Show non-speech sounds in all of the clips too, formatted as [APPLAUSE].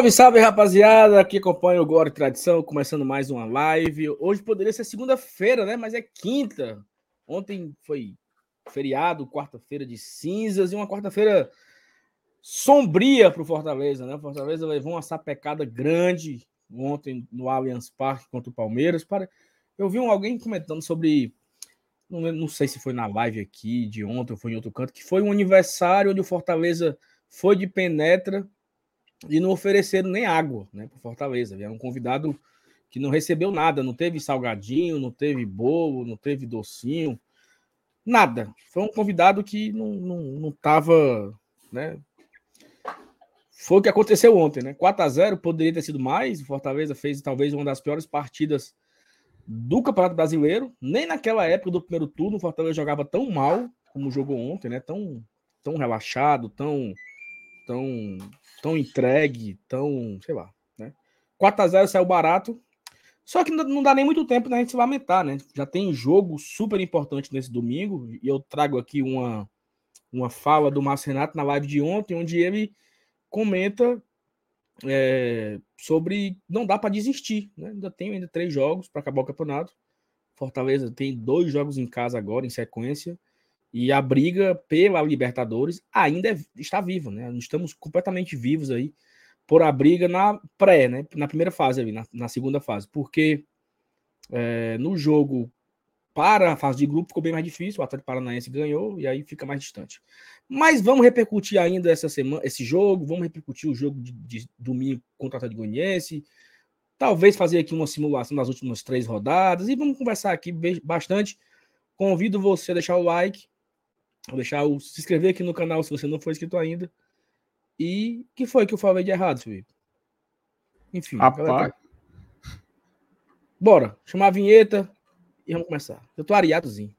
Salve, salve, rapaziada, que acompanha o Glória e Tradição, começando mais uma live. Hoje poderia ser segunda-feira, né? Mas é quinta. Ontem foi feriado, quarta-feira de cinzas e uma quarta-feira sombria para o Fortaleza, né? O Fortaleza levou uma sapecada grande ontem no Allianz Parque contra o Palmeiras. Para... Eu vi alguém comentando sobre. Não sei se foi na live aqui de ontem ou foi em outro canto, que foi um aniversário onde o Fortaleza foi de penetra e não ofereceram nem água né, para Fortaleza. Era um convidado que não recebeu nada, não teve salgadinho, não teve bolo, não teve docinho, nada. Foi um convidado que não estava. Não, não né, foi o que aconteceu ontem, né? 4 a 0 poderia ter sido mais. O Fortaleza fez talvez uma das piores partidas do Campeonato Brasileiro. Nem naquela época do primeiro turno o Fortaleza jogava tão mal como jogou ontem, né? Tão, tão relaxado, tão, tão, tão entregue, tão, sei lá, né? 4 a 0 saiu barato. Só que não dá nem muito tempo da gente se lamentar, né? Já tem jogo super importante nesse domingo e eu trago aqui uma uma fala do Márcio Renato na live de ontem, onde ele comenta é, sobre não dá para desistir, né? Ainda tem ainda três jogos para acabar o campeonato. Fortaleza tem dois jogos em casa agora em sequência e a briga pela Libertadores ainda é, está viva, né? Estamos completamente vivos aí por a briga na pré, né? Na primeira fase ali, na, na segunda fase, porque é, no jogo para a fase de grupo ficou bem mais difícil, o Atlético Paranaense ganhou e aí fica mais distante. Mas vamos repercutir ainda essa semana, esse jogo, vamos repercutir o jogo de, de domingo contra o Atlético Goianiense, talvez fazer aqui uma simulação das últimas três rodadas e vamos conversar aqui bastante. Convido você a deixar o like, deixar o se inscrever aqui no canal se você não for inscrito ainda. E que foi que eu falei de errado, Felipe? Enfim, Rapaz. Bora, chamar a vinheta e vamos começar. Eu tô ariadozinho.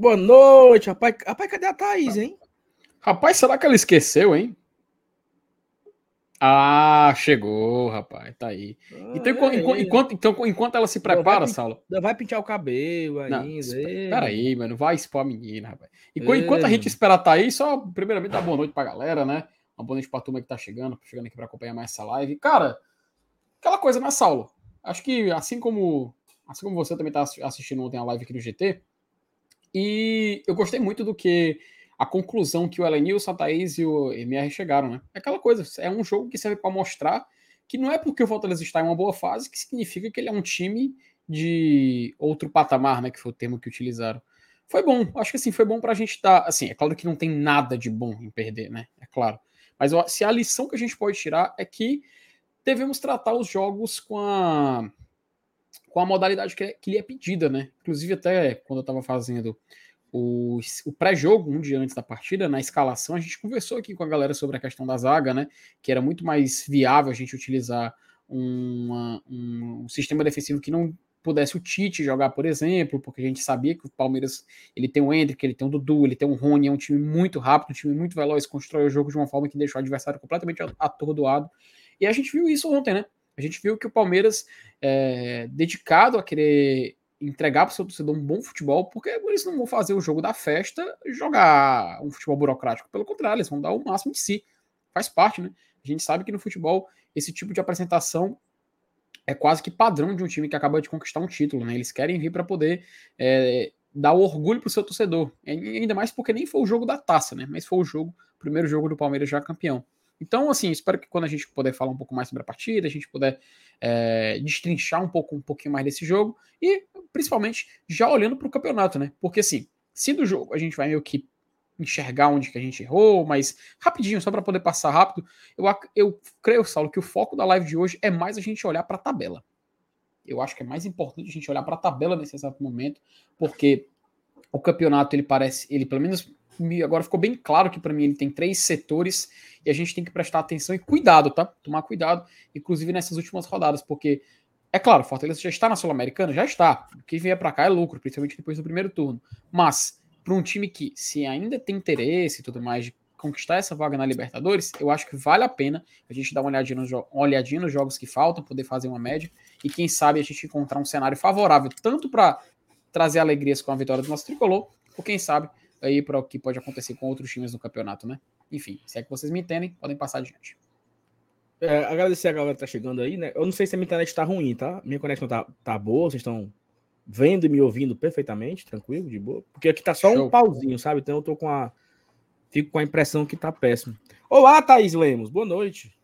Boa noite, rapaz. Rapaz, cadê a Thaís, hein? Rapaz, será que ela esqueceu, hein? Ah, chegou, rapaz, tá aí. Ah, então, é, enquanto, é. enquanto, então, enquanto ela se prepara, Saulo. Vai pintar o cabelo ainda. Peraí, mano, vai expor a menina, rapaz. Enquanto, enquanto a gente espera a Thaís, só primeiramente dar boa noite pra galera, né? Uma boa noite pra turma que tá chegando, chegando aqui pra acompanhar mais essa live. Cara, aquela coisa, né, Saulo? Acho que assim como, assim como você também tá assistindo ontem a live aqui do GT, e eu gostei muito do que a conclusão que o Elenilson, a Thaís e o MR chegaram, né? É aquela coisa, é um jogo que serve para mostrar que não é porque o Fortaleza está em uma boa fase que significa que ele é um time de outro patamar, né? Que foi o termo que utilizaram. Foi bom, acho que assim, foi bom para a gente dar. Assim, é claro que não tem nada de bom em perder, né? É claro. Mas se a lição que a gente pode tirar é que devemos tratar os jogos com a com a modalidade que, que lhe é pedida, né? Inclusive, até quando eu estava fazendo o, o pré-jogo, um dia antes da partida, na escalação, a gente conversou aqui com a galera sobre a questão da zaga, né? Que era muito mais viável a gente utilizar uma, um, um sistema defensivo que não pudesse o Tite jogar, por exemplo, porque a gente sabia que o Palmeiras ele tem o Hendrick, ele tem o Dudu, ele tem o Rony, é um time muito rápido, um time muito veloz, constrói o jogo de uma forma que deixou o adversário completamente atordoado. E a gente viu isso ontem, né? A gente viu que o Palmeiras, é, dedicado a querer entregar para o seu torcedor um bom futebol, porque eles não vão fazer o jogo da festa jogar um futebol burocrático. Pelo contrário, eles vão dar o máximo de si. Faz parte, né? A gente sabe que no futebol esse tipo de apresentação é quase que padrão de um time que acaba de conquistar um título, né? Eles querem vir para poder é, dar orgulho para o seu torcedor. ainda mais porque nem foi o jogo da taça, né? Mas foi o jogo, o primeiro jogo do Palmeiras já campeão. Então, assim, espero que quando a gente puder falar um pouco mais sobre a partida, a gente puder é, destrinchar um pouco um pouquinho mais desse jogo e, principalmente, já olhando para o campeonato, né? Porque, assim, se do jogo a gente vai meio que enxergar onde que a gente errou, mas rapidinho, só para poder passar rápido, eu, eu creio, Saulo, que o foco da live de hoje é mais a gente olhar para a tabela. Eu acho que é mais importante a gente olhar para a tabela nesse exato momento, porque o campeonato ele parece, ele pelo menos agora ficou bem claro que para mim ele tem três setores e a gente tem que prestar atenção e cuidado, tá? Tomar cuidado, inclusive nessas últimas rodadas, porque é claro, Fortaleza já está na Sul-Americana, já está. Quem vier para cá é lucro, principalmente depois do primeiro turno. Mas para um time que se ainda tem interesse e tudo mais de conquistar essa vaga na Libertadores, eu acho que vale a pena a gente dar uma olhadinha, nos, uma olhadinha nos jogos que faltam, poder fazer uma média e quem sabe a gente encontrar um cenário favorável tanto para trazer alegrias com a vitória do nosso tricolor, ou quem sabe aí para o que pode acontecer com outros times no campeonato, né? Enfim, se é que vocês me entendem, podem passar adiante. É, agradecer a galera que tá chegando aí, né? Eu não sei se a minha internet tá ruim, tá? Minha conexão tá, tá boa, vocês estão vendo e me ouvindo perfeitamente, tranquilo, de boa. Porque aqui tá só Show. um pauzinho, sabe? Então eu tô com a. Fico com a impressão que tá péssimo. Olá, Thaís Lemos, boa noite.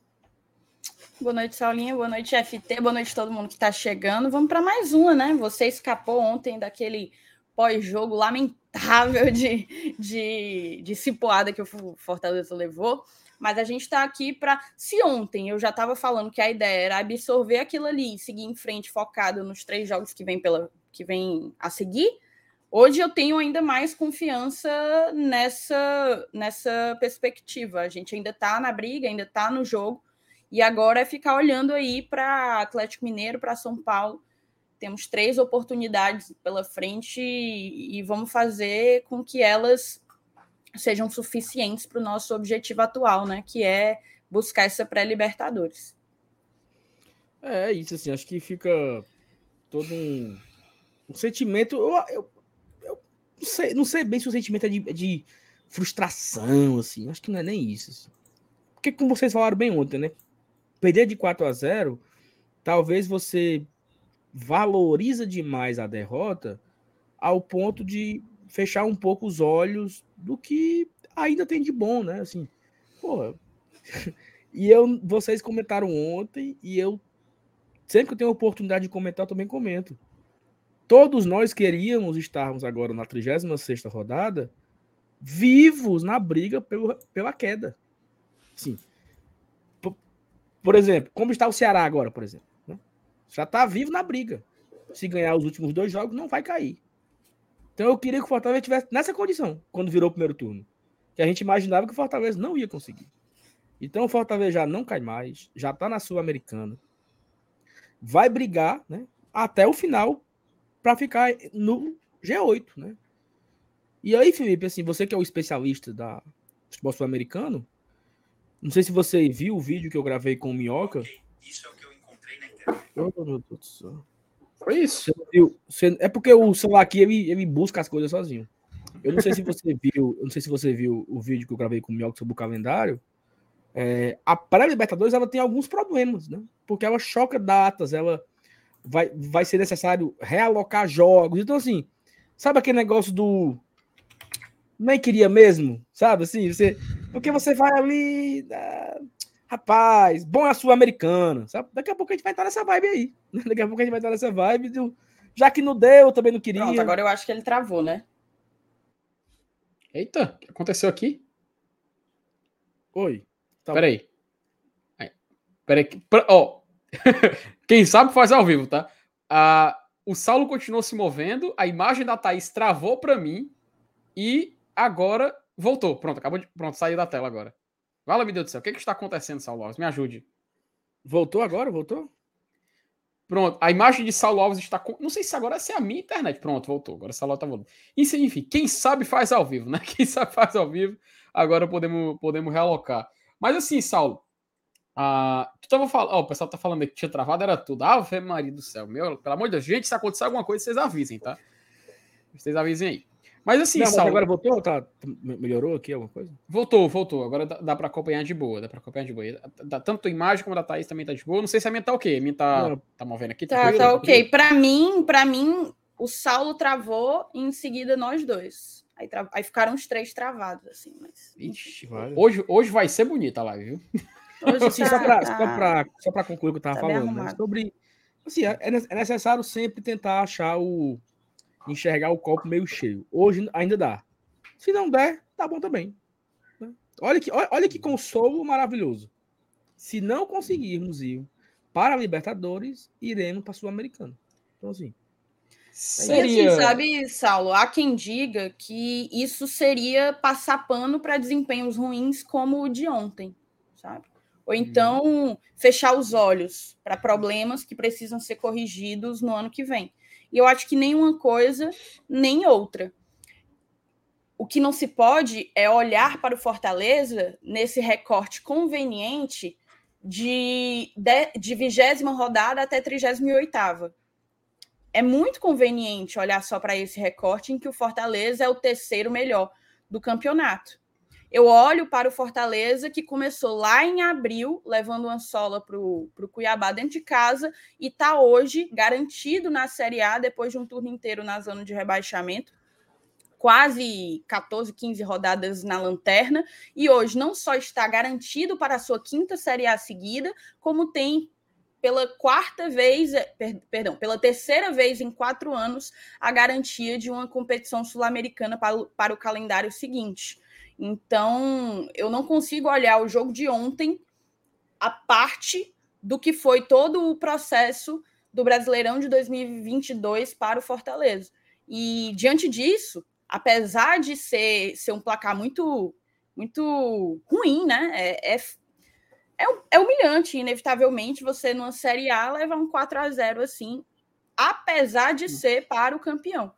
Boa noite, Saulinha. Boa noite, FT. Boa noite todo mundo que está chegando. Vamos para mais uma, né? Você escapou ontem daquele pós-jogo lamentável de, de, de cipoada que o Fortaleza levou. Mas a gente está aqui para. Se ontem eu já estava falando que a ideia era absorver aquilo ali e seguir em frente focado nos três jogos que vem, pela, que vem a seguir, hoje eu tenho ainda mais confiança nessa, nessa perspectiva. A gente ainda está na briga, ainda está no jogo. E agora é ficar olhando aí para Atlético Mineiro, para São Paulo. Temos três oportunidades pela frente e, e vamos fazer com que elas sejam suficientes para o nosso objetivo atual, né? Que é buscar essa pré-Libertadores. É isso, assim, acho que fica todo um, um sentimento. Eu, eu, eu, não, sei, não sei bem se o sentimento é de, é de frustração, assim. Acho que não é nem isso. Assim. Porque, como vocês falaram bem ontem, né? perder de 4 a 0, talvez você valoriza demais a derrota ao ponto de fechar um pouco os olhos do que ainda tem de bom, né? Assim, porra. [LAUGHS] e eu, vocês comentaram ontem e eu sempre que eu tenho oportunidade de comentar, eu também comento. Todos nós queríamos estarmos agora na 36 rodada vivos na briga pelo, pela queda. Sim, por exemplo, como está o Ceará agora, por exemplo? Já está vivo na briga. Se ganhar os últimos dois jogos, não vai cair. Então eu queria que o Fortaleza estivesse nessa condição quando virou o primeiro turno. Que a gente imaginava que o Fortaleza não ia conseguir. Então o Fortaleza já não cai mais, já está na Sul-Americana. Vai brigar né, até o final para ficar no G8. Né? E aí, Felipe, assim, você que é o especialista da futebol sul-americano, não sei se você viu o vídeo que eu gravei com o Minhoca. Isso Oh, meu Deus do céu. Foi isso. Você, é porque o celular aqui ele, ele busca as coisas sozinho. Eu não sei se você [LAUGHS] viu, não sei se você viu o vídeo que eu gravei com o Minhoca sobre o calendário. É, a pré-Libertadores ela tem alguns problemas, né? Porque ela choca datas, ela vai, vai ser necessário realocar jogos. Então, assim, sabe aquele negócio do nem queria mesmo, sabe? Assim, você, porque você vai ali, ah, rapaz, bom é a sul-americana, sabe? Daqui a pouco a gente vai estar nessa vibe aí. [LAUGHS] Daqui a pouco a gente vai estar nessa vibe, do, já que não deu, eu também não queria. Pronto, agora eu acho que ele travou, né? Eita, o que aconteceu aqui? Oi. Tá Peraí. Peraí. Ó, oh. [LAUGHS] quem sabe faz ao vivo, tá? Ah, o Saulo continuou se movendo, a imagem da Thaís travou para mim e agora voltou. Pronto, acabou de. Pronto, saiu da tela agora. Fala, meu Deus do céu. O que, é que está acontecendo, Saulo Alves? Me ajude. Voltou agora? Voltou? Pronto, a imagem de Saulo Alves está. Com... Não sei se agora é a minha internet. Pronto, voltou. Agora Saulo está voltando. Isso, enfim, quem sabe faz ao vivo, né? [LAUGHS] Quem sabe faz ao vivo. Agora podemos, podemos realocar. Mas assim, Saulo. Uh, tu tava falando, oh, o pessoal tá falando que tinha travado, era tudo. Ave Maria do céu, meu, pelo amor de Deus, gente, se acontecer alguma coisa, vocês avisem, tá? Vocês avisem aí. Mas assim, não, Saulo, agora voltou? Tá, melhorou aqui alguma coisa? Voltou, voltou. Agora dá, dá para acompanhar de boa. Dá para acompanhar de boa. Dá, tanto a imagem como a da Thaís também tá de boa. Não sei se a minha tá ok. A minha tá, tá movendo aqui. Tá, tá, tá ok. Para mim, para mim, o Saulo travou e em seguida nós dois. Aí, tra... Aí ficaram os três travados, assim. Mas... Ixi, vale. hoje, hoje vai ser bonita a live, viu? Hoje assim, tá, só para tá... só pra concluir o que eu tava tá falando, né? Sobre. Assim, é, é necessário sempre tentar achar o. enxergar o copo meio cheio. Hoje ainda dá. Se não der, tá bom também. Né? Olha que, olha, que consolo maravilhoso. Se não conseguirmos ir para a Libertadores, iremos para a Sul-Americana. Então, assim. Seria... E assim, sabe, Saulo, há quem diga que isso seria passar pano para desempenhos ruins como o de ontem, sabe? Ou uhum. então hum. fechar os olhos para problemas que precisam ser corrigidos no ano que vem. E eu acho que nem uma coisa, nem outra. O que não se pode é olhar para o Fortaleza nesse recorte conveniente de, de, vigésima rodada até 38 é muito conveniente olhar só para esse recorte em que o Fortaleza é o terceiro melhor do campeonato. Eu olho para o Fortaleza, que começou lá em abril, levando uma sola para o Cuiabá dentro de casa, e está hoje garantido na Série A, depois de um turno inteiro na zona de rebaixamento, quase 14, 15 rodadas na lanterna, e hoje não só está garantido para a sua quinta Série A seguida, como tem pela quarta vez, é, per, perdão, pela terceira vez em quatro anos, a garantia de uma competição sul-americana para, para o calendário seguinte. Então, eu não consigo olhar o jogo de ontem a parte do que foi todo o processo do Brasileirão de 2022 para o Fortaleza. E diante disso, apesar de ser, ser um placar muito muito ruim, né? É, é é, é humilhante, inevitavelmente, você numa Série A levar um 4 a 0 assim, apesar de ser para o campeão.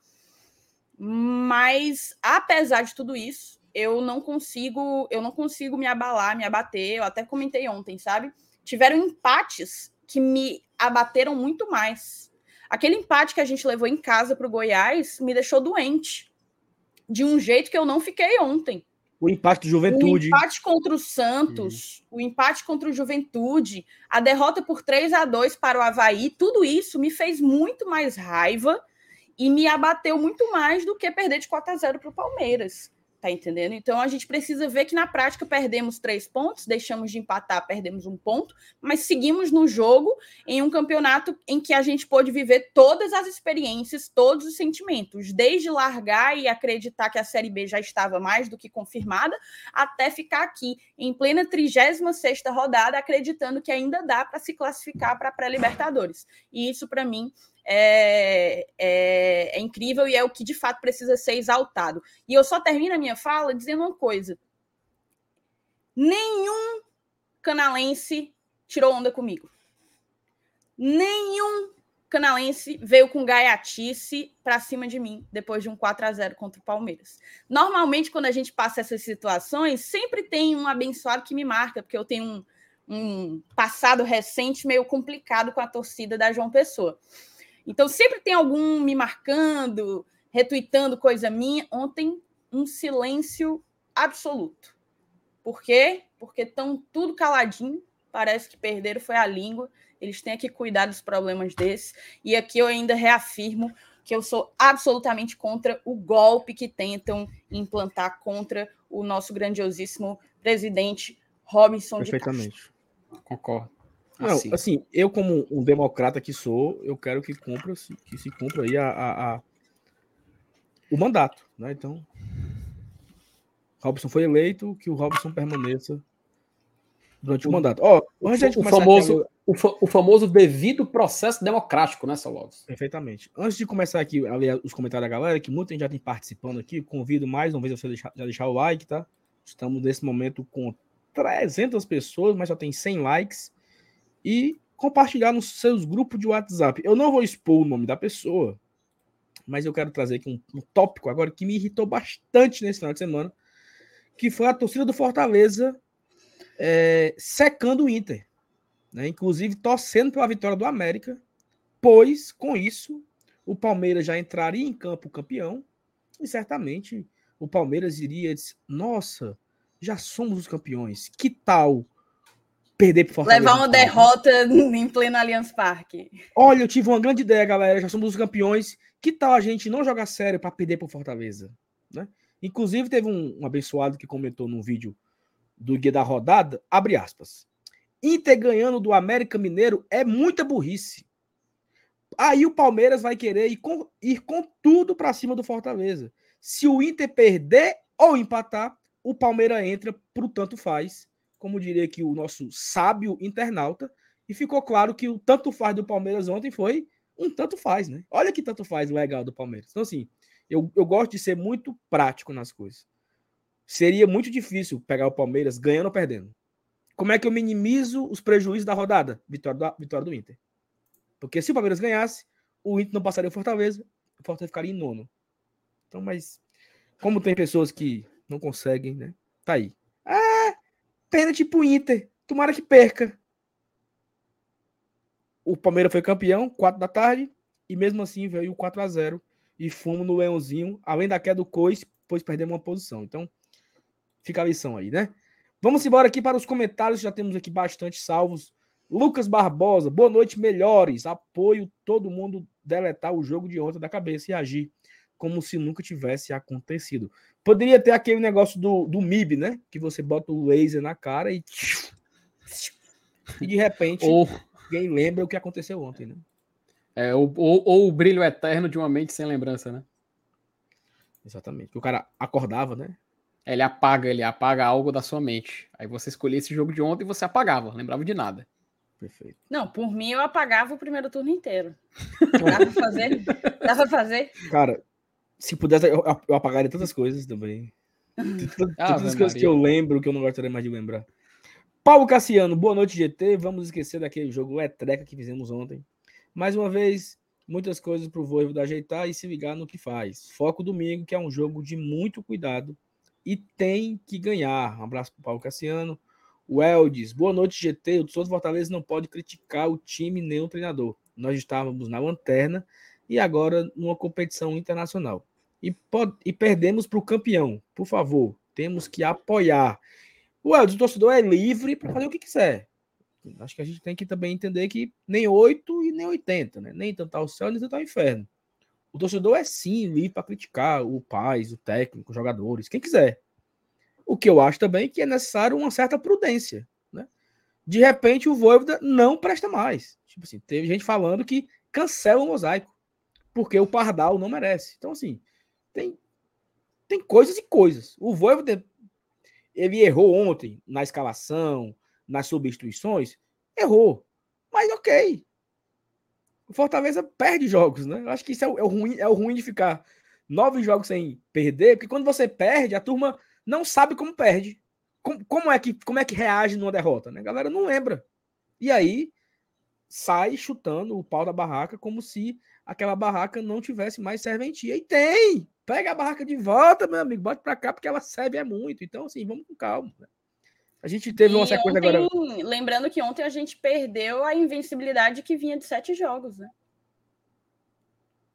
Mas, apesar de tudo isso, eu não consigo, eu não consigo me abalar, me abater. Eu até comentei ontem, sabe? Tiveram empates que me abateram muito mais. Aquele empate que a gente levou em casa para o Goiás me deixou doente. De um jeito que eu não fiquei ontem. O empate do Juventude. O empate contra o Santos, uhum. o empate contra o Juventude, a derrota por 3 a 2 para o Havaí, tudo isso me fez muito mais raiva e me abateu muito mais do que perder de 4 a 0 para o Palmeiras. Tá entendendo? Então a gente precisa ver que na prática perdemos três pontos, deixamos de empatar, perdemos um ponto, mas seguimos no jogo em um campeonato em que a gente pôde viver todas as experiências, todos os sentimentos, desde largar e acreditar que a Série B já estava mais do que confirmada, até ficar aqui em plena 36 rodada, acreditando que ainda dá para se classificar para pré-Libertadores. E isso, para mim, é, é, é, incrível e é o que de fato precisa ser exaltado. E eu só termino a minha fala dizendo uma coisa: nenhum canalense tirou onda comigo. Nenhum canalense veio com gaiatice para cima de mim depois de um 4 a 0 contra o Palmeiras. Normalmente, quando a gente passa essas situações, sempre tem um abençoado que me marca, porque eu tenho um, um passado recente meio complicado com a torcida da João Pessoa. Então, sempre tem algum me marcando, retweetando coisa minha. Ontem, um silêncio absoluto. Por quê? Porque estão tudo caladinho. Parece que perderam foi a língua. Eles têm que cuidar dos problemas desses. E aqui eu ainda reafirmo que eu sou absolutamente contra o golpe que tentam implantar contra o nosso grandiosíssimo presidente Robinson Perfeitamente. de Castro. Concordo. Não, assim. assim. eu como um democrata que sou, eu quero que cumpra, que se cumpra aí a, a, a o mandato, né? Então, Robson foi eleito, que o Robson permaneça durante o, o mandato. Ó, oh, antes de o famoso aqui, o, fa o, famoso devido processo democrático, né, Salvador? Perfeitamente. Antes de começar aqui a ler os comentários da galera, que muita gente já tem participando aqui, convido mais uma vez você a deixar, já deixar o like, tá? Estamos nesse momento com 300 pessoas, mas só tem 100 likes e compartilhar nos seus grupos de WhatsApp. Eu não vou expor o nome da pessoa, mas eu quero trazer aqui um, um tópico agora que me irritou bastante nesse final de semana, que foi a torcida do Fortaleza é, secando o Inter, né? inclusive torcendo pela vitória do América, pois com isso o Palmeiras já entraria em campo campeão e certamente o Palmeiras iria dizer, nossa, já somos os campeões, que tal perder pro Fortaleza. Levar uma derrota [LAUGHS] em pleno Allianz Parque. Olha, eu tive uma grande ideia, galera. Já somos os campeões. Que tal a gente não jogar sério para perder pro Fortaleza? Né? Inclusive, teve um, um abençoado que comentou num vídeo do guia da rodada, abre aspas. Inter ganhando do América Mineiro é muita burrice. Aí o Palmeiras vai querer ir com, ir com tudo para cima do Fortaleza. Se o Inter perder ou empatar, o Palmeiras entra pro tanto faz como diria aqui o nosso sábio internauta, e ficou claro que o tanto faz do Palmeiras ontem foi um tanto faz, né? Olha que tanto faz legal do Palmeiras. Então, assim, eu, eu gosto de ser muito prático nas coisas. Seria muito difícil pegar o Palmeiras ganhando ou perdendo. Como é que eu minimizo os prejuízos da rodada? Vitória do, vitória do Inter. Porque se o Palmeiras ganhasse, o Inter não passaria o Fortaleza, o Fortaleza ficaria em nono. Então, mas como tem pessoas que não conseguem, né? Tá aí. Ah, pênalti pro Inter. Tomara que perca. O Palmeiras foi campeão, 4 da tarde, e mesmo assim veio o 4 a 0 e fumo no Leãozinho, além da queda do Cois, pois perdemos uma posição. Então, fica a lição aí, né? Vamos embora aqui para os comentários, já temos aqui bastante salvos. Lucas Barbosa, boa noite, melhores. Apoio todo mundo deletar o jogo de ontem da cabeça e agir como se nunca tivesse acontecido. Poderia ter aquele negócio do, do MIB, né? Que você bota o laser na cara e. E de repente, Ou, ninguém lembra o que aconteceu ontem, né? é, ou, ou- ou o brilho eterno de uma mente sem lembrança, né? Exatamente. Que o cara acordava, né? Ele apaga, ele apaga algo da sua mente. Aí você escolhia esse jogo de ontem e você apagava, lembrava de nada. Perfeito. Não, por mim eu apagava o primeiro turno inteiro. [LAUGHS] Dá pra fazer? Dá pra fazer? Cara, se pudesse, eu, eu apagaria tantas coisas também. Tantas, [LAUGHS] tantas coisas que eu lembro que eu não gostaria mais de lembrar. Paulo Cassiano, boa noite, GT. Vamos esquecer daquele jogo letreca que fizemos ontem. Mais uma vez, muitas coisas pro Voivo ajeitar e se ligar no que faz. Foco domingo, que é um jogo de muito cuidado e tem que ganhar. Um abraço pro Paulo Cassiano. O Eldes, boa noite, GT. O Souza Fortaleza não pode criticar o time nem o treinador. Nós estávamos na lanterna e agora numa competição internacional. E, e perdemos para o campeão. Por favor, temos que apoiar. O Eldes, o torcedor é livre para fazer o que quiser. Acho que a gente tem que também entender que nem 8 e nem 80, né? Nem tanto ao céu, nem tanto ao inferno. O torcedor é sim livre para criticar o pais, o técnico, os jogadores, quem quiser. O que eu acho também que é necessário uma certa prudência, né? De repente o Voivoda não presta mais. Tipo assim, teve gente falando que cancela o mosaico porque o Pardal não merece. Então assim, tem tem coisas e coisas. O Voivoda ele errou ontem na escalação, nas substituições, errou. Mas ok. O Fortaleza perde jogos, né? Eu acho que isso é o, é o ruim, é o ruim de ficar nove jogos sem perder, porque quando você perde, a turma não sabe como perde. Como, como é, que, como é que reage numa derrota, né? A galera não lembra. E aí sai chutando o pau da barraca como se aquela barraca não tivesse mais serventia. E tem! Pega a barraca de volta, meu amigo, bote pra cá, porque ela serve é muito. Então, assim, vamos com calma. né? A gente teve uma E sequência ontem- agora. Lembrando que ontem a gente perdeu a invencibilidade que vinha de sete jogos, né?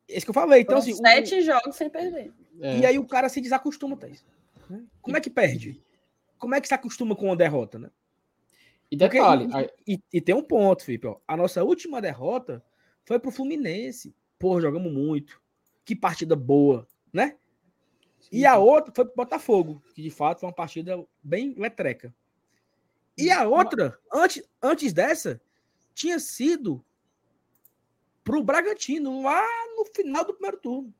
Esse que eu falei. Então, Foram assim, o- sete jogos sem perder. É, E aí o cara se desacostuma, Thaís. né? Como é que perde? Como é que se acostuma com uma derrota, né? E Porque- detalhe, e, aí- e- e tem um ponto, Felipe. ó. A nossa última derrota foi pro Fluminense. Pô, jogamos muito. Que partida boa, né? E a outra foi pro Botafogo, que de fato foi uma partida bem letreca. E a outra, antes, antes dessa, tinha sido pro Bragantino, lá no final do primeiro turno.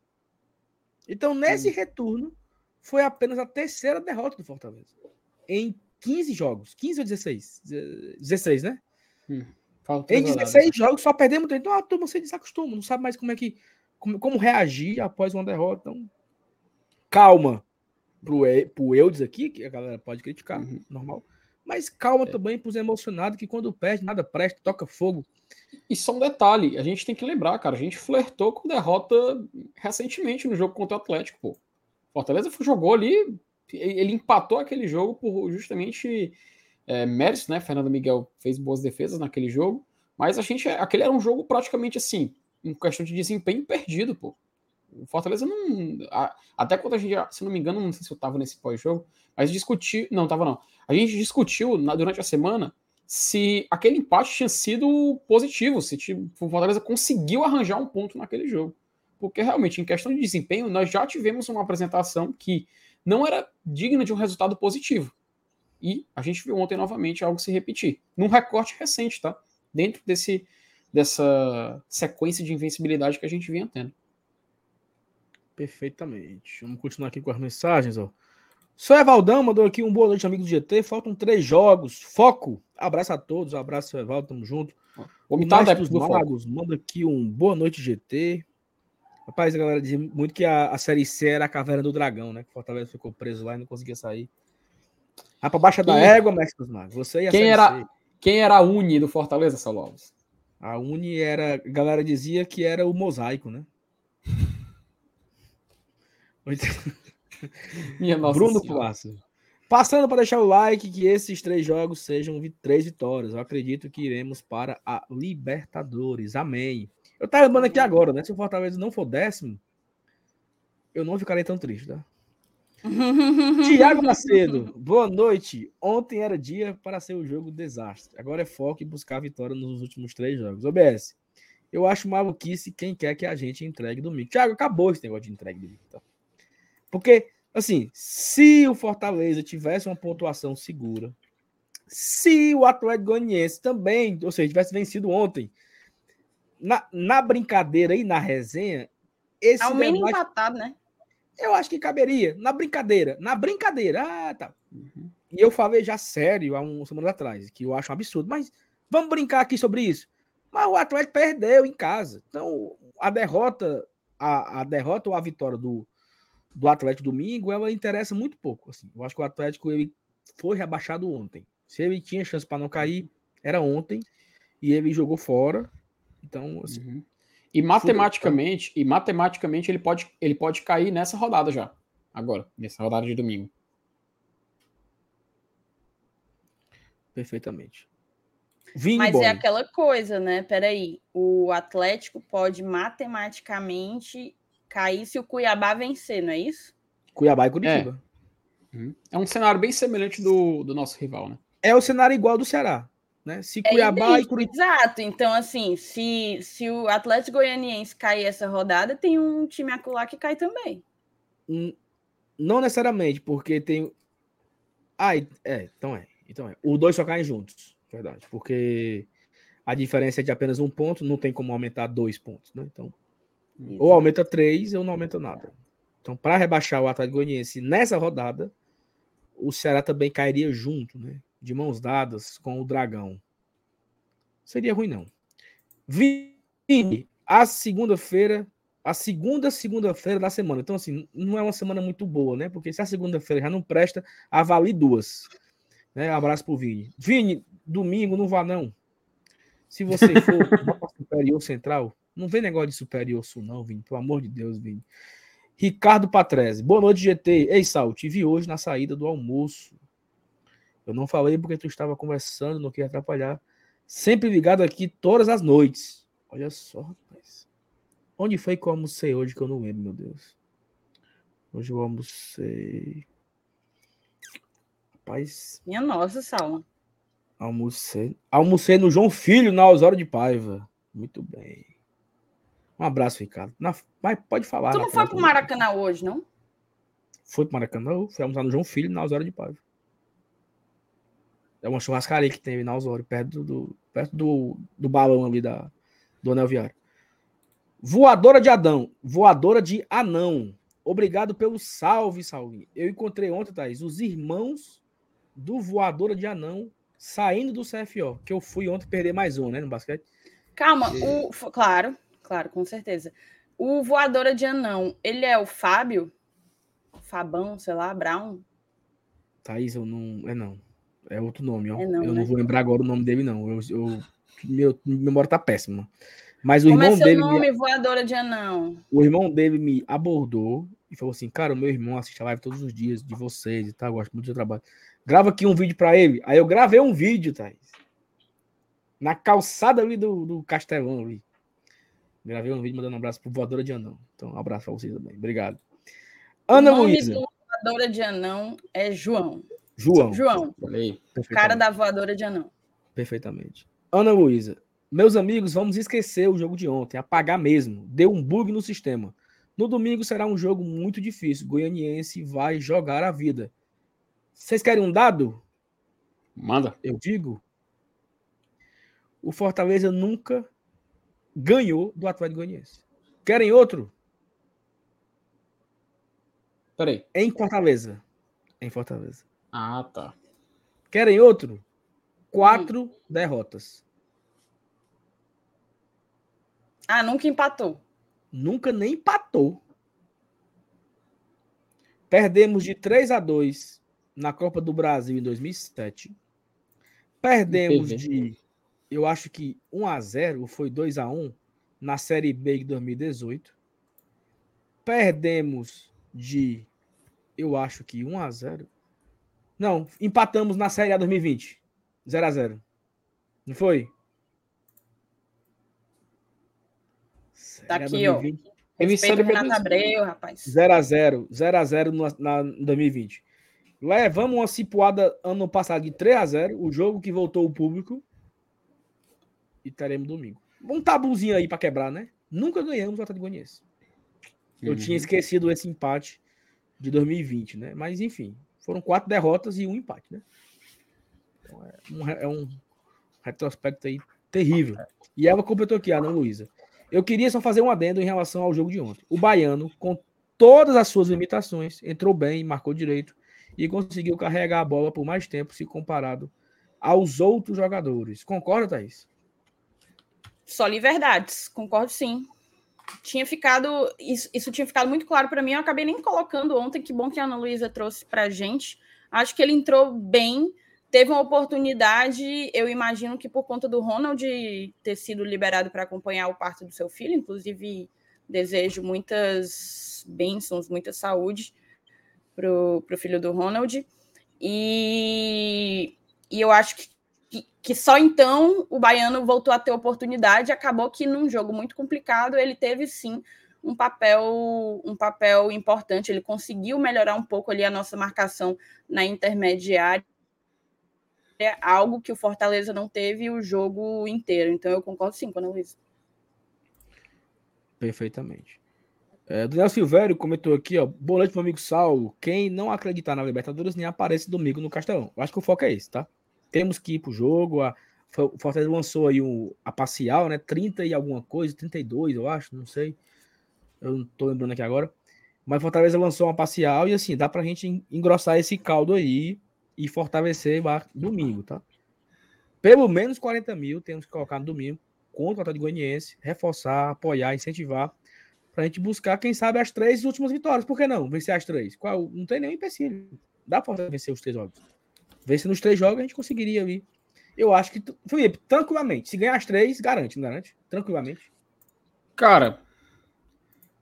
Então, nesse retorno, foi apenas a terceira derrota do Fortaleza. Em 15 jogos. 15 ou 16? 16, né? faltou Em rodada. 16 jogos só perdemos. Então a turma se desacostuma, não sabe mais como é que. Como, como reagir após uma derrota. Então, calma pro, pro Eudes aqui, que a galera pode criticar, Uhum. normal. Mas calma também pros emocionados, que quando perde, nada presta, toca fogo. E só um detalhe, a gente tem que lembrar, cara, a gente flertou com derrota recentemente no jogo contra o Atlético, pô. Fortaleza jogou ali, ele empatou aquele jogo por justamente é, né? Fernando Miguel fez boas defesas naquele jogo, mas a gente, aquele era um jogo praticamente assim, em questão de desempenho perdido, pô. O Fortaleza não. a- até quando a gente, se não me engano, não sei se eu tava nesse pós-jogo, mas discutiu. Não, tava não. A gente discutiu na- durante a semana se aquele empate tinha sido positivo, se tipo, o Fortaleza conseguiu arranjar um ponto naquele jogo. Porque realmente, em questão de desempenho, nós já tivemos uma apresentação que não era digna de um resultado positivo. E a gente viu ontem novamente algo se repetir. Num recorte recente, tá? Dentro desse, dessa sequência de invencibilidade que a gente vinha tendo. Perfeitamente. Vamos continuar aqui com as mensagens, ó. Sou Evaldão, mandou aqui um boa noite, amigo do GT. Faltam três jogos. Foco. Abraço a todos. Abraço, Evaldo. Tamo junto. O homem Mestre adepto dos. Magos, manda aqui um boa noite, GT. Rapaz, a galera dizia muito que a, a Série C era a caverna do dragão, né? Que Fortaleza ficou preso lá e não conseguia sair. Rapaz, baixa da égua, Mestre dos Magos. Você e a Quem Série era- C. Quem era a Uni do Fortaleza, Saulo Alves? A Uni era. A galera dizia que era o mosaico, né? [LAUGHS] Minha nossa Bruno. Pulasso. Passando para deixar o like, que esses três jogos sejam três vitórias. Eu acredito que iremos para a Libertadores. Amém. Eu tava lembrando aqui agora, né? Se o Fortaleza não for décimo, eu não ficarei tão triste, tá? [LAUGHS] Tiago Macedo, boa noite. Ontem era dia para ser o jogo desastre. Agora é foco e buscar a vitória nos últimos três jogos. OBS, eu acho maluquice quem quer que a gente entregue domingo. Tiago, acabou esse negócio de entregue domingo. Tá? Porque, assim, se o Fortaleza tivesse uma pontuação segura, se o Atlético Goianiense também, ou seja, tivesse vencido ontem, na, na brincadeira e na resenha, esse Ao menos debate- empatado, né? eu acho que caberia. Na brincadeira. Na brincadeira. Ah, tá. Uhum. E eu falei já sério há um semana atrás, que eu acho um absurdo. Mas vamos brincar aqui sobre isso. Mas o Atlético perdeu em casa. Então, a derrota, a, a derrota ou a vitória do, do Atlético domingo, ela interessa muito pouco. Assim. Eu acho que o Atlético ele foi rebaixado ontem. Se ele tinha chance para não cair, era ontem. E ele jogou fora. Então, assim, Uhum. E matematicamente, e matematicamente ele pode, ele pode cair nessa rodada já. Agora, nessa rodada de domingo. perfeitamente. Vini Mas Boy. é aquela coisa, né? Peraí. O Atlético pode matematicamente cair se o Cuiabá vencer, não é isso? Cuiabá e Curitiba. Uhum. É um cenário bem semelhante do, do nosso rival, né? é o cenário igual do Ceará. Né? Se É Cuiabá e idêntico, Curitiba. Exato. Então, assim, se, se o Atlético Goianiense cair essa rodada, tem um time acolá que cai também. Hum, Não necessariamente, porque tem. Ah, e- é, então é. Então é. Os dois só caem juntos, verdade. Porque a diferença é de apenas um ponto, não tem como aumentar dois pontos, né? Então, ou aumenta três ou não aumenta nada. Então, para rebaixar o Atlético Goianiense nessa rodada, o Ceará também cairia junto, né? De mãos dadas com o Dragão. Seria ruim, não. Vini, a segunda-feira, a segunda segunda-feira da semana. Então, assim, não é uma semana muito boa, né? Porque se a segunda-feira já não presta, avalie duas. Né? Abraço pro Vini. Vini, domingo não vá, não. Se você [LAUGHS] for superior central, não vem negócio de superior sul, não, Vini. Pelo amor de Deus, Vini. Ricardo Patrese. Boa noite, GT. Ei, Sal, te vi hoje na saída do almoço. Eu não falei porque tu estava conversando, não queria atrapalhar. Sempre ligado aqui todas as noites. Olha só, rapaz. Onde foi que eu almocei hoje que eu não lembro, meu Deus? Hoje eu almocei. Rapaz, Minha nossa, Saulo. almocei. Almocei no João Filho, na Osório de Paiva. Muito bem. Um abraço, Ricardo. Na... Mas pode falar. Tu não foi pro também. Maracanã hoje, não? Foi pro Maracanã, fui almoçar no João Filho, na Osório de Paiva. É uma churrascaria que tem na Osório, perto do, perto do, do balão ali da, do Anel Viário. Voadora de Adão. Voadora de Anão. Obrigado pelo salve, salve. Eu encontrei ontem, Thaís, os irmãos do Voadora de Anão saindo do CFO, que eu fui ontem perder mais um, né, no basquete. Calma, o, f- claro, claro, com certeza. O voadora de anão, ele é o Fábio? Fabão, sei lá, Brown? Thaís, eu não. É não. É outro nome, ó. É não, eu né? não vou lembrar agora o nome dele, não. Eu, eu, meu minha memória tá péssima. Mas o Como é irmão seu dele. me- nome, voadora de anão? o irmão dele me abordou e falou assim: Cara, o meu irmão assiste a live todos os dias de vocês e tal, gosto muito do seu trabalho. Grava aqui um vídeo pra ele. Aí eu gravei um vídeo, Thaís. Na calçada ali do, do Castelão ali. Gravei um vídeo mandando um abraço pro Voadora de Anão. Então, um abraço pra vocês também. Obrigado. Ana o nome Luísa. do voadora de anão é João. João. João, Falei. cara da voadora de anão. Perfeitamente. Ana Luísa. Meus amigos, vamos esquecer o jogo de ontem. Apagar mesmo. Deu um bug no sistema. No domingo será um jogo muito difícil. Goianiense vai jogar a vida. Vocês querem um dado? Manda. Eu digo. O Fortaleza nunca ganhou do Atlético Goianiense. Querem outro? Peraí. Em Fortaleza. Em Fortaleza. Ah, tá. Querem outro? Quatro derrotas. Ah, nunca empatou. Nunca nem empatou. Perdemos de 3 a 2 na Copa do Brasil em 2007. Perdemos de, eu acho que 1 a 0 ou foi 2 a 1 na Série B de 2018. Perdemos de, eu acho que 1 a 0 Não, empatamos na Série A 2020. 0 a 0 Não foi? Tá aqui, ó. 2020. Teve Respeita Série o B Renato Abreu, rapaz. 0x0, 0x0 no, na, em 2020. Levamos uma cipuada ano passado de 3x0, o jogo que voltou o público. E teremos domingo. Um tabuzinho aí pra quebrar, né? Nunca ganhamos o Atlético Goianiense. Eu Uhum. tinha esquecido esse empate de 2020, né? Mas enfim, foram quatro derrotas e um empate, né? Então, é, um, é um retrospecto aí terrível. E ela completou aqui, Ana Luísa. Eu queria só fazer um adendo em relação ao jogo de ontem. O Baiano, com todas as suas limitações, entrou bem, marcou direito e conseguiu carregar a bola por mais tempo se comparado aos outros jogadores. Concorda, Thaís? Só li verdades, concordo sim. Tinha ficado, isso, isso tinha ficado muito claro para mim. Eu acabei nem colocando ontem. Que bom que a Ana Luísa trouxe para gente. Acho que ele entrou bem, teve uma oportunidade. Eu imagino que por conta do Ronald ter sido liberado para acompanhar o parto do seu filho, inclusive desejo muitas bênçãos, muita saúde para o filho do Ronald. E, e eu acho que que, que só então o baiano voltou a ter oportunidade. Acabou que num jogo muito complicado ele teve sim um papel um papel importante. Ele conseguiu melhorar um pouco ali a nossa marcação na intermediária, é algo que o Fortaleza não teve o jogo inteiro. Então eu concordo sim com a Luísa. Perfeitamente. É, Daniel Silvério comentou aqui, ó. Boa noite, meu amigo Saulo. Quem não acreditar na Libertadores nem aparece domingo no Castelão. Acho que o foco é esse, tá? Temos que ir pro jogo. A, o Fortaleza lançou aí um, a parcial, né? 30 e alguma coisa, 32, eu acho, não sei. Eu não tô lembrando aqui agora. Mas Fortaleza lançou uma parcial e assim, dá pra gente engrossar esse caldo aí e fortalecer domingo, tá? Pelo menos 40 mil temos que colocar no domingo contra o Atlético Goianiense, reforçar, apoiar, incentivar pra gente buscar, quem sabe, as três últimas vitórias. Por que não? Vencer as três. Qual? Não tem nenhum empecilho. Dá pra vencer os três jogos. Vencer nos três jogos, a gente conseguiria ali. Eu acho que, Felipe, tranquilamente. Se ganhar as três, garante, não garante? Tranquilamente. Cara,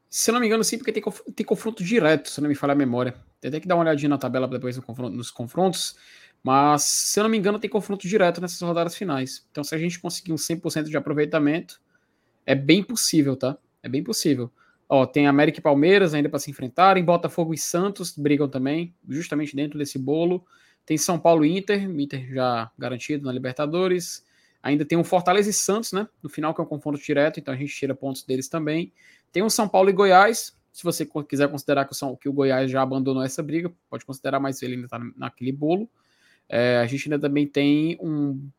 se não me engano, sim, porque tem, conf- tem confronto direto, se não me falha a memória. Tem até que dar uma olhadinha na tabela depois no confronto- nos confrontos. Mas, se eu não me engano, tem confronto direto nessas rodadas finais. Então, se a gente conseguir um 100% de aproveitamento, é bem possível, tá? É bem possível. Ó, tem América e Palmeiras ainda para se enfrentarem. Botafogo e Santos brigam também, justamente dentro desse bolo. Tem São Paulo e Inter, Inter já garantido na Libertadores. Ainda tem o Fortaleza e Santos, né? No final, que é um confronto direto, então a gente tira pontos deles também. Tem o São Paulo e Goiás. Se você quiser considerar que o, São, que o Goiás já abandonou essa briga, pode considerar, mas ele ainda está naquele bolo. É, a gente ainda também tem um,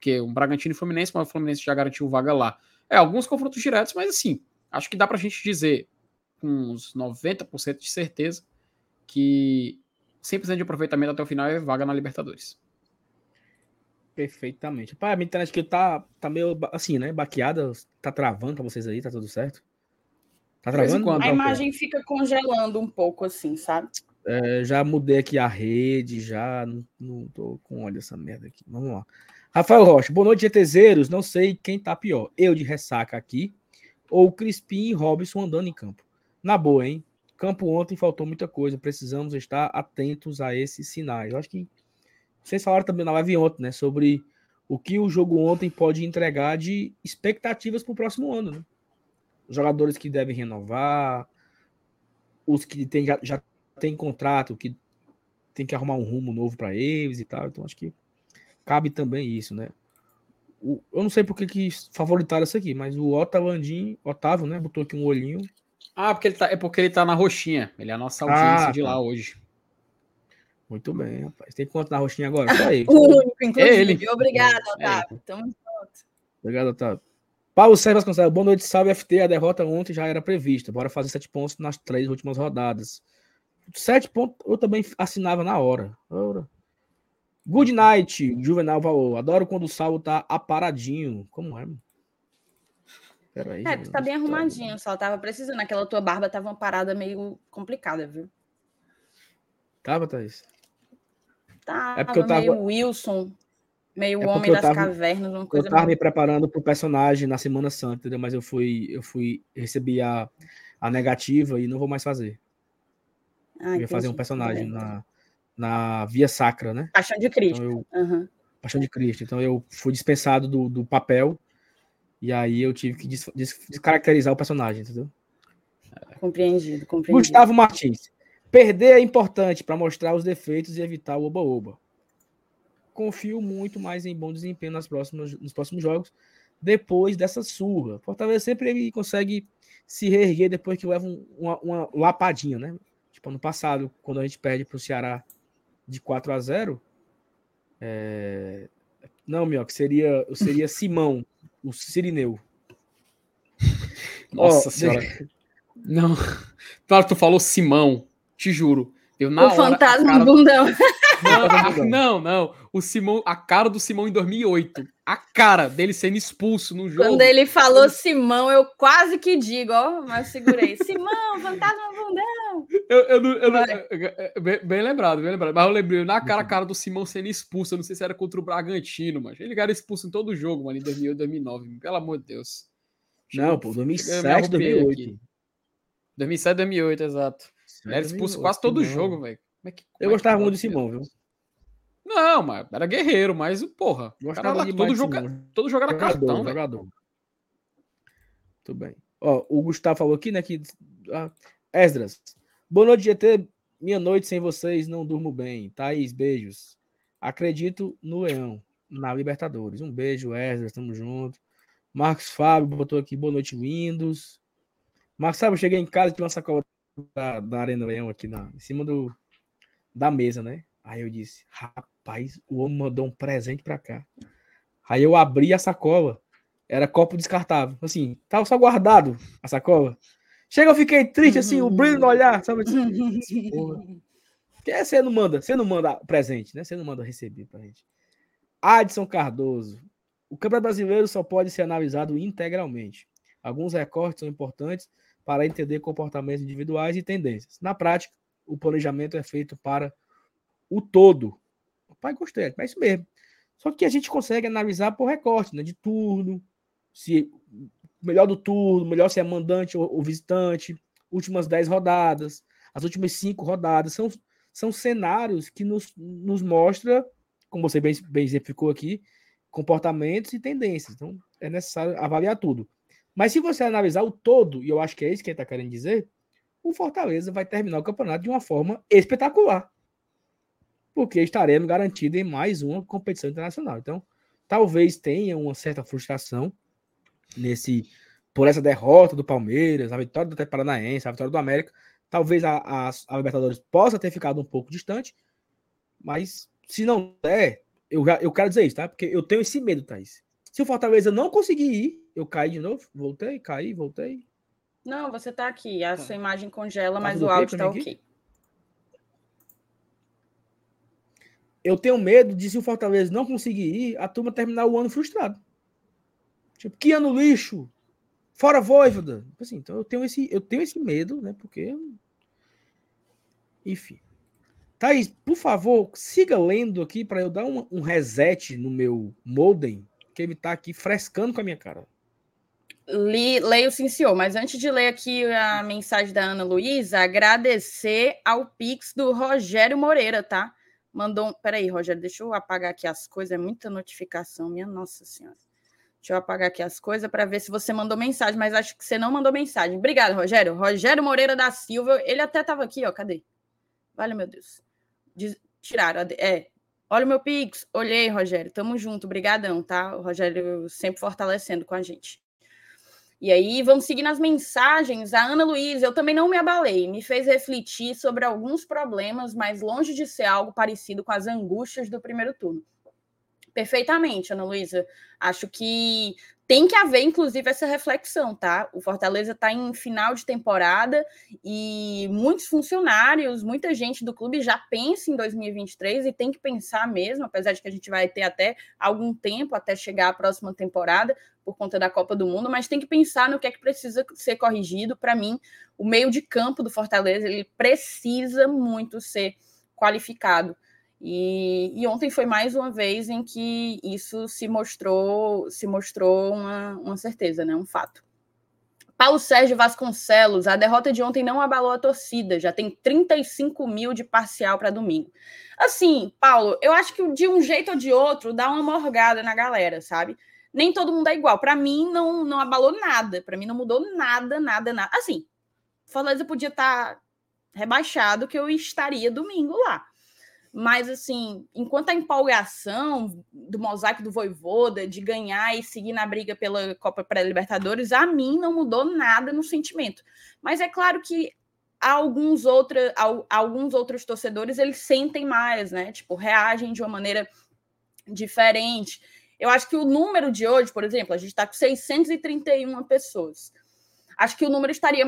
que, um Bragantino e Fluminense, mas o Fluminense já garantiu vaga lá. É, alguns confrontos diretos, mas assim, acho que dá pra gente dizer com uns 90% de certeza que 100% de aproveitamento até o final é vaga na Libertadores. Perfeitamente. Pai, a minha internet aqui tá, tá meio assim, né? Baqueada. Tá travando pra vocês aí, tá tudo certo? Tá travando? quando. A imagem fica congelando um pouco assim, sabe? É, já mudei aqui a rede, já não, não tô com olha essa merda aqui. Vamos lá. Rafael Rocha, boa noite, GTZeros. Não sei quem tá pior, eu de ressaca aqui ou Crispim e Robson andando em campo. Na boa, hein? Campo ontem faltou muita coisa, precisamos estar atentos a esses sinais. Eu acho que vocês falaram também na live ontem, né, sobre o que o jogo ontem pode entregar de expectativas para o próximo ano, né? Jogadores que devem renovar, os que tem, já, já tem contrato, que tem que arrumar um rumo novo para eles e tal. Então acho que cabe também isso, né? O- eu não sei por que, favoritaram isso aqui, mas o Otávio Otávio, né? Botou aqui um olhinho. Ah, porque ele tá, é porque ele tá na roxinha. Ele é a nossa audiência Ah, de tá. lá hoje. Muito bem, rapaz. Tem quanto na roxinha agora? Só aí. O [LAUGHS] único, inclusive. ele. Obrigada, É. Otávio. Tamo Obrigado, Otávio. Paulo Sérgio Vasconcelos, boa noite, salve FT. A derrota ontem já era prevista. Bora fazer sete pontos nas três últimas rodadas. Sete pontos eu também assinava na hora. Ora. Good night, Juvenal Valor. Adoro quando o Salvo tá aparadinho. Como é, mano? Peraí. É, tu tá bem arrumadinho, só tava precisando. Aquela tua barba tava uma parada meio complicada, viu? Tava, Thaís? Tava É porque eu tava- meio Wilson, meio É Homem eu das tava- Cavernas, uma Eu coisa tava me meio... preparando pro personagem na Semana Santa, entendeu? Mas eu fui, eu fui, recebi a, a negativa e não vou mais fazer. Ah, eu ia fazer um personagem na, na Via Sacra, né? Paixão de Cristo. Então eu, Aham. Paixão de Cristo. Então eu fui dispensado do, do papel e aí eu tive que des- des- descaracterizar o personagem, entendeu? Compreendido, compreendido. Gustavo Martins. Perder é importante para mostrar os defeitos e evitar o oba-oba. Confio muito mais em bom desempenho nas próximas, nos próximos jogos depois dessa surra. Fortaleza sempre ele consegue se reerguer depois que leva um- uma, uma lapadinha, né? Tipo, ano passado, quando a gente perde para o Ceará de 4 a 0 é... Não, meu, que seria, eu seria Simão, o Sirineu. Nossa Ó, senhora. Não. [LAUGHS] Claro, tu falou Simão, te juro. Eu, na O hora, fantasma cara- do bundão. [LAUGHS] Não, a- não, não. O Simão, a cara do Simão em 2008. A cara dele sendo expulso no jogo. Quando ele falou Simão, eu quase que digo, ó, mas eu segurei. Simão, fantasma bundão. Eu, eu não- eu não- Vai. é- é- bem, bem lembrado, bem lembrado. Mas eu lembrei na cara a cara do Simão sendo expulso. Eu não sei se era contra o Bragantino, mas ele era expulso em todo jogo, mano, em 2008, 2009. Pelo amor de Deus. Não, pô, Chegou- 2007, me arrupiei 2008. aqui. 2007, 2008, exato. Ele era expulso quase todo jogo, velho. Como é que- como Eu é gostava muito do meu Simão, viu? Não, mas era guerreiro, mas porra. Gostava Cara, demais todo, Simão. todo jogo era Jogador, cartão, jogador. Tudo bem. Ó, o Gustavo falou aqui, né, que... ah, Esdras, boa noite, GT. Minha noite sem vocês, não durmo bem. Thaís, beijos. Acredito no Leão, na Libertadores. Um beijo, Esdras, tamo junto. Marcos Fábio botou aqui, boa noite, Windows. Marcos Fábio, eu cheguei em casa e tinha uma sacola da, da Arena Leão aqui na, em cima do, da mesa, né? Aí eu disse, rapaz, o homem mandou um presente pra cá. Aí eu abri a sacola, era copo descartável. Assim, tava só guardado a sacola. Chega, eu fiquei triste, assim, o brilho no olhar, sabe? Porque você não manda, você não manda presente, né? Você não manda receber pra gente. Adson Cardoso. O Campeonato Brasileiro só pode ser analisado integralmente. Alguns recortes são importantes para entender comportamentos individuais e tendências. Na prática, o planejamento é feito para o todo. Pai, gostei, é isso mesmo. Só que a gente consegue analisar por recorte, né? De turno, se melhor do turno, melhor se é mandante ou, ou visitante, últimas 10 rodadas, as últimas cinco rodadas, são, são cenários que nos, nos mostra, como você bem, bem exemplificou aqui, comportamentos e tendências. Então, é necessário avaliar tudo. Mas se você analisar o todo, e eu acho que é isso que ele está querendo dizer, o Fortaleza vai terminar o campeonato de uma forma espetacular. Porque estaremos garantidos em mais uma competição internacional. Então, talvez tenha uma certa frustração nesse por essa derrota do Palmeiras, a vitória do Paranaense, a vitória do América. Talvez a, a, a Libertadores possa ter ficado um pouco distante, mas se não der, eu, eu quero dizer isso, tá? Porque eu tenho esse medo, Thaís. Se o Fortaleza não conseguir ir, eu caí de novo, voltei, caí, voltei. Não, você tá aqui. A sua imagem congela, Tá mas o áudio tá aqui? ok. Eu tenho medo de se o Fortaleza não conseguir ir, a turma terminar o ano frustrado. Tipo, que ano lixo! Fora Voivoda! Assim, então eu tenho esse, eu tenho esse medo, né? Porque. Enfim. Thaís, por favor, siga lendo aqui para eu dar um, um reset no meu modem, que ele tá aqui frescando com a minha cara. Li, leio sim, senhor. Mas antes de ler aqui a mensagem da Ana Luísa, agradecer ao Pix do Rogério Moreira, tá? Mandou um. Peraí, Rogério, deixa eu apagar aqui as coisas. É muita notificação, minha Nossa Senhora. Deixa eu apagar aqui as coisas para ver se você mandou mensagem, mas acho que você não mandou mensagem. Obrigado, Rogério. Rogério Moreira da Silva, ele até estava aqui, ó. Cadê? Vale, meu Deus. Diz- Tiraram. É. Olha o meu Pix. Olhei, Rogério. Tamo junto. Obrigadão, tá? O Rogério sempre fortalecendo com a gente. E aí, vamos seguir nas mensagens. A Ana Luísa, eu também não me abalei, me fez refletir sobre alguns problemas, mas longe de ser algo parecido com as angústias do primeiro turno. Perfeitamente, Ana Luísa. Acho que tem que haver, inclusive, essa reflexão, tá? O Fortaleza está em final de temporada e muitos funcionários, muita gente do clube já pensa em 2023 e tem que pensar mesmo, apesar de que a gente vai ter até algum tempo até chegar à próxima temporada por conta da Copa do Mundo, mas tem que pensar no que é que precisa ser corrigido. Para mim, o meio de campo do Fortaleza ele precisa muito ser qualificado. E, e, ontem foi mais uma vez em que isso se mostrou se mostrou uma, uma certeza, né? um fato. Paulo Sérgio Vasconcelos, a derrota de ontem não abalou a torcida, já tem 35 mil de parcial para domingo. Assim, Paulo, eu acho que de um jeito ou de outro dá uma morgada na galera, sabe? Nem todo mundo é igual. Para mim, não, não abalou nada. Para mim, não mudou nada, nada, nada. Assim, Fortaleza podia estar tá rebaixado, que eu estaria domingo lá mas, assim, enquanto a empolgação do mosaico do Voivoda de ganhar e seguir na briga pela Copa Pré-Libertadores, a mim não mudou nada no sentimento. Mas é claro que alguns, outra, alguns outros torcedores eles sentem mais, né? Tipo, reagem de uma maneira diferente. Eu acho que o número de hoje, por exemplo, a gente está com 631 pessoas. Acho que o número estaria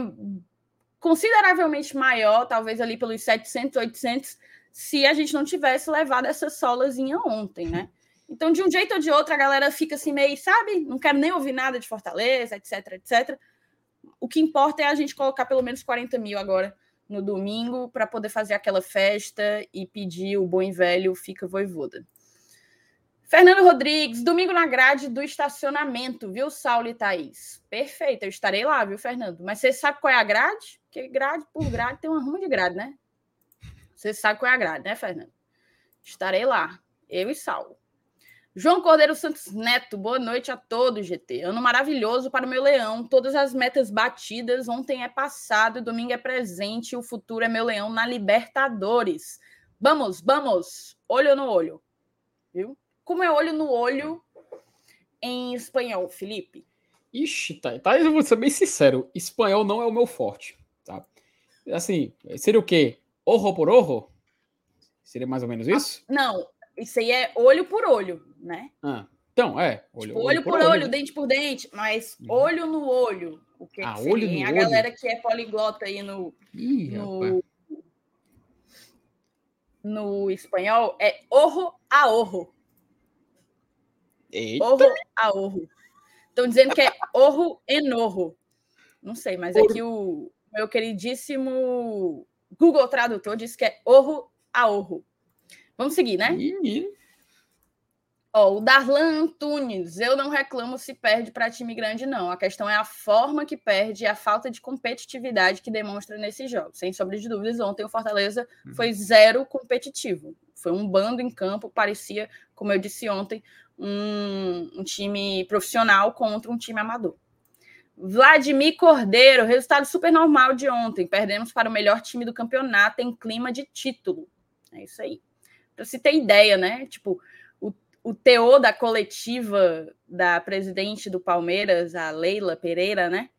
consideravelmente maior, talvez ali pelos 700, 800 se a gente não tivesse levado essa solazinha ontem, né? Então, de um jeito ou de outro, a galera fica assim meio, sabe? Não quero nem ouvir nada de Fortaleza, etc, etc. O que importa é a gente colocar pelo menos 40 mil agora no domingo para poder fazer aquela festa e pedir o bom e velho Fica Voivoda. Fernando Rodrigues, domingo na grade do estacionamento, viu, Saulo e Thaís? Perfeito, eu estarei lá, viu, Fernando? Mas você sabe qual é a grade? Porque grade por grade tem uma ruma de grade, né? Você sabe qual é a grade, né, Fernando? Estarei lá, eu e Saulo. João Cordeiro Santos Neto, boa noite a todos, GT. Ano maravilhoso para o meu leão. Todas as metas batidas. Ontem é passado, domingo é presente. O futuro é meu leão na Libertadores. Vamos, vamos. Olho no olho. Viu? Como é olho no olho em espanhol, Felipe? Ixi, tá, tá. Eu vou ser bem sincero. Espanhol não é o meu forte, tá? Assim, seria o quê? Orro por orro? Seria mais ou menos isso? Ah, não, isso aí é olho por olho, né? Ah, então, é. Olho, tipo, olho, olho por, olho, olho, dente por dente, mas uhum. olho no olho. O que, ah, que olho no A olho? galera que é poliglota aí no, Ih, no, no espanhol é orro a orro. Eita. Orro a orro. Estão dizendo que é orro enorro. Não sei, mas aqui o meu queridíssimo Google Tradutor diz que é orro a orro. Vamos seguir, né? Ó, o Darlan Antunes, eu não reclamo se perde para time grande, não. A questão é a forma que perde e a falta de competitividade que demonstra nesses jogos. Sem sombra de dúvidas, ontem o Fortaleza uhum. foi zero competitivo. Foi um bando em campo, parecia, como eu disse ontem, um, um time profissional contra um time amador. Vladimir Cordeiro, resultado super normal de ontem. Perdemos para o melhor time do campeonato em clima de título. É isso aí. Para você ter ideia, né? Tipo, o, teor da coletiva da presidente do Palmeiras, a Leila Pereira, né?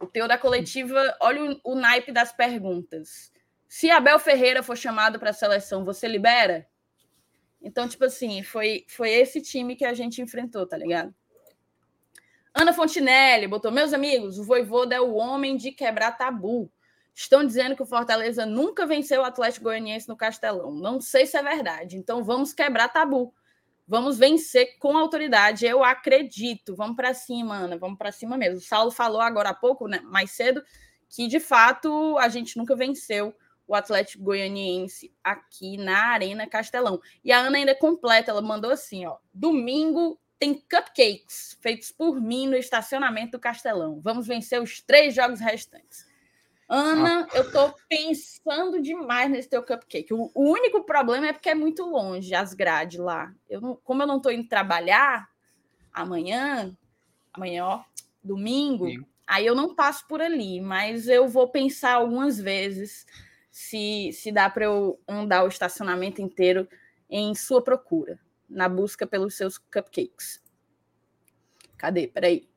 O teor da coletiva, olha o, o naipe das perguntas. Se Abel Ferreira for chamado para a seleção, você libera? Então, tipo assim, foi, foi esse time que a gente enfrentou, tá ligado? Ana Fontinelli botou: Meus amigos, o Voivoda é o homem de quebrar tabu. Estão dizendo que o Fortaleza nunca venceu o Atlético Goianiense no Castelão. Não sei se é verdade. Então vamos quebrar tabu. Vamos vencer com autoridade. Eu acredito. Vamos para cima, Ana. Vamos para cima mesmo. O Saulo falou agora há pouco, né, mais cedo, que de fato a gente nunca venceu o Atlético Goianiense aqui na Arena Castelão. E a Ana ainda completa, ela mandou assim, ó: domingo tem cupcakes feitos por mim no estacionamento do Castelão. Vamos vencer os três jogos restantes. Ana, ah. eu tô pensando demais nesse teu cupcake. O, o, único problema é porque é muito longe as grades lá. Eu não, como eu não tô indo trabalhar amanhã, amanhã, ó, domingo, Sim. aí eu não passo por ali, mas eu vou pensar algumas vezes se, se dá para eu andar o estacionamento inteiro em sua procura na busca pelos seus cupcakes. Cadê? Peraí.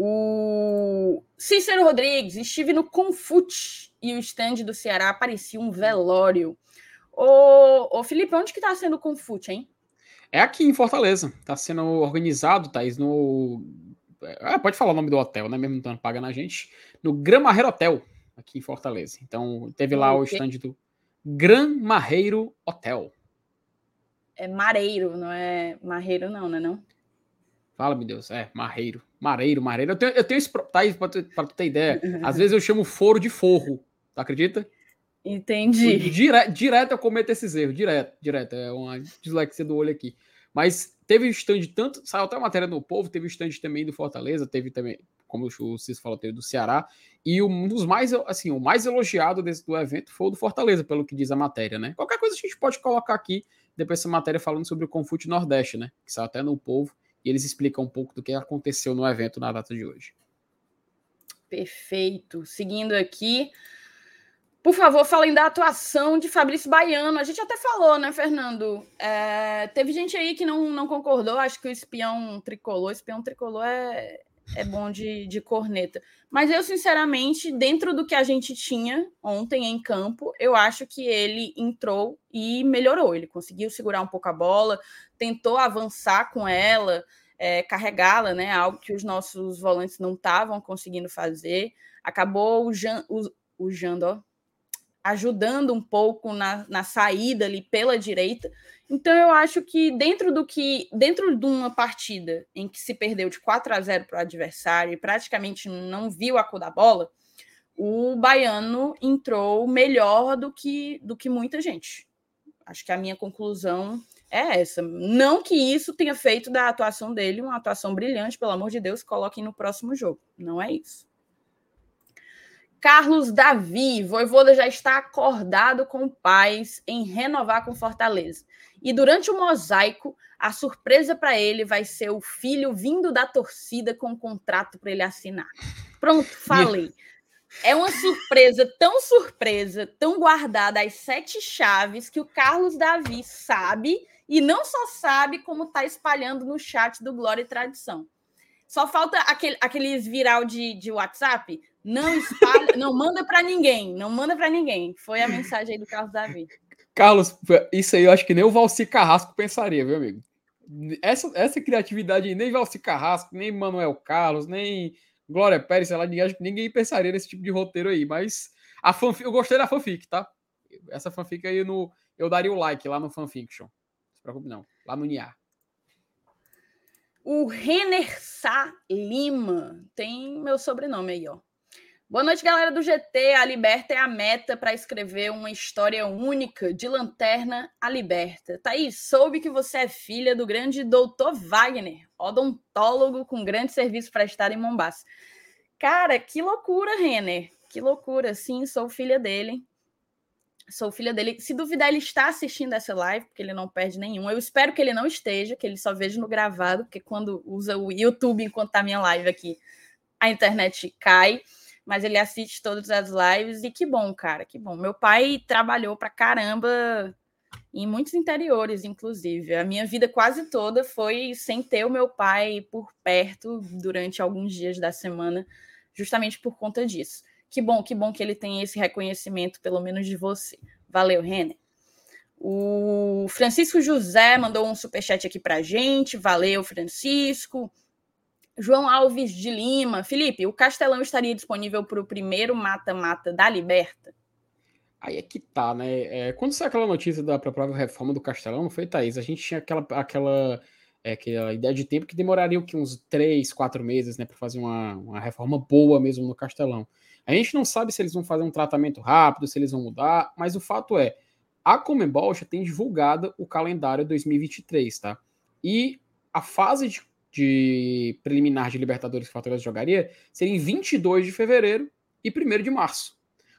O Cícero Rodrigues, estive no Confute e o stand do Ceará parecia um velório. Ô, ô Felipe, onde que tá sendo o Confute, hein? É aqui em Fortaleza. Tá sendo organizado, Thaís, no Ah, pode falar o nome do hotel, né? Mesmo não estando pagando a gente. No Gran Marreiro Hotel, aqui em Fortaleza. Então, teve lá o stand do Gran Marreiro Hotel. É Mareiro, não é Marreiro, não, né? Não? Fala, meu Deus. É, Marreiro. Mareiro, Mareiro. Eu tenho, eu tenho esse. Tá aí, pra tu, pra tu ter ideia. Às vezes eu chamo foro de forro. Tu acredita? Entendi. Dire, direto eu cometo esses erros. Direto, direto. É uma dislexia do olho aqui. Mas teve stand tanto. Saiu até a matéria do povo, teve stand também do Fortaleza, teve também, como o Cis falou, teve do Ceará. E um dos mais, assim, o mais elogiado desse, do evento foi o do Fortaleza, pelo que diz a matéria, né? Qualquer coisa a gente pode colocar aqui, depois essa matéria falando sobre o Confute Nordeste, né? Que saiu até no povo. E eles explicam um pouco do que aconteceu no evento na data de hoje. Perfeito. Seguindo aqui, por favor, falem da atuação de Fabrício Baiano. A gente até falou, né, Fernando? É, teve gente aí que não, não concordou. Acho que o espião tricolor, espião tricolor é, é bom de, de corneta. Mas eu, sinceramente, dentro do que a gente tinha ontem em campo, eu acho que ele entrou e melhorou. Ele conseguiu segurar um pouco a bola, tentou avançar com ela, é, carregá-la, né? Algo que os nossos volantes não estavam conseguindo fazer. Acabou o, Jan, o, o ajudando um pouco na, na saída ali pela direita. Então eu acho que dentro do que dentro de uma partida em que se perdeu de 4 a 0 para o adversário e praticamente não viu a cor da bola, o baiano entrou melhor do que do que muita gente. Acho que a minha conclusão é essa. Não que isso tenha feito da atuação dele uma atuação brilhante, pelo amor de Deus, coloquem no próximo jogo. Não é isso. Carlos Davi, Voivoda já está acordado com paz em renovar com Fortaleza. E durante o mosaico, a surpresa para ele vai ser o filho vindo da torcida com um contrato para ele assinar. Pronto, [LAUGHS] falei. É uma surpresa tão surpresa, tão guardada às sete chaves que o Carlos Davi sabe e não só sabe como está espalhando no chat do Glória e Tradição. Só falta aquele, aqueles viral de, de WhatsApp. Não espalha, [LAUGHS] não manda para ninguém, não manda para ninguém. Foi a mensagem aí do Carlos Davi. Carlos, isso aí eu acho que nem o Valci Carrasco pensaria, viu, amigo? Essa, essa criatividade nem Valci Carrasco, nem Manuel Carlos, nem Glória Pérez, sei lá, ninguém, ninguém pensaria nesse tipo de roteiro aí. Mas a fanfic, eu gostei da fanfic, tá? Essa fanfic aí no, eu daria o like lá no fanfiction. Se preocupe, não. Lá no NIA. O Renner Sá Lima tem meu sobrenome aí, ó. Boa noite, galera do GT. A Liberta é a meta para escrever uma história única de Lanterna a Liberta. Thaís, soube que você é filha do grande doutor Wagner, odontólogo com grande serviço prestado em Mombasa. Cara, que loucura, Renner. Que loucura. Sim, sou filha dele. Sou filha dele. Se duvidar, ele está assistindo essa live, porque ele não perde nenhum. Eu espero que ele não esteja, que ele só veja no gravado, porque quando usa o YouTube enquanto tá minha live aqui, a internet cai mas ele assiste todas as lives e que bom, cara, que bom. Meu pai trabalhou pra caramba em muitos interiores, inclusive. A minha vida quase toda foi sem ter o meu pai por perto durante alguns dias da semana, justamente por conta disso. Que bom, que bom que ele tem esse reconhecimento, pelo menos de você. Valeu, Renner. O Francisco José mandou um superchat aqui pra gente. Valeu, Francisco. João Alves de Lima. Felipe, o Castelão estaria disponível para o primeiro mata-mata da Liberta? Aí é que tá, né? É, quando saiu aquela notícia da provável reforma do Castelão, foi, Thaís? A gente tinha aquela, aquela, é, aquela ideia de tempo que demoraria que, uns três, quatro meses, né, para fazer uma, uma reforma boa mesmo no Castelão. A gente não sabe se eles vão fazer um tratamento rápido, se eles vão mudar, mas o fato é, a Comembol já tem divulgado o calendário 2023, tá? E a fase de de preliminar de Libertadores que o Fortaleza jogaria seria em 22 de fevereiro e 1 de março.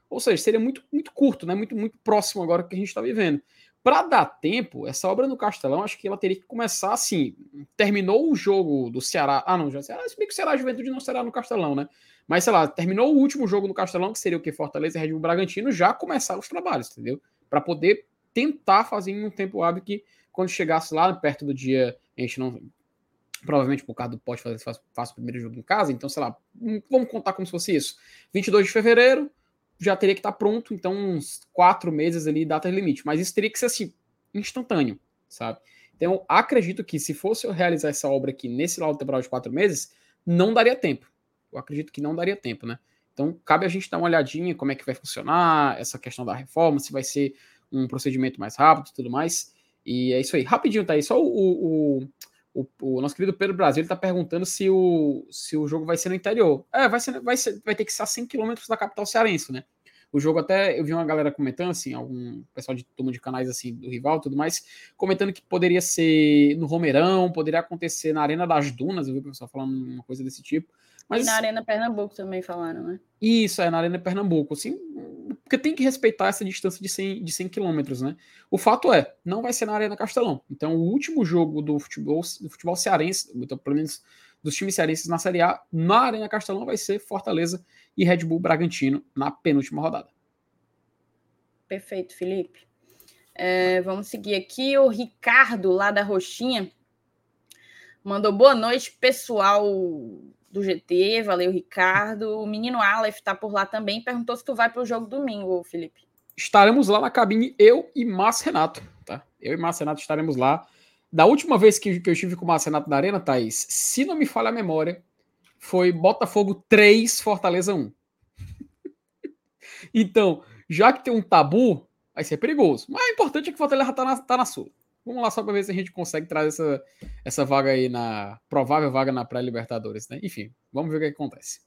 Ou seja, seria muito, muito curto, né? muito, muito próximo agora que a gente está vivendo. Para dar tempo, essa obra no Castelão, acho que ela teria que começar assim. Terminou o jogo do Ceará. Ah, não, já Ceará. Se bem que o Ceará Juventude não será no Castelão, né? Mas sei lá, terminou o último jogo no Castelão, que seria o que? Fortaleza e Red Bull Bragantino, já começar os trabalhos, entendeu? Para poder tentar fazer em um tempo hábil que quando chegasse lá perto do dia, a gente não provavelmente por causa do pode fazer faz, faz o primeiro jogo em casa, então sei lá, hum, vamos contar como se fosse isso. 22 de fevereiro já teria que estar pronto, então uns quatro meses ali, data limite, mas isso teria que ser assim, instantâneo, sabe? Então acredito que se fosse eu realizar essa obra aqui nesse laudo temporal de quatro meses, não daria tempo. Eu acredito que não daria tempo, né? Então, cabe a gente dar uma olhadinha como é que vai funcionar essa questão da reforma, se vai ser um procedimento mais rápido e tudo mais. E é isso aí. Rapidinho, tá aí. Só o, o, o, o nosso querido Pedro Brasil está perguntando se o, se o jogo vai ser no interior. É, vai, ser, vai, ser, vai ter que ser a 100 km da capital cearense, né? O jogo até, eu vi uma galera comentando, assim, algum pessoal de turma de canais, assim, do rival tudo mais, comentando que poderia ser no Romeirão, poderia acontecer na Arena das Dunas, eu vi o pessoal falando uma coisa desse tipo. Mas, e na Arena Pernambuco também falaram, né? Isso, é, na Arena Pernambuco, assim, porque tem que respeitar essa distância de 100, de 100 quilômetros, né? O fato é, não vai ser na Arena Castelão. Então, o último jogo do futebol, do futebol cearense, então, pelo menos dos times cearenses na Série A, na Arena Castelão vai ser Fortaleza e Red Bull Bragantino na penúltima rodada. Perfeito, Felipe. É, vamos seguir aqui. O Ricardo, lá da Roxinha, mandou boa noite, pessoal do GT. Valeu, Ricardo. O menino Aleph tá por lá também. Perguntou se tu vai para o jogo domingo, Felipe. Estaremos lá na cabine, eu e Márcio Renato. Tá? Eu e Márcio Renato estaremos lá. Da última vez que, que eu estive com o Márcio Renato na Arena, Thaís, se não me falha a memória, foi Botafogo 3, Fortaleza 1. [LAUGHS] então, já que tem um tabu, vai ser perigoso. Mas o importante é que o Fortaleza tá na, tá na sua. Vamos lá só para ver se a gente consegue trazer essa, essa vaga aí na provável vaga na pré-Libertadores, né? Enfim, vamos ver o que, que acontece.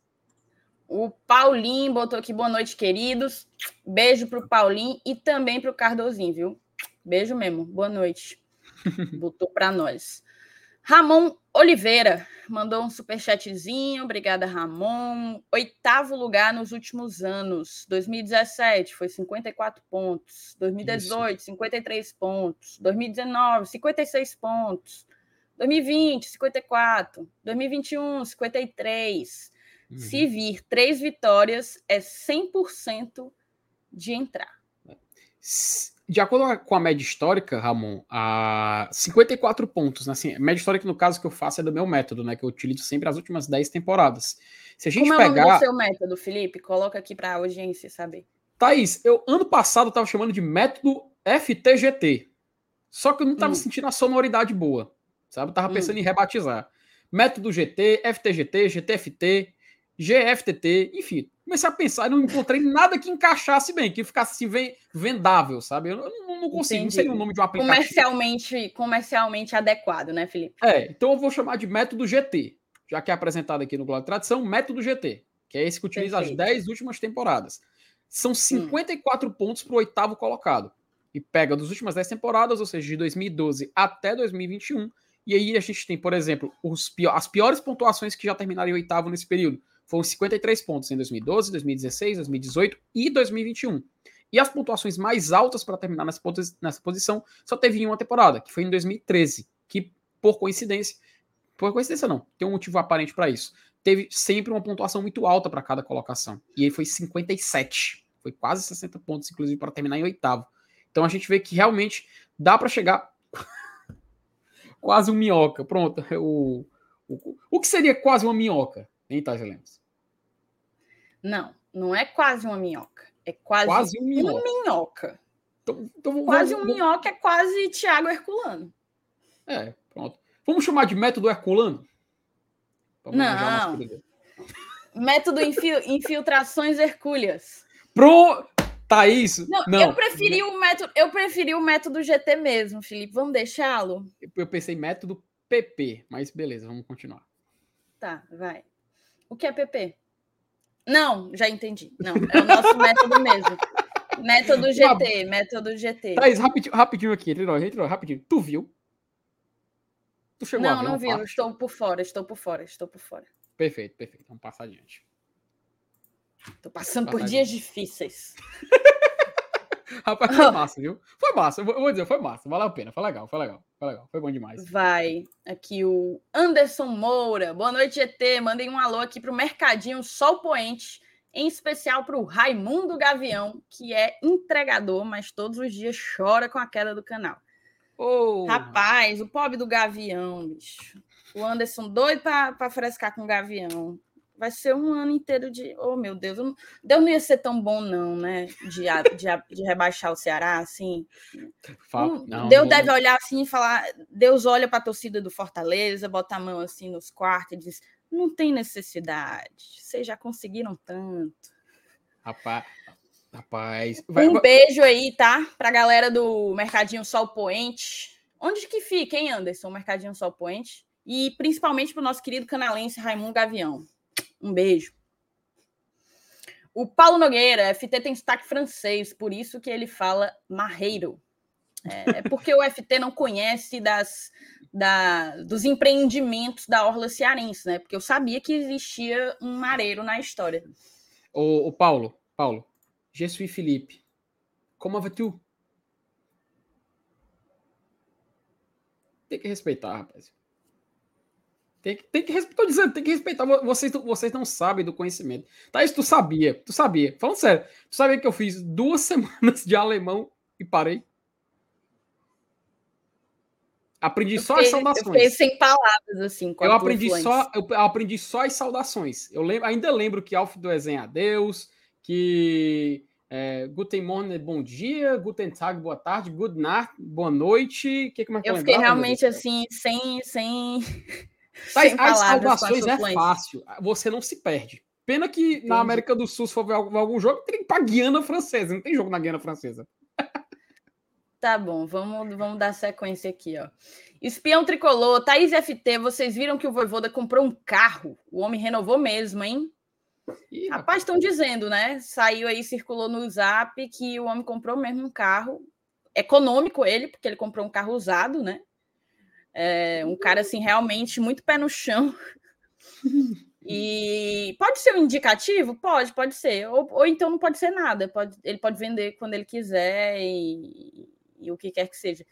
O Paulinho botou aqui boa noite, queridos. Beijo pro Paulinho e também pro Cardozinho, viu? Beijo mesmo. Boa noite. [LAUGHS] Botou para nós. Ramon Oliveira mandou um superchatzinho. Obrigada, Ramon. Oitavo lugar nos últimos anos. 2017 foi 54 pontos. 2018, Isso. 53 pontos. 2019, 56 pontos. 2020, 54. 2021, 53. Uhum. Se vir três vitórias, é 100% de entrar de acordo com a média histórica, Ramon, a 54 pontos, né? Assim, a média histórica, no caso, que eu faço é do meu método, né? Que eu utilizo sempre as últimas 10 temporadas. Se a gente Como pegar... é o nome do seu método, Felipe? Coloca aqui para a audiência saber. Thaís, eu ano passado estava chamando de método FTGT. Só que eu não estava hum. sentindo a sonoridade boa, sabe? Eu tava hum. pensando hum. em rebatizar. Método GT, FTGT, GTFT, GFTT, enfim comecei a pensar e não encontrei nada que encaixasse bem, que ficasse assim, vendável, sabe? Eu não, não consigo, Entendi. não seria o nome de um aplicativo. Comercialmente, comercialmente adequado, né, Felipe? É, então eu vou chamar de método GT, já que é apresentado aqui no Globo de Tradição, método GT, que é esse que utiliza Perfeito. as 10 últimas temporadas. São 54 hum. pontos para o oitavo colocado. E pega das últimas 10 temporadas, ou seja, de 2012 até 2021. E aí a gente tem, por exemplo, os as piores pontuações que já terminaram em oitavo nesse período foram 53 pontos em 2012, 2016, 2018 e 2021. E as pontuações mais altas para terminar nessa, nessa posição só teve em uma temporada, que foi em 2013, que por coincidência, por coincidência não, tem um motivo aparente para isso. Teve sempre uma pontuação muito alta para cada colocação. E aí foi 57. Foi quase 60 pontos, inclusive, para terminar em oitavo. Então a gente vê que realmente dá para chegar [LAUGHS] quase um minhoca. Pronto. [LAUGHS] O, o, o que seria quase uma minhoca? Thaisa Lemos? Não, não é quase uma minhoca. É quase, quase um minhoca. uma minhoca. Então, então, quase vamos, um minhoca é quase Tiago Herculano. É, pronto. Vamos chamar de método Herculano? Vamos não. Método infil, infiltrações hercúleas. Pro Thaís. Não, não, eu preferi o método, eu preferi o método GT mesmo, Felipe. Vamos deixá-lo? Eu pensei método PP, mas beleza, vamos continuar. Tá, vai. O que é PP? Não, já entendi. Não, é o nosso método mesmo. Método GT, método GT. Thaís, rapidinho, rapidinho aqui, entrou, entrou, rapidinho. Tu viu? Tu chegou não, a ver não vi, eu estou por fora, estou por fora, estou por fora. Perfeito, perfeito. Vamos passar adiante. Estou passando por dias difíceis. [LAUGHS] Rapaz, foi [LAUGHS] massa, viu? Foi massa, eu vou dizer, foi massa, valeu a pena, foi legal, foi legal, foi legal, foi bom demais. Vai, aqui o Anderson Moura, boa noite, GT, mandem um alô aqui pro Mercadinho Sol Poente, em especial pro Raimundo Gavião, que é entregador, mas todos os dias chora com a queda do canal. Oh. Rapaz, o pobre do Gavião, bicho. O Anderson doido para frescar com o Gavião vai ser um ano inteiro de. Oh, meu Deus, não, Deus não ia ser tão bom, não, né? De, de, de rebaixar o Ceará, assim. Não, não, Deus não, deve olhar assim e falar. Deus olha para a torcida do Fortaleza, bota a mão assim nos quartos e diz: Não tem necessidade. Vocês já conseguiram tanto. Rapaz, rapaz. Vai, um beijo aí, tá? Pra galera do Mercadinho Sol Poente. Onde que fica, hein, Anderson? O Mercadinho Sol Poente. E principalmente pro nosso querido canalense Raimundo Gavião. Um beijo. O Paulo Nogueira, FT tem sotaque francês, por isso que ele fala marreiro. É, é porque o FT não conhece das, da, dos empreendimentos da Orla Cearense, né? Porque eu sabia que existia um mareiro na história. O, o Paulo, Paulo, je suis Felipe. Como vas-tu? Tem que respeitar, rapaz. Tem que, tem que respeitar, dizendo, tem que respeitar. Vocês, vocês não sabem do conhecimento. Tá, isso tu sabia, tu sabia. Falando sério, tu sabia que eu fiz duas [LAUGHS] semanas de alemão e parei? Aprendi eu só fiquei, as saudações. Eu fiquei sem palavras, assim. eu aprendi só, eu aprendi só as saudações. Eu lembro, ainda lembro que Alf do Ezen adeus, que é, Guten Morgen, bom dia, Guten Tag, boa tarde, Good Nacht, boa noite. Que, que mais eu fiquei realmente assim, sem. sem... sem as saudações é fácil, você não se perde. Pena que Entendi. na América do Sul, se for ver algum, algum jogo, tem que ir pra Guiana Francesa. Não tem jogo na Guiana Francesa. Tá bom, vamos, vamos dar sequência aqui, ó. Espião tricolor, Thaís FT, vocês viram que o Voivoda comprou um carro? O homem renovou mesmo, hein? Ih, rapaz, estão dizendo, né? Saiu aí, circulou no zap que o homem comprou mesmo um carro. Econômico ele, porque ele comprou um carro usado, né? É, um cara, assim, realmente muito pé no chão. [LAUGHS] E pode ser um indicativo? Pode, pode ser. Ou, ou então não pode ser nada. Pode, ele pode vender quando ele quiser e, e o que quer que seja.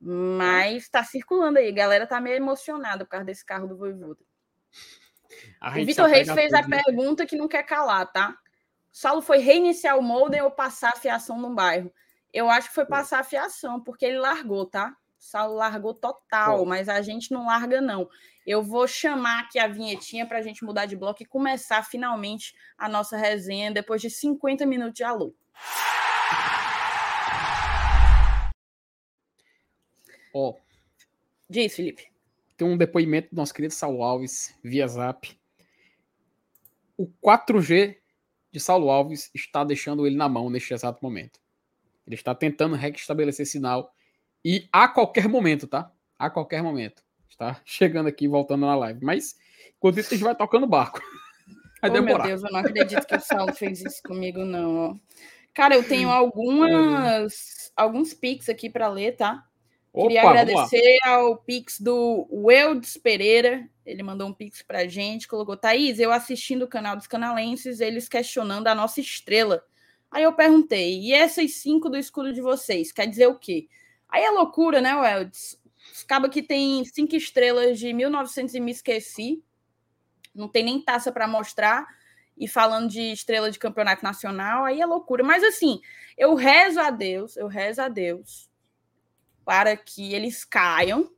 Mas está circulando aí, a galera tá meio emocionada por causa desse carro do Voivoda. O Vitor Reis fez a né? pergunta que não quer calar, tá? Saulo foi reiniciar o molden ou passar a fiação no bairro? Eu acho que foi passar a fiação, porque ele largou, tá? Saulo largou total, Pô. mas a gente não larga, não. Eu vou chamar aqui a vinhetinha para a gente mudar de bloco e começar finalmente a nossa resenha depois de 50 minutos de alô. Ó. Diz, Felipe. Tem um depoimento do nosso querido Saulo Alves via Zap. O 4G de Saulo Alves está deixando ele na mão neste exato momento. Ele está tentando restabelecer sinal e a qualquer momento, tá? A qualquer momento. Está [LAUGHS] chegando aqui, voltando na live. Mas, enquanto isso, a gente vai tocando barco. [LAUGHS] Vai oh, demorar. meu Deus, eu não acredito que o Saulo fez isso comigo, não. Ó. Cara, eu tenho algumas, alguns pics aqui para ler, tá? Queria Opa, agradecer ao Pix do Weldes Pereira. Ele mandou um Pix pra gente, colocou: Thaís, eu assistindo o canal dos canalenses, eles questionando a nossa estrela. Aí eu perguntei: e essas cinco do escudo de vocês? Quer dizer o quê? Aí é loucura, né, Weldes? Acaba que tem cinco estrelas de 1900 e me esqueci. Não tem nem taça para mostrar. E falando de estrela de campeonato nacional, aí é loucura. Mas assim, eu rezo a Deus, eu rezo a Deus para que eles caiam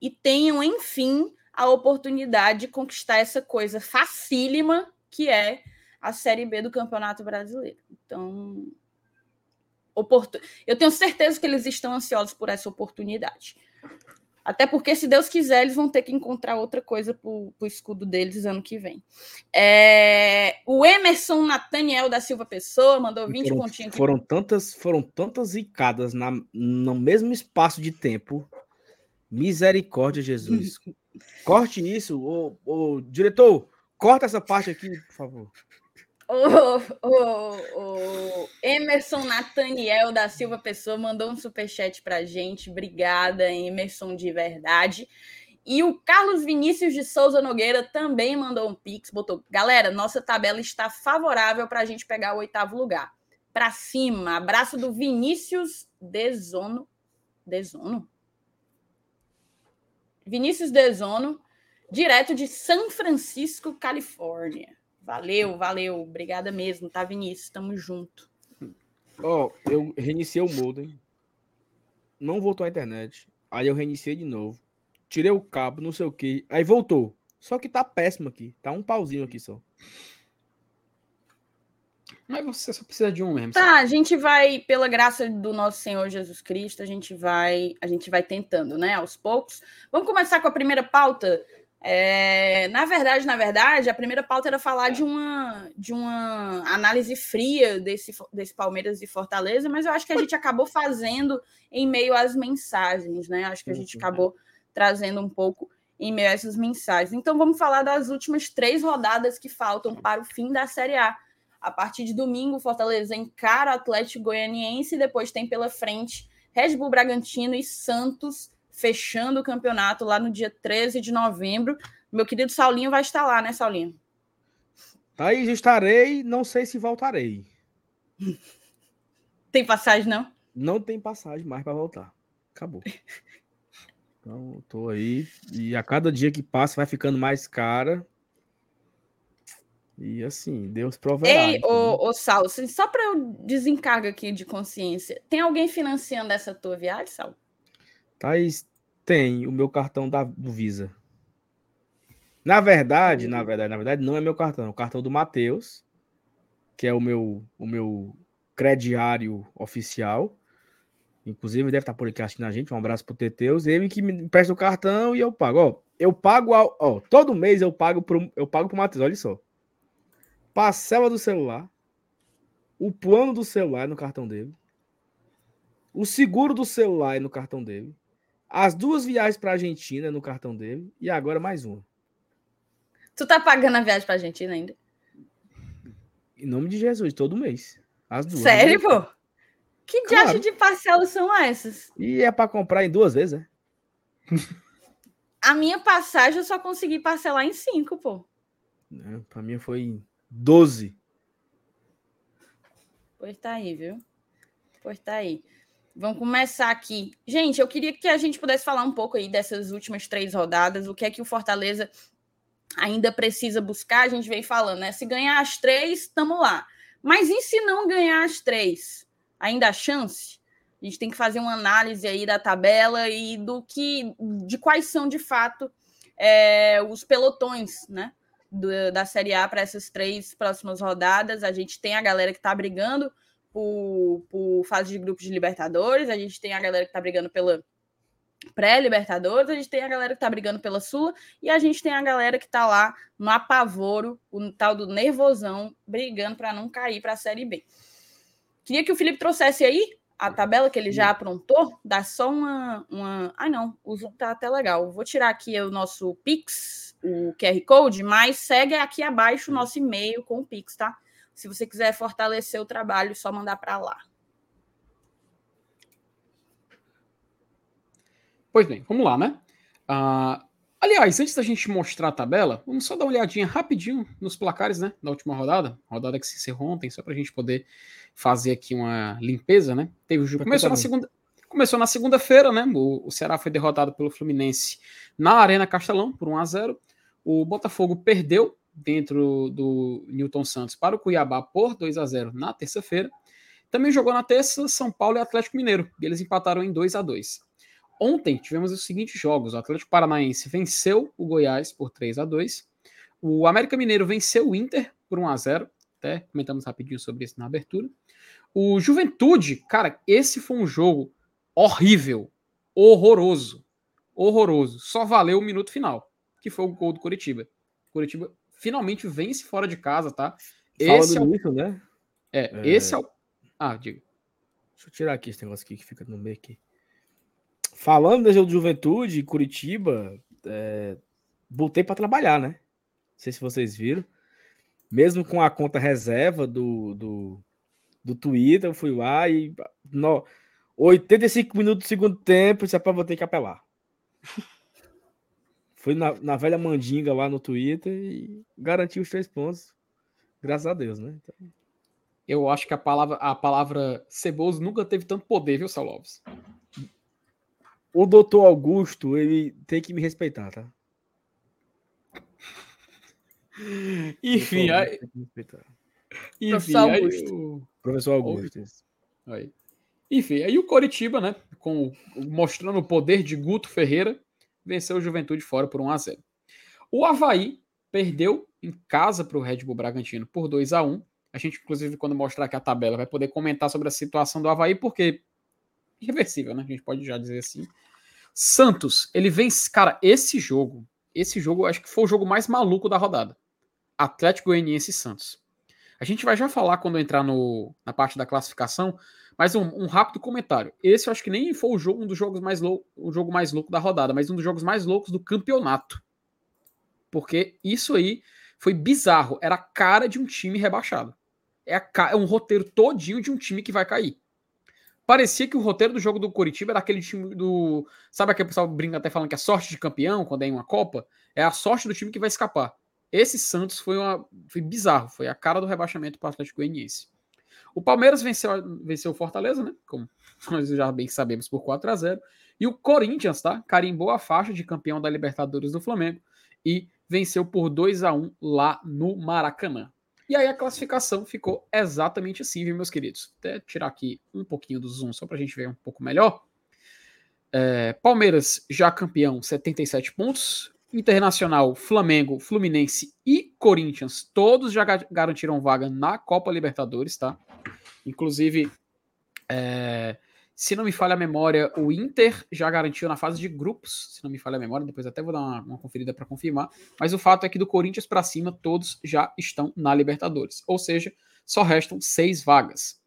e tenham, enfim, a oportunidade de conquistar essa coisa facílima que é a Série B do Campeonato Brasileiro. Então, oportun... eu tenho certeza que eles estão ansiosos por essa oportunidade. Até porque, se Deus quiser, eles vão ter que encontrar outra coisa para o escudo deles ano que vem. É... O Emerson Nathaniel da Silva Pessoa mandou 20 foram, pontinhos aqui. Foram tantas, foram tantas zicadas na, no mesmo espaço de tempo. Misericórdia, Jesus. [LAUGHS] Corte isso. Ô, ô, diretor, corta essa parte aqui, por favor. O, o, o, Emerson Nathaniel da Silva Pessoa mandou um superchat pra gente. Obrigada, Emerson, de verdade. E o Carlos Vinícius de Souza Nogueira também mandou um pix, botou: "Galera, nossa tabela está favorável para a gente pegar o oitavo lugar. Para cima. Abraço do Vinícius Desono. Desono? Vinícius Desono, direto de São Francisco, Califórnia. Valeu, valeu. Obrigada mesmo, tá, Vinícius? Tamo junto. Ó, oh, eu reiniciei o modem. Não voltou a internet. Aí eu reiniciei de novo. Tirei o cabo, não sei o que. Aí voltou. Só que tá péssimo aqui. Tá um pauzinho aqui só. Mas você só precisa de um mesmo. Tá, a gente vai, pela graça do nosso Senhor Jesus Cristo, a gente vai, a gente vai tentando, né, aos poucos. Vamos começar com a primeira pauta É, na verdade, na verdade, a primeira pauta era falar de uma, de uma análise fria desse, desse Palmeiras e Fortaleza, mas eu acho que a gente acabou fazendo em meio às mensagens, né? Acho que a gente acabou trazendo um pouco em meio a essas mensagens. Então vamos falar das últimas três rodadas que faltam para o fim da Série A. A partir de domingo, Fortaleza encara o Atlético Goianiense e depois tem pela frente Red Bull Bragantino e Santos fechando o campeonato lá no dia 13 de novembro. Meu querido Saulinho vai estar lá, né, Saulinho? Aí estarei, não sei se voltarei. [LAUGHS] Tem passagem, não? Não tem passagem mais para voltar. Acabou. [LAUGHS] Então, tô aí. E a cada dia que passa vai ficando mais cara. E assim, Deus proverá. Ei, então. ô, ô Sal, só para eu desencargo aqui de consciência, tem alguém financiando essa tua viagem, Sal? Thaís, tem o meu cartão da, do Visa. Na verdade, na verdade, na verdade, não é meu cartão, é o cartão do Matheus, que é o meu, o meu crediário oficial. Inclusive, deve estar por aqui assistindo a gente. Um abraço pro Teteus. Ele que me empresta o cartão e eu pago. Ó, eu pago, ó, todo mês eu pago pro, eu pago pro Matheus, olha só. Parcela do celular, o plano do celular no cartão dele, o seguro do celular no cartão dele, as duas viagens para Argentina no cartão dele e agora mais uma. Tu tá pagando a viagem para Argentina ainda? Em nome de Jesus, todo mês. As duas. Sério, pô? Que claro. diacho de parcelas são essas? E é para comprar em duas vezes, é? [LAUGHS] a minha passagem eu só consegui parcelar em cinco, pô. É, para mim foi em 12. Pois tá aí, viu? Pois tá aí. Vamos começar aqui. Gente, eu queria que a gente pudesse falar um pouco aí dessas últimas três rodadas, o que é que o Fortaleza ainda precisa buscar. A gente vem falando, né? Se ganhar as três, estamos lá. Mas e se não ganhar as três? Ainda há chance? A gente tem que fazer uma análise aí da tabela e do que, de quais são de fato é, os pelotões, né? Da Série A para essas três próximas rodadas. A gente tem a galera que está brigando por, por fase de grupos de Libertadores, a gente tem a galera que tá brigando pela pré-Libertadores, a gente tem a galera que tá brigando pela Sula e a gente tem a galera que tá lá no apavoro, o tal do nervosão, brigando para não cair para a Série B. Queria que o Felipe trouxesse aí a tabela que ele já aprontou, dá só uma. uma... Ah, não, o Zoom tá até legal. Vou tirar aqui o nosso Pix, o QR Code, mas segue aqui abaixo o nosso e-mail com o Pix, tá? Se você quiser fortalecer o trabalho, é só mandar para lá. Pois bem, vamos lá, né? Uh, aliás, antes da gente mostrar a tabela, vamos só dar uma olhadinha rapidinho nos placares, né? Da última rodada, rodada que se encerrou ontem, só para a gente poder fazer aqui uma limpeza, né? Teve o jogo. Começou na segunda. Começou na segunda-feira, né? O, o Ceará foi derrotado pelo Fluminense na Arena Castelão por 1 a 0 O Botafogo perdeu dentro do Newton Santos para o Cuiabá por 2 a 0 na terça-feira. Também jogou na terça São Paulo e Atlético Mineiro, e eles empataram em 2 a 2 Ontem tivemos os seguintes jogos: o Atlético Paranaense venceu o Goiás por 3 a 2 o América Mineiro venceu o Inter por 1 a 0 até comentamos rapidinho sobre isso na abertura. O Juventude, cara, esse foi um jogo horrível, horroroso, horroroso. Só valeu o minuto final, que foi o gol do Curitiba. Curitiba finalmente vence fora de casa, tá? Esse Fala é o... né? É, é, esse é o. Ah, diga. Deixa eu tirar aqui esse negócio aqui que fica no meio aqui. Falando do Juventude, Curitiba, é... voltei para trabalhar, né? Não sei se vocês viram. Mesmo com a conta reserva do, do, do Twitter, eu fui lá e. No, 85 minutos do segundo tempo, isso é para vou ter que apelar. Foi na, na velha mandinga lá no Twitter e garantiu os três pontos. Graças a Deus, né? Então... Eu acho que a palavra, a palavra ceboso nunca teve tanto poder, viu, Salobes? O doutor Augusto, ele tem que me respeitar, tá? [LAUGHS] Enfim, aí... Enfim, Professor Augusto. Aí, o... Professor Augusto. Aí. Enfim, aí o Coritiba, né, com, mostrando o poder de Guto Ferreira, venceu o Juventude fora por 1 a 0. O Havaí perdeu em casa para o Red Bull Bragantino por 2 a 1. A gente, inclusive, quando mostrar aqui a tabela, vai poder comentar sobre a situação do Havaí, porque irreversível, né? A gente pode já dizer assim. Santos, ele vence. Cara, esse jogo, esse jogo acho que foi o jogo mais maluco da rodada. Atlético Goianiense e Santos. A gente vai já falar quando entrar no, na parte da classificação, mas um, um, rápido comentário. Esse eu acho que nem foi o jogo, um dos jogos mais louco, o jogo mais louco da rodada, mas um dos jogos mais loucos do campeonato. Porque isso aí foi bizarro. Era a cara de um time rebaixado. É, a, é um roteiro todinho de um time que vai cair. Parecia que o roteiro do jogo do Curitiba era aquele time do. Sabe aquele pessoal brinca até falando que é sorte de campeão quando é em uma Copa? É a sorte do time que vai escapar. Esse Santos foi, uma, foi bizarro, foi a cara do rebaixamento para o Atlético Goianiense. O Palmeiras venceu, venceu o Fortaleza, né? Como [LAUGHS] nós já bem sabemos, por 4 a 0 E o Corinthians, tá? Carimbou a faixa de campeão da Libertadores do Flamengo e venceu por 2 a 1 lá no Maracanã. E aí a classificação ficou exatamente assim, viu, meus queridos? Até tirar aqui um pouquinho do zoom só para a gente ver um pouco melhor. É, Palmeiras já campeão, 77 pontos. Internacional, Flamengo, Fluminense e Corinthians, todos já garantiram vaga na Copa Libertadores, tá? Inclusive, é, se não me falha a memória, o Inter já garantiu na fase de grupos, se não me falha a memória, depois até vou dar uma, uma conferida para confirmar. Mas o fato é que do Corinthians para cima, todos já estão na Libertadores. Ou seja, só restam seis vagas.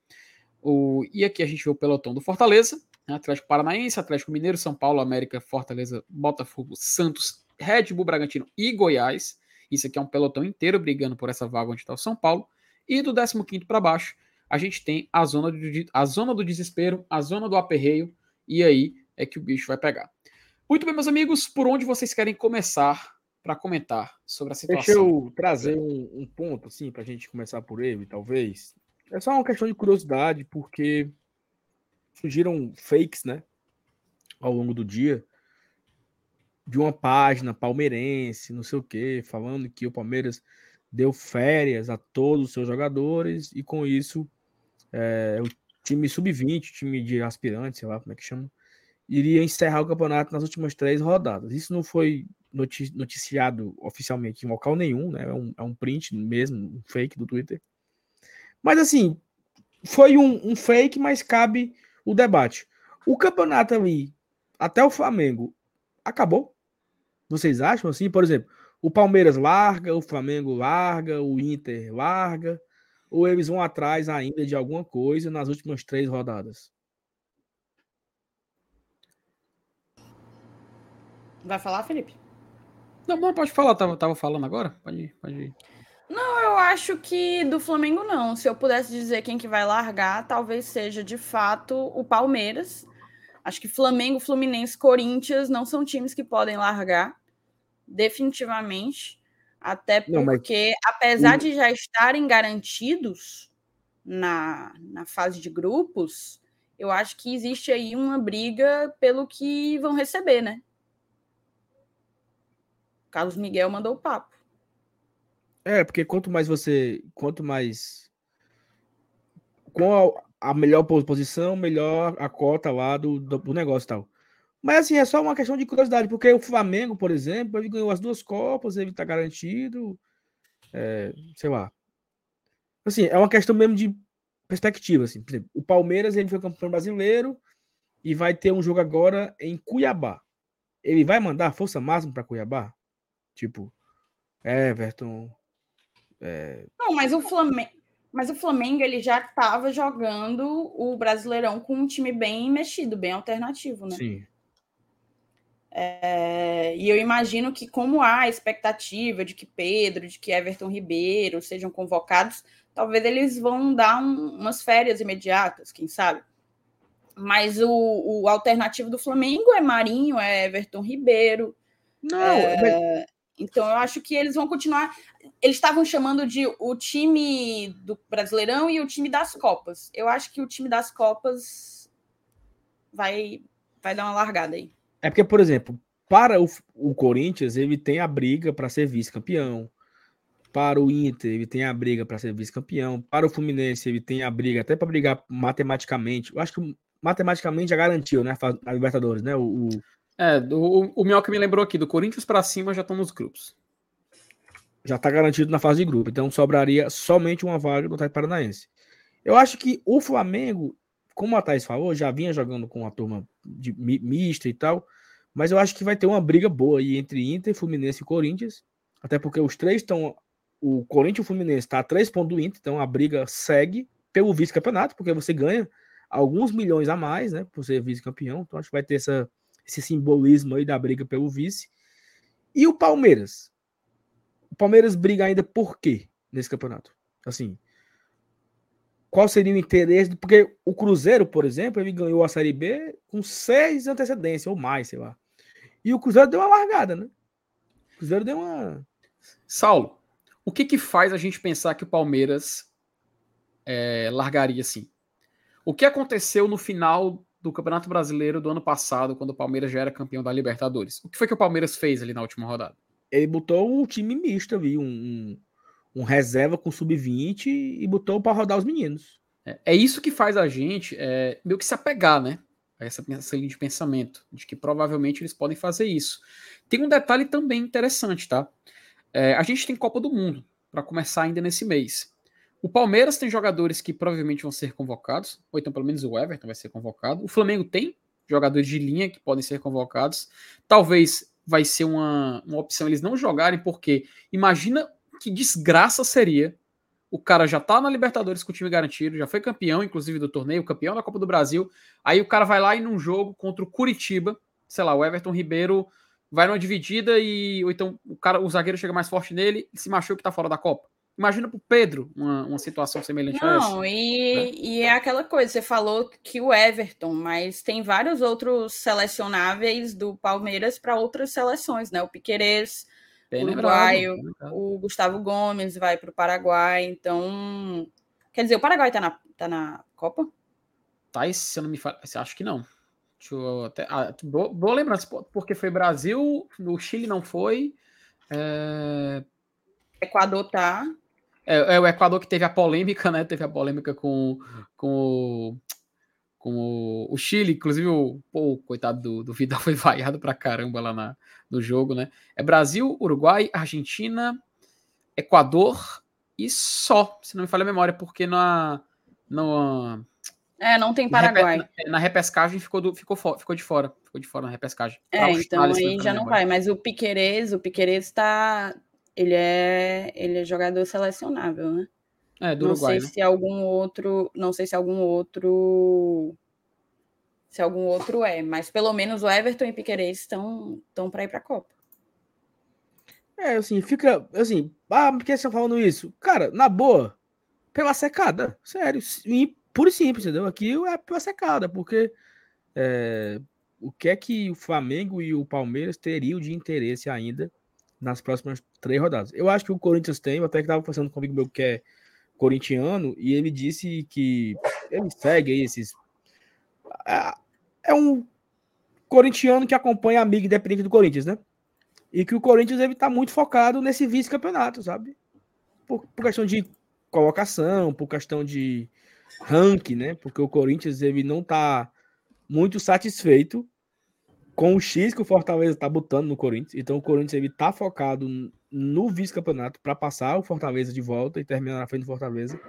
O, e aqui a gente vê o pelotão do Fortaleza, né, Atlético Paranaense, Atlético Mineiro, São Paulo, América, Fortaleza, Botafogo, Santos, Red Bull Bragantino e Goiás. Isso aqui é um pelotão inteiro brigando por essa vaga onde está o São Paulo. E do 15 para baixo, a gente tem a zona, do, a zona do desespero, a zona do aperreio, e aí é que o bicho vai pegar. Muito bem, meus amigos, por onde vocês querem começar para comentar sobre a situação? Deixa eu trazer um, um ponto, assim, para a gente começar por ele, talvez. É só uma questão de curiosidade, porque surgiram fakes, né, ao longo do dia, de uma página palmeirense, não sei o quê, falando que o Palmeiras deu férias a todos os seus jogadores e com isso é, o time sub-20, time de aspirantes, sei lá como é que chama, iria encerrar o campeonato nas últimas três rodadas. Isso não foi noticiado oficialmente em local nenhum, né? É um, é um print mesmo, um fake do Twitter. Mas assim, foi um, um fake, mas cabe o debate. O campeonato ali, até o Flamengo, acabou? Vocês acham assim? Por exemplo, o Palmeiras larga, o Flamengo larga, o Inter larga, ou eles vão atrás ainda de alguma coisa nas últimas três rodadas? Vai falar, Felipe? Não, não pode falar, tava, tava falando agora? Pode ir, pode ir. Não, eu acho que do Flamengo não. Se eu pudesse dizer quem que vai largar, talvez seja de fato o Palmeiras. Acho que Flamengo, Fluminense, Corinthians não são times que podem largar, definitivamente. Até porque, não, apesar de já estarem garantidos na, na fase de grupos, eu acho que existe aí uma briga pelo que vão receber, né? Carlos Miguel mandou o papo. É, porque quanto mais você. Quanto mais. Com a, a melhor posição, melhor a cota lá do, do, do negócio e tal. Mas assim, é só uma questão de curiosidade, porque o Flamengo, por exemplo, ele ganhou as duas Copas, ele está garantido. É, sei lá. Assim, é uma questão mesmo de perspectiva. Assim. Por exemplo, o Palmeiras ele foi campeão brasileiro e vai ter um jogo agora em Cuiabá. Ele vai mandar força máxima para Cuiabá? Tipo, Everton. É... Não, mas o Flamengo. Mas o Flamengo ele já estava jogando o Brasileirão com um time bem mexido, bem alternativo, né? Sim. É, e eu imagino que, como há a expectativa de que Pedro, de que Everton Ribeiro sejam convocados, talvez eles vão dar um, umas férias imediatas, quem sabe. Mas o, o, alternativo do Flamengo é Marinho, é Everton Ribeiro. Não, é, mas... Então eu acho que eles vão continuar. Eles estavam chamando de o time do Brasileirão e o time das Copas. Eu acho que o time das Copas vai, vai dar uma largada aí. É porque, por exemplo, para o, o Corinthians, ele tem a briga para ser vice-campeão. Para o Inter, ele tem a briga para ser vice-campeão. Para o Fluminense, ele tem a briga até para brigar matematicamente. Eu acho que matematicamente já garantiu, né? A Libertadores, né? O, o... É, o, o Mioca me lembrou aqui, do Corinthians para cima já estão nos grupos. Já está garantido na fase de grupo. Então sobraria somente uma vaga do Atlético Paranaense. Eu acho que o Flamengo, como a Thais falou, já vinha jogando com a turma de mista e tal Mas eu acho que vai ter uma briga boa aí entre Inter, Fluminense e Corinthians. Até porque os três estão. O Corinthians e o Fluminense está a três pontos do Inter, então a briga segue pelo vice-campeonato, porque você ganha alguns milhões a mais, né? Por ser vice-campeão. Então acho que vai ter essa, esse simbolismo aí da briga pelo vice. E o Palmeiras? O Palmeiras briga ainda por quê nesse campeonato? Assim, qual seria o interesse? Porque o Cruzeiro, por exemplo, ele ganhou a Série B com seis antecedências ou mais, sei lá. E o Cruzeiro deu uma largada, né? O Cruzeiro deu uma. Saulo, o que que faz a gente pensar que o Palmeiras é, largaria assim? O que aconteceu no final do Campeonato Brasileiro do ano passado, quando o Palmeiras já era campeão da Libertadores? O que foi que o Palmeiras fez ali na última rodada? Ele botou um time misto ali, um, um, reserva com sub-20 e botou para rodar os meninos. É, é, isso que faz a gente é, meio que se apegar, né? A essa, essa linha de pensamento, de que provavelmente eles podem fazer isso. Tem um detalhe também interessante, tá? É, a gente tem Copa do Mundo para começar ainda nesse mês. O Palmeiras tem jogadores que provavelmente vão ser convocados, ou então pelo menos o Everton vai ser convocado. O Flamengo tem jogadores de linha que podem ser convocados. Talvez vai ser uma, uma opção eles não jogarem, porque imagina que desgraça seria o cara já tá na Libertadores com o time garantido, já foi campeão, inclusive, do torneio, campeão da Copa do Brasil. Aí o cara vai lá e num jogo contra o Curitiba, sei lá, o Everton Ribeiro vai numa dividida e ou então o cara, o zagueiro chega mais forte nele e se machuca que tá fora da Copa. Imagina pro Pedro uma, uma situação semelhante Não, a essa. Não, e, né? e é aquela coisa, você falou que o Everton, mas tem vários outros selecionáveis do Palmeiras para outras seleções, né? O Piquerez, Bem uruguaio, o Gustavo Gomes vai para o Paraguai, então. Quer dizer, o Paraguai está na, tá na Copa? Tá, se eu não me falo. Acho que não. Deixa eu até. Ah, boa, boa lembrança, porque foi Brasil, no Chile não foi. É... Equador tá. É, é, o Equador que teve a polêmica, né? Teve a polêmica com, com com o, Chile, inclusive o, pô, coitado do, do Vidal [LAUGHS] foi vaiado pra caramba lá na, no jogo, né? É Brasil, Uruguai, Argentina, Equador e só, se não me falha a memória, porque na. na é, não tem Paraguai. Na repescagem ficou, do, ficou, ficou de fora. Ficou de fora na repescagem. É, então aí já não vai. Mas o Piquerez, o Piquerez tá. Ele é, ele é jogador selecionável, né? É, do não Uruguai, sei né? se algum outro, não sei se algum outro se algum outro é, mas pelo menos o Everton e Piquerez estão estão para ir para a Copa. É, assim, fica assim, ah, por que você tá falando isso? Cara, na boa, pela secada, sério, e puro e simples, entendeu? Aqui é pela secada, porque é, o que é que o Flamengo e o Palmeiras teriam de interesse ainda nas próximas três rodadas? Eu acho que o Corinthians tem, até que tava conversando comigo meu que é corintiano e ele disse que ele segue aí esses. É um corintiano que acompanha a amiga independente do Corinthians, né? E que o Corinthians deve estar muito focado nesse vice-campeonato, sabe? Por, por, questão de colocação, por questão de ranking, né? Porque o Corinthians ele não está muito satisfeito com o X que o Fortaleza está botando no Corinthians. Então o Corinthians ele tá focado no vice-campeonato para passar o Fortaleza de volta e terminar na frente do Fortaleza.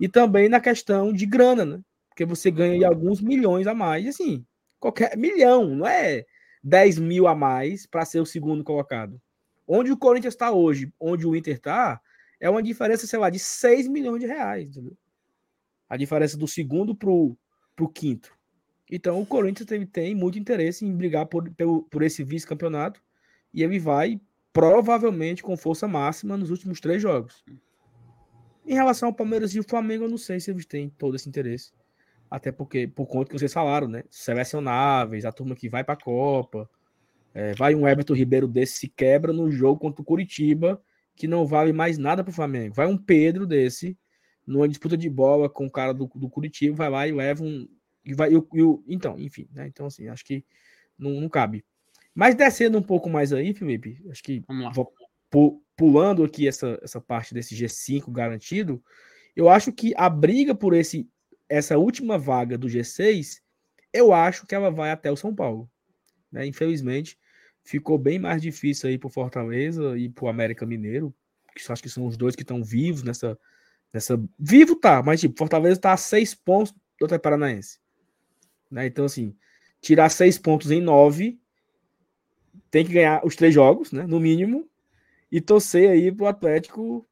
E também na questão de grana, né? Porque você ganha alguns milhões a mais, assim, qualquer milhão, não é 10 mil a mais para ser o segundo colocado. Onde o Corinthians está hoje, onde o Inter está, é uma diferença, sei lá, de 6 milhões de reais, entendeu? A diferença do segundo para o quinto. Então o Corinthians tem, tem muito interesse em brigar por, por, por esse vice-campeonato e ele vai provavelmente com força máxima nos últimos três jogos. Em relação ao Palmeiras e o Flamengo, eu não sei se eles têm todo esse interesse. Até porque, por conta que vocês falaram, né? Selecionáveis, a turma que vai para a Copa. É, vai um Everton Ribeiro desse se quebra no jogo contra o Curitiba, que não vale mais nada para o Flamengo. Vai um Pedro desse, numa disputa de bola com o cara do, do Curitiba, vai lá e leva um. E vai, e, e, então, enfim, né? Então, assim, acho que não, não cabe. Mas descendo um pouco mais aí, Felipe, acho que vou pulando aqui essa, essa parte desse G5 garantido, eu acho que a briga por esse essa última vaga do G6, eu acho que ela vai até o São Paulo. Né? Infelizmente, ficou bem mais difícil aí para o Fortaleza e para o América Mineiro, que acho que são os dois que estão vivos nessa, nessa. Vivo tá, mas tipo, Fortaleza está a seis pontos do Atlético Paranaense. Né? Então, assim, tirar seis pontos em nove tem que ganhar os três jogos, né? No mínimo, e torcer aí pro Atlético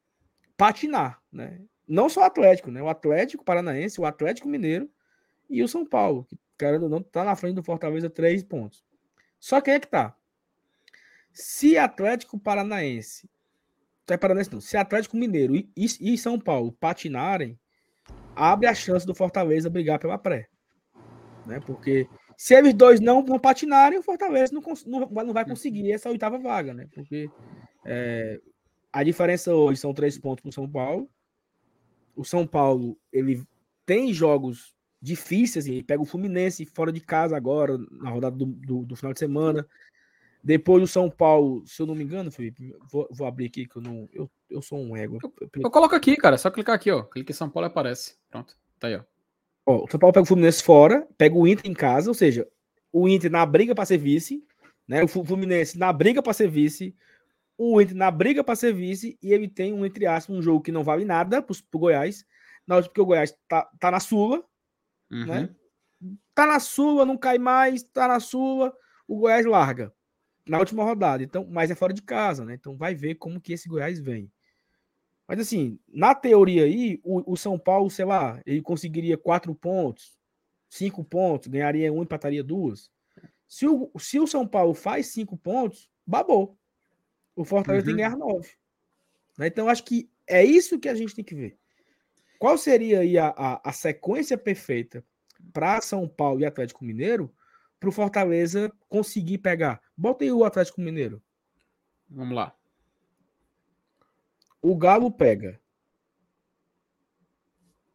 patinar, né? Não só o Atlético, né? O Atlético Paranaense, o Atlético Mineiro e o São Paulo, que, querendo ou não, tá na frente do Fortaleza três pontos. Só que é que tá. Se Atlético Paranaense, é Paranaense não, se Atlético Mineiro e, e, e São Paulo patinarem, abre a chance do Fortaleza brigar pela pré. Né? Porque se eles dois não, não patinarem, o Fortaleza não, não, não vai conseguir essa oitava vaga, né? Porque é, a diferença hoje são três pontos para o São Paulo. O São Paulo ele tem jogos difíceis, assim, ele pega o Fluminense fora de casa agora, na rodada do, do, do, final de semana. Depois o São Paulo, se eu não me engano, Felipe, vou, vou abrir aqui que eu não. Eu, eu sou um ego. Eu, eu, coloco aqui, cara, é só clicar aqui, ó. Clique em São Paulo e aparece. Pronto, tá aí, ó. Ó. O São Paulo pega o Fluminense fora, pega o Inter em casa, ou seja, o Inter na briga para ser vice, né? O Fluminense na briga para ser vice, o Inter na briga para ser vice e ele tem um, entre aspas, um jogo que não vale nada pro, pro Goiás. Na porque o Goiás tá, tá na Sula, né? uhum. né? Tá na Sula, não cai mais, tá na Sula, o Goiás larga na última rodada. Então, mas é fora de casa, né? Então vai ver como que esse Goiás vem. Mas assim, na teoria aí, o, o São Paulo, sei lá, ele conseguiria quatro pontos, cinco pontos, ganharia um, empataria duas. Se o, se o São Paulo faz cinco pontos, babou o Fortaleza uhum. tem que uhum. ganhar nove. Né? Então, acho que é isso que a gente tem que ver. Qual seria aí a, a, a sequência perfeita para São Paulo e Atlético Mineiro para o Fortaleza conseguir pegar? Bota aí o Atlético Mineiro. Vamos lá. O Galo pega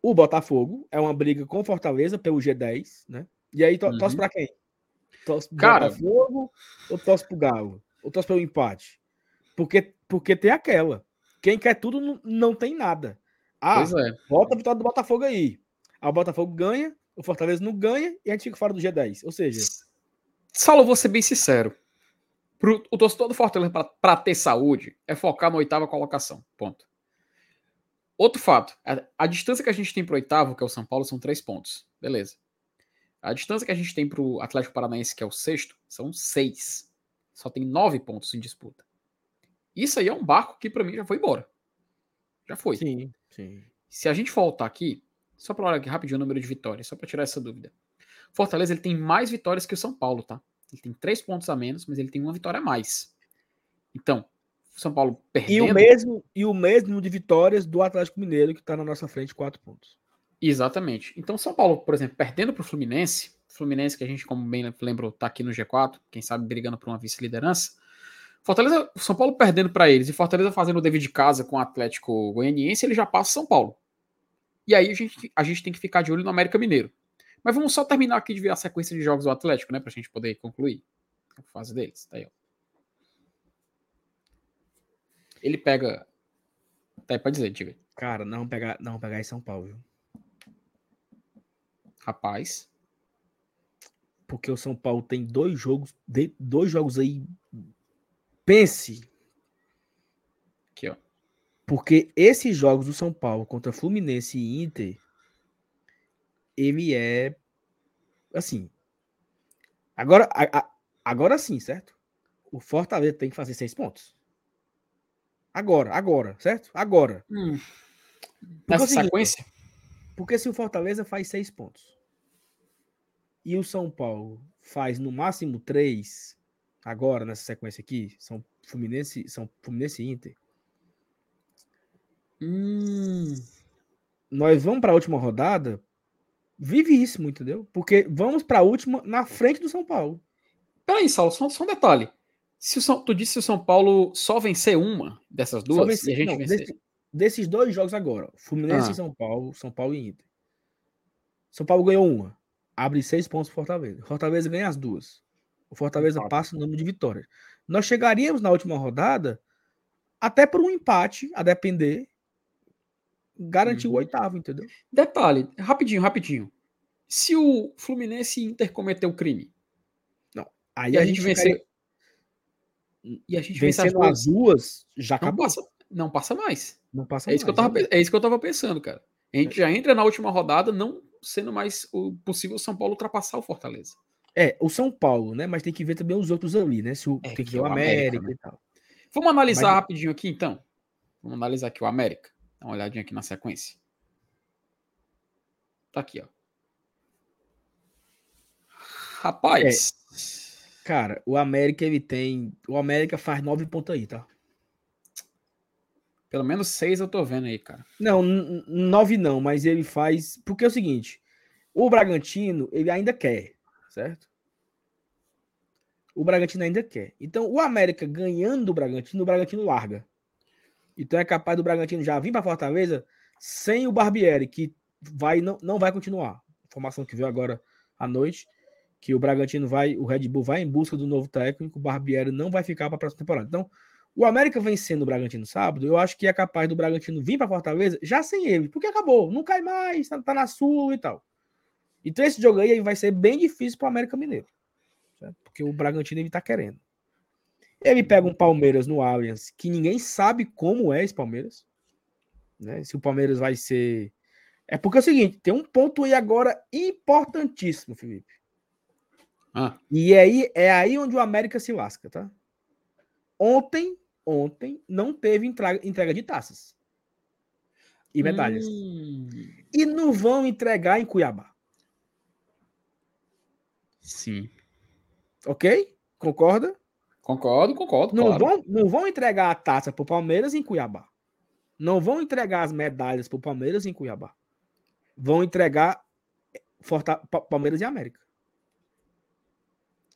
o Botafogo, é uma briga com Fortaleza pelo G10, né? E aí to uhum. torce para quem? Torce pro Cara, Botafogo ou torce pro Galo? Ou torce pelo empate? Porque, porque tem aquela. Quem quer tudo não, tem nada. Ah, pois é. bota a vitória do Botafogo aí. Aí o Botafogo ganha, o Fortaleza não ganha e a gente fica fora do G10. Ou seja. Saulo, vou ser bem sincero. Pro, o torcedor do Fortaleza, para ter saúde, é focar na oitava colocação. Ponto. Outro fato: a, a distância que a gente tem para o oitavo, que é o São Paulo, são três pontos. Beleza. A distância que a gente tem para o Atlético Paranaense, que é o sexto, são seis. Só tem nove pontos em disputa. Isso aí é um barco que para mim já foi embora. Já foi. Sim, sim. Se a gente voltar aqui, só para olhar aqui rapidinho o número de vitórias, só para tirar essa dúvida. Fortaleza ele tem mais vitórias que o São Paulo, tá? Ele tem três pontos a menos, mas ele tem uma vitória a mais. Então, São Paulo perdendo. E o mesmo, e o mesmo de vitórias do Atlético Mineiro, que está na nossa frente, quatro pontos. Exatamente. Então, São Paulo, por exemplo, perdendo para o Fluminense, Fluminense, que a gente, como bem lembro, está aqui no G4, quem sabe brigando por uma vice-liderança. Fortaleza, São Paulo perdendo para eles e Fortaleza fazendo o dever de casa com o Atlético Goianiense, ele já passa São Paulo. E aí a gente, a gente tem que ficar de olho no América Mineiro. Mas vamos só terminar aqui de ver a sequência de jogos do Atlético, né? Pra gente poder concluir a fase deles. Tá aí, ó. Ele pega. Tá aí pra dizer, diga. Cara, não pegar, não pegar em São Paulo, viu? Rapaz. Porque o São Paulo tem dois jogos, dois jogos aí pense. Aqui, ó. Porque esses jogos do São Paulo contra Fluminense e Inter, ele é assim. Agora, a, a, agora sim, certo? O Fortaleza tem que fazer seis pontos. Agora, agora, certo? Agora. Hum. Nessa seguinte, sequência? Porque se o Fortaleza faz seis pontos e o São Paulo faz no máximo três, agora nessa sequência aqui, são Fluminense, são Fluminense e Inter. Hum. Nós vamos para a última rodada vivíssimo, entendeu? Porque vamos para a última na frente do São Paulo. Peraí, Saulo, só, só um detalhe. Se o São, tu disse que o São Paulo só vencer uma dessas duas, vencer, a gente não, vencer. Desse, desses dois jogos agora, Fluminense ah. e São Paulo, São Paulo e Inter. São Paulo ganhou uma, abre seis pontos para Fortaleza. Fortaleza ganha as duas. O Fortaleza passa o número de vitórias. Nós chegaríamos na última rodada até por um empate, a depender, garantir uhum. o oitavo, entendeu? Detalhe, rapidinho, rapidinho. Se o Fluminense Inter cometeu crime, não, aí a, a, gente, venceu. E a gente vencendo as duas, já não acabou. Passa, não passa mais. Não passa é mais. Isso que eu tava, é isso que eu tava pensando, cara. A gente é. já entra na última rodada não sendo mais o possível São Paulo ultrapassar o Fortaleza. É, o São Paulo, né? Mas tem que ver também os outros ali, né? Se o, É, tem que ver é o o América, América né? e tal. Vamos analisar Mas- rapidinho aqui, então. Vamos analisar aqui o América. Dá uma olhadinha aqui na sequência. Tá aqui, ó. Rapaz. Cara, o América ele tem. O América faz nove pontos aí, tá? Pelo menos seis eu tô vendo aí, cara. Não, nove não, mas ele faz. Porque é o seguinte: o Bragantino, ele ainda quer, certo? O Bragantino ainda quer. Então, o América ganhando do Bragantino, o Bragantino larga. Então, é capaz do Bragantino já vir para Fortaleza sem o Barbieri, que vai não, não vai continuar. Informação que veio agora à noite, que o Bragantino vai, o Red Bull vai em busca do novo técnico, o Barbieri não vai ficar para a próxima temporada. Então, o América vencendo o Bragantino sábado, eu acho que é capaz do Bragantino vir para Fortaleza já sem ele, porque acabou, não cai mais, tá, tá na sul e tal. Então esse jogo aí vai ser bem difícil para o América Mineiro, certo? porque o Bragantino ele tá querendo. Ele pega um Palmeiras no Allianz, que ninguém sabe como é esse Palmeiras, né? Se o Palmeiras vai ser é porque é o seguinte, tem um ponto aí agora importantíssimo, Felipe. Ah, E aí é aí onde o América se lasca, tá? Ontem, ontem não teve entrega, entrega de taças e medalhas. hum, E não vão entregar em Cuiabá, sim. ok? Concorda? Concordo, concordo. Não, claro. vão, não vão entregar a taça pro Palmeiras em Cuiabá. Não vão entregar as medalhas pro Palmeiras em Cuiabá. Vão entregar Forta- Pa- Palmeiras e América.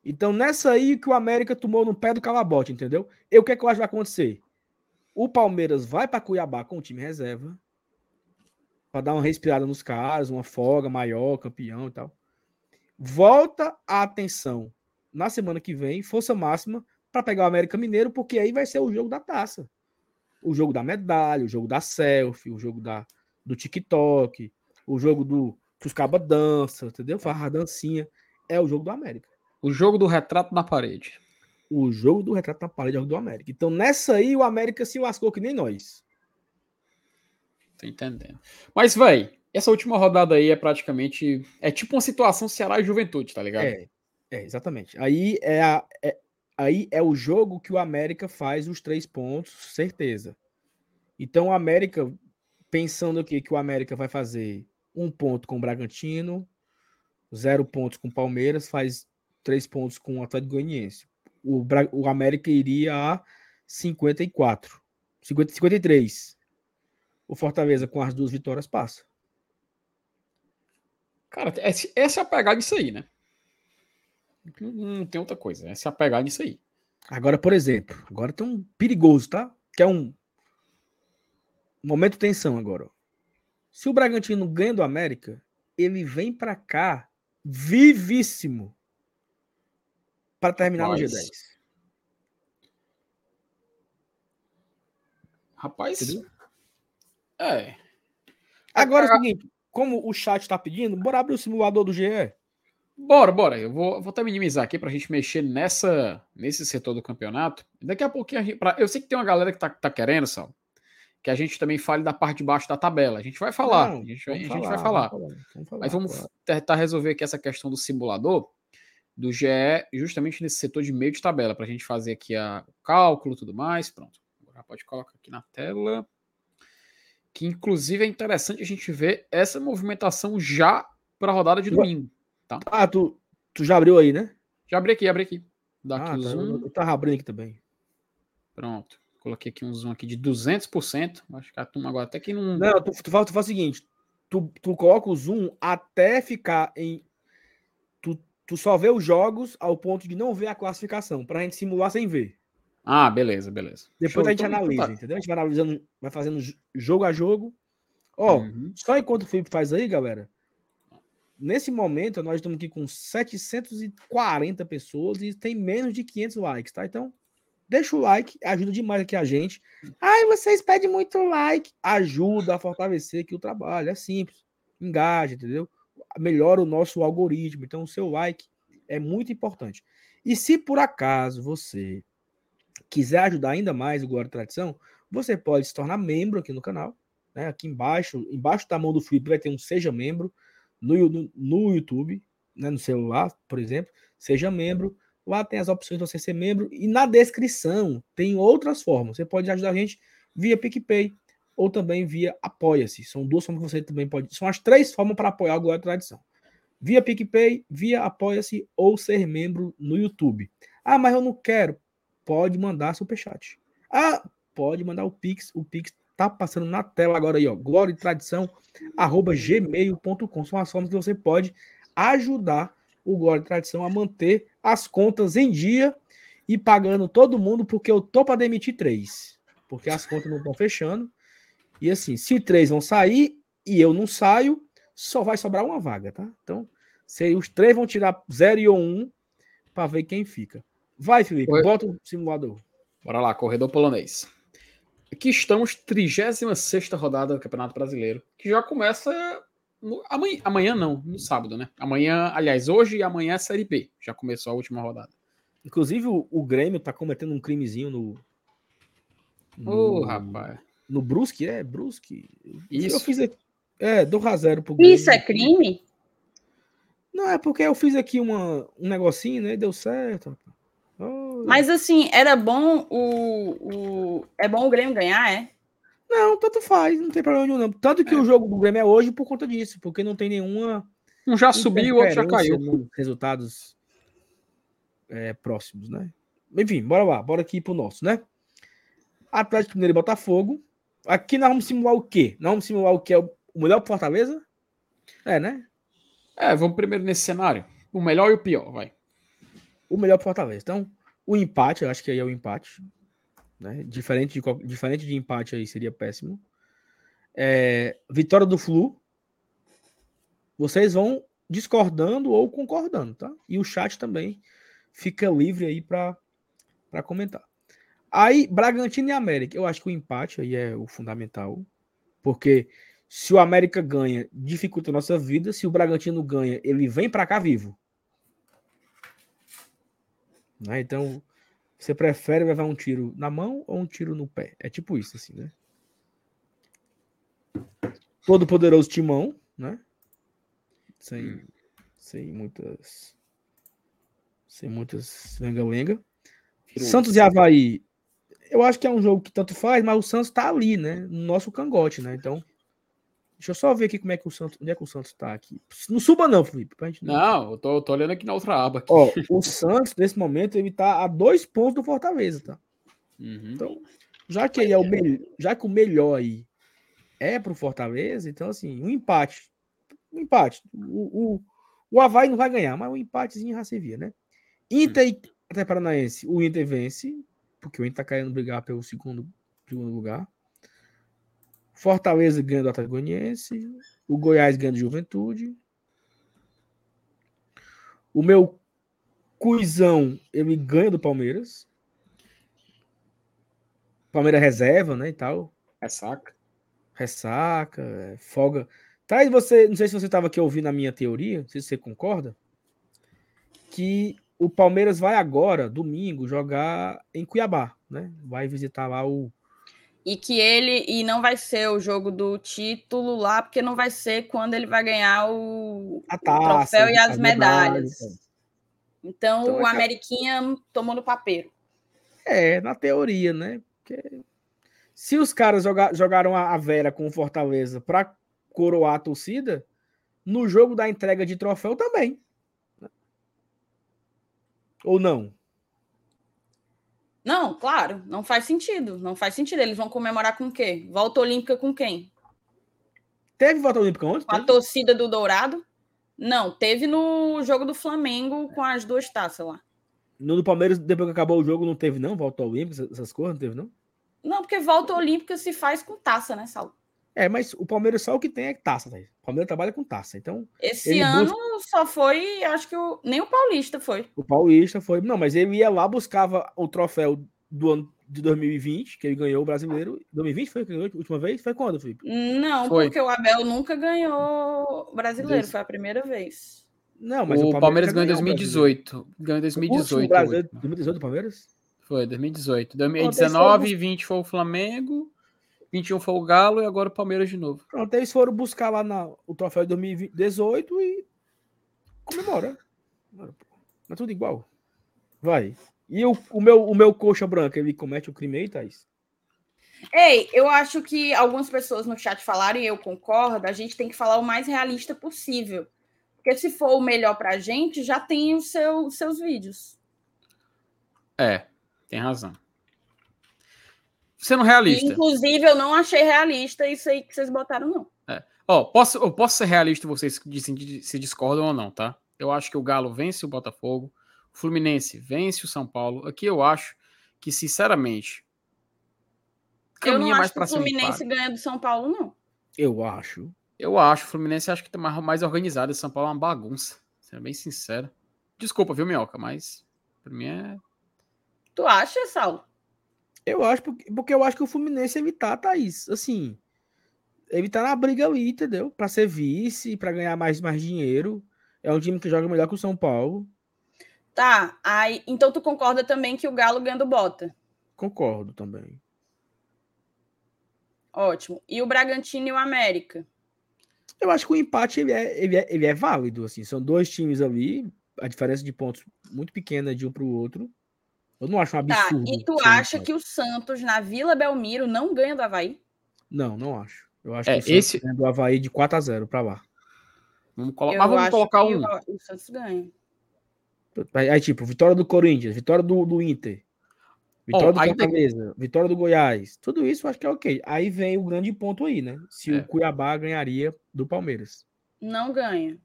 Então, nessa aí que o América tomou no pé do calabote, entendeu? E o que, é que eu acho que vai acontecer? O Palmeiras vai para Cuiabá com o time reserva para dar uma respirada nos caras, uma folga maior, campeão e tal. Volta a atenção na semana que vem, força máxima para pegar o América Mineiro, porque aí vai ser o jogo da taça. O jogo da medalha, o jogo da selfie, o jogo da, do TikTok, o jogo do que os cabas dançam, entendeu? Faz a dancinha. É o jogo do América. O jogo do retrato na parede. O jogo do retrato na parede é o do América. Então, nessa aí, o América se lascou que nem nós. Tô entendendo. Mas, véi, essa última rodada aí é praticamente. É tipo uma situação Ceará e Juventude, tá ligado? É, é, exatamente. Aí é, a- é- aí é o jogo que o América faz os três pontos, certeza. Então o América, pensando aqui que o América vai fazer um ponto com o Bragantino, zero pontos com o Palmeiras, faz três pontos com o Atlético Goianiense. O, Bra- o América iria a 54, 50, 53. O Fortaleza com as duas vitórias passa. Cara, essa é a pegada disso aí, né? Não, não tem outra coisa. É a pegada disso aí. Agora, por exemplo, agora tem um perigoso, tá? Que é um momento de tensão agora. Se o Bragantino ganha do América, ele vem pra cá vivíssimo para terminar no Mas- G10. Rapaz. Entendeu? É. Agora é o seguinte, como o chat tá pedindo, bora abrir o simulador do GE. Bora, bora. Eu vou, vou até minimizar aqui pra gente mexer nessa, nesse setor do campeonato. Daqui a pouquinho, a gente, pra- eu sei que tem uma galera que tá, tá querendo, Sal, que a gente também fale da parte de baixo da tabela. A gente vai falar. Não, a gente, vai, a vamos gente vai falar. Vamos vamos falar, Mas vamos tentar resolver aqui essa questão do simulador do GE, justamente nesse setor de meio de tabela, para a gente fazer aqui a, o cálculo e tudo mais. Pronto. Agora pode colocar aqui na tela. Que inclusive é interessante a gente ver essa movimentação já para a rodada de Já- domingo. Ah, tu, tu já abriu aí, né? Já abri aqui, abri aqui. Dá Ah, aqui tá, zoom. eu, tava abrindo aqui também. Pronto. Coloquei aqui um zoom aqui de 200%. Acho que a turma agora até que não. Não, tu, tu, faz, tu faz o seguinte: tu, tu coloca o zoom até ficar em. Tu, tu só vê os jogos ao ponto de não ver a classificação, pra gente simular sem ver. Ah, beleza, beleza. Depois Show, a gente então, analisa, tá. entendeu? A gente vai analisando, vai fazendo jogo a jogo. Ó, Uhum. só enquanto o Felipe faz aí, galera. Nesse momento, nós estamos aqui com 740 pessoas e tem menos de 500 likes, tá? Então, deixa o like, ajuda demais aqui a gente. Ai, vocês pedem muito like. Ajuda a fortalecer aqui o trabalho, é simples. Engaja, entendeu? Melhora o nosso algoritmo. Então, o seu like é muito importante. E se por acaso você quiser ajudar ainda mais o e Tradição, você pode se tornar membro aqui no canal. Né? Aqui embaixo, embaixo da mão do Felipe vai ter um Seja Membro no, no YouTube. né, no celular, por exemplo, seja membro. Lá tem as opções de você ser membro e na descrição tem outras formas. Você pode ajudar a gente via PicPay ou também via Apoia-se. São duas formas que você também pode. São as três formas para apoiar o Glória Tradição: via PicPay, via Apoia-se ou ser membro no YouTube. Ah, mas eu não quero. Pode mandar superchat. Ah, pode mandar o Pix. O Pix tá passando na tela agora aí, ó. Glória e tradição, arroba gmail.com. São as formas que você pode ajudar o Glória e Tradição a manter as contas em dia e pagando todo mundo, porque eu tô para demitir três. Porque as contas não estão fechando. E assim, se três vão sair e eu não saio, só vai sobrar uma vaga, tá? Então, se os três vão tirar zero e um para ver quem fica. Vai, Felipe, Oi. bota o simulador. Bora lá, corredor polonês. Aqui estamos, 36 rodada do Campeonato Brasileiro, que já começa no, amanhã, amanhã não, no sábado, né? Amanhã, aliás, hoje e amanhã é Série B. Já começou a última rodada. Inclusive, o, o Grêmio tá cometendo um crimezinho no. Ô, oh, rapaz. No Brusque, é, Brusque. Isso. Eu fiz aqui. É, do Razero pro Grêmio. Isso é crime? Não, é porque eu fiz aqui uma, um negocinho, né? Deu certo. Mas assim, era bom o, o. É bom o Grêmio ganhar, é? Não, tanto faz, não tem problema nenhum. Não. Tanto que é. o jogo do Grêmio é hoje por conta disso, porque não tem nenhuma. Um já subiu, o outro já caiu. Resultados é, próximos, né? Enfim, bora lá, bora aqui pro nosso, né? Atlético Mineiro e Botafogo. Aqui nós vamos simular o quê? Nós vamos simular o que é o melhor pro Fortaleza? É, né? É, vamos primeiro nesse cenário. O melhor e o pior, vai. O melhor pro Fortaleza. Então, o empate, eu acho que aí é o empate. Né? Diferente, de, diferente de empate aí seria péssimo. É, vitória do Flu. Vocês vão discordando ou concordando, tá? E o chat também fica livre aí para comentar. Aí, Bragantino e América. Eu acho que o empate aí é o fundamental. Porque se o América ganha, dificulta a nossa vida. Se o Bragantino ganha, ele vem para cá vivo. Né? Então, você prefere levar um tiro na mão ou um tiro no pé? É tipo isso, assim, né? Todo poderoso timão, né? Sem, hum. sem muitas. Sem muitas lenga-lenga. Santos e Havaí. Eu acho que é um jogo que tanto faz, mas o Santos tá ali, né? No nosso cangote, né? Então. Deixa eu só ver aqui como é que o Santos. Onde é que o Santos tá aqui? Não suba, não, Felipe. Não... não, eu tô, tô olhando aqui na outra aba. Aqui. Ó, o Santos, nesse momento, ele tá a dois pontos do Fortaleza, tá? Uhum. Então, já que ele é o melhor, já que o melhor aí é pro Fortaleza, então assim, um empate. Um empate. O, o, o Havaí não vai ganhar, mas um empatezinho já se via, né? Inter e até Paranaense, o Inter vence, porque o Inter tá querendo brigar pelo segundo, segundo lugar. Fortaleza ganha do Atlético Goianiense. O Goiás ganha do Juventude. O meu Cuizão, ele ganha do Palmeiras. Palmeiras reserva, né, e tal. Ressaca. Ressaca, é, folga. Tá, e você, não sei se você estava aqui ouvindo a minha teoria, não sei se você concorda, que o Palmeiras vai agora, domingo, jogar em Cuiabá, né? Vai visitar lá o e que ele e não vai ser o jogo do título lá, porque não vai ser quando ele vai ganhar o, taça, o troféu e as medalhas. Então, então o é Ameriquinha tomou no papeiro. É, na teoria, né? Porque se os caras joga, jogaram a, Vera com o Fortaleza para coroar a torcida, no jogo da entrega de troféu também. Ou não? Não, claro, não faz sentido. Não faz sentido. Eles vão comemorar com o quê? Volta Olímpica com quem? Teve volta Olímpica ontem? Com a torcida do Dourado? Não, teve no jogo do Flamengo com as duas taças lá. No do Palmeiras, depois que acabou o jogo, não teve, não? Volta Olímpica, essas coisas, não teve, não? Não, porque volta Olímpica se faz com taça, né, Saulo? É, mas o Palmeiras só o que tem é taça, né? O Palmeiras trabalha com taça, então... Esse ano busca... só foi, acho que o... nem o Paulista foi. O Paulista foi... Não, mas ele ia lá, buscava o troféu do ano de 2020, que ele ganhou o brasileiro. 2020 foi a última vez? Foi quando, Felipe? Não, foi. porque o Abel nunca ganhou o brasileiro, foi a primeira vez. Não, mas o, o Palmeiras, Palmeiras ganhou em 2018. Ganhou em 2018. O brasileiro, 2018 o Palmeiras? Foi, 2018. 2019 e 20 foi o Flamengo. 21 foi o Galo e agora o Palmeiras de novo. Pronto, eles foram buscar lá na, o troféu de 2018 e comemora. Mas tudo igual. Vai. E o, o, meu, o meu coxa branca, ele comete o crime aí, Thaís? Ei, eu acho que algumas pessoas no chat falaram, e eu concordo, a gente tem que falar o mais realista possível. Porque se for o melhor pra gente, já tem os seu, seus vídeos. É, tem razão. Sendo realista. Inclusive, eu não achei realista isso aí que vocês botaram, não. É. Ó, posso, eu posso ser realista, vocês se, se discordam ou não, tá? Eu acho que o Galo vence o Botafogo, o Fluminense vence o São Paulo. Aqui eu acho que, sinceramente, eu não acho que o Fluminense ganha do São Paulo, não. Eu acho. Eu acho. O Fluminense acho que tá mais organizado. O São Paulo é uma bagunça. Sendo bem sincero. Desculpa, viu, Minhoca? Mas pra mim é. Tu acha, Saulo? Eu acho, porque, eu acho que o Fluminense evitar, Thaís. Assim. Evitar na briga ali, entendeu? Pra ser vice, pra ganhar mais, mais dinheiro. É um time que joga melhor que o São Paulo. Tá. Aí, então tu concorda também que o Galo ganha do Bota? Concordo também. Ótimo. E o Bragantino e o América? Eu acho que o empate ele é, ele é, ele é válido. Assim. São dois times ali, a diferença de pontos muito pequena de um para o outro. Eu não acho um tá, absurdo. Tá, e tu acha que o Santos na Vila Belmiro não ganha do Havaí? Não, não acho. Eu acho é, que o esse... ganha do Havaí de 4 a 0 para lá. Vamos colo... Mas vamos colocar um. O Santos ganha. Aí, tipo, vitória do Corinthians, vitória do, do Inter. Vitória oh, do Fortaleza, tem... vitória do Goiás, tudo isso eu acho que é ok. Aí vem o grande ponto aí, né? Se é. o Cuiabá ganharia do Palmeiras. Não ganha.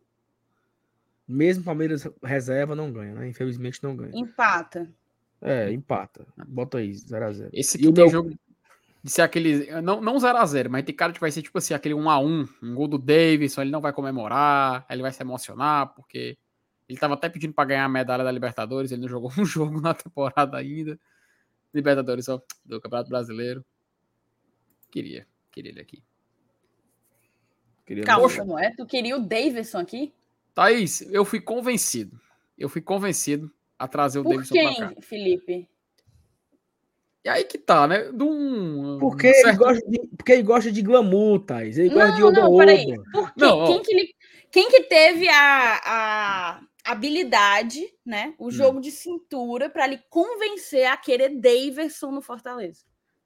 Mesmo Palmeiras reserva, não ganha, né? Infelizmente não ganha. Empata. É, empata. Bota aí, 0x0. Esse aqui e tem meu... jogo de ser aquele. Não 0x0, não 0 a 0, mas tem cara que vai ser tipo assim, aquele 1x1, um gol do Davidson, ele não vai comemorar, ele vai se emocionar, porque ele tava até pedindo para ganhar a medalha da Libertadores, ele não jogou [LAUGHS] um jogo na temporada ainda. Libertadores só do Campeonato Brasileiro. Queria, queria ele aqui. Queria Calma, não é? Tu queria o Davidson aqui? Thaís, eu fui convencido. Eu fui convencido a trazer o Por Davidson quem, pra cá. Felipe? E aí que tá, né? De um, porque, um certo... ele gosta de, porque ele gosta de glamour, Thais. Ele não, gosta de oba Não, peraí. Por quê? Não, quem, que ele, quem que teve a, a habilidade, né? O hum. jogo hum. de cintura para lhe convencer a querer Daverson no Fortaleza.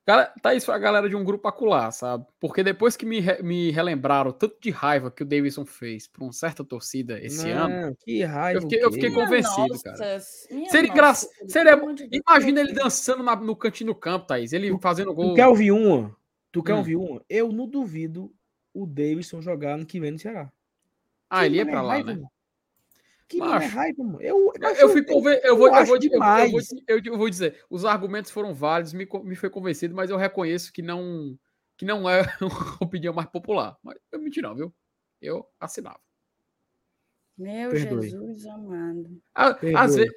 Cara, tá isso a galera de um grupo acular, sabe? Porque depois que me, re, me relembraram tanto de raiva que o Davidson fez para uma certa torcida esse Não, ano. Que raiva. Eu fiquei, eu fiquei convencido, nossa, cara. Seria engraçado. Seria... Imagina ele dançando na, no cantinho do campo, Thaís. Ele fazendo gol. Tu quer ouvir uma? Tu quer hum. ouvir uma? Eu não duvido o Davidson jogar no que vem no Ceará. Ah, que ele ia pra lá, raiva, né? Que Macho, raiva, mano. Eu, eu, eu, fui conven... eu, vou, eu, vou, eu, vou, eu, eu, vou dizer, os argumentos foram válidos, me, me foi convencido, mas eu reconheço que não que não é [LAUGHS] uma opinião mais popular. Mas eu menti não, viu? Eu assinava. Meu Perdoe. Jesus amado. Às vezes,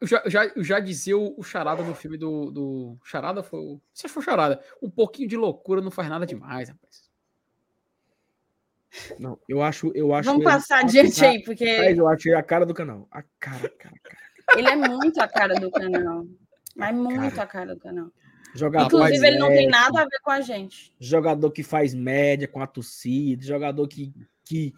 eu já, já, já dizia o, Charada no filme do, do Charada, foi, se for Charada, um pouquinho de loucura não faz nada demais, rapaz. Não, eu acho. Eu acho Vamos passar adiante aí, porque. eu achei a cara do canal. A cara, cara, cara. Ele é muito a cara do canal. Mas muito cara. a cara do canal. Jogador Inclusive, ele não tem nada a ver com a gente. Jogador que faz média com a torcida, jogador que. que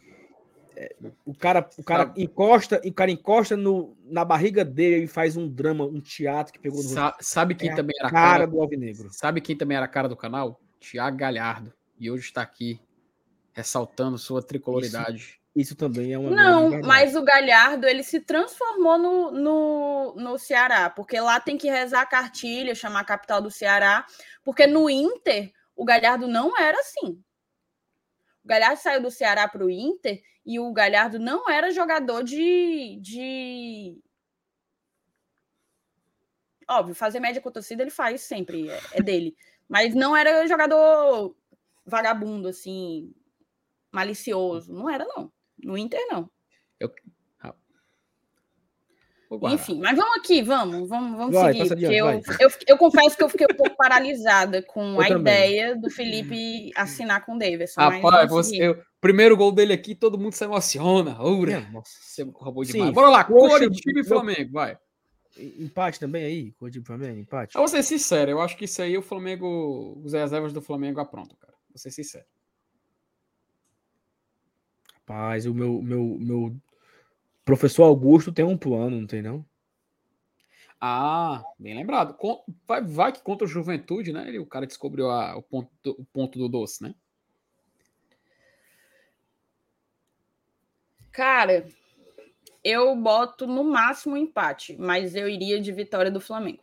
é, o cara, o cara encosta, o cara encosta no, na barriga dele e faz um drama, um teatro que pegou no. Sa sabe quem é também era a cara, cara do Alvinegro? Sabe quem também era a cara do canal? Tiago Galhardo. E hoje está aqui ressaltando sua tricoloridade. Isso, isso também é uma. Não, mas o Galhardo ele se transformou no, no, no Ceará, porque lá tem que rezar a cartilha, chamar a capital do Ceará, porque no Inter o Galhardo não era assim. O Galhardo saiu do Ceará para o Inter e o Galhardo não era jogador de, de. Óbvio, fazer média com a torcida ele faz sempre, é, é dele. Mas não era jogador vagabundo, assim, malicioso. Não era, não. No Inter, não. Eu... Enfim, mas vamos aqui, vamos, vamos, vamos vai, seguir. Adiante, eu, eu, eu, confesso que eu fiquei um pouco paralisada com eu a também. ideia do Felipe assinar com o Davidson. Rapaz, você, eu, primeiro gol dele aqui, todo mundo se emociona. Ura, nossa, você roubou demais. Sim, Bora lá, Coritiba e Flamengo, vai. Empate também aí, Coritiba e Flamengo, empate. Eu vou ser sincero, eu acho que isso aí o Flamengo, os reservas do Flamengo aprontam, cara. Vou ser sincero. Rapaz, o meu, meu, meu Professor Augusto tem um plano, não tem não? Ah, bem lembrado. Vai, vai que contra o Juventude, né? ele- O cara descobriu a- o, ponto, do- o ponto do doce, né? Cara, eu boto no máximo um empate, mas eu iria de vitória do Flamengo.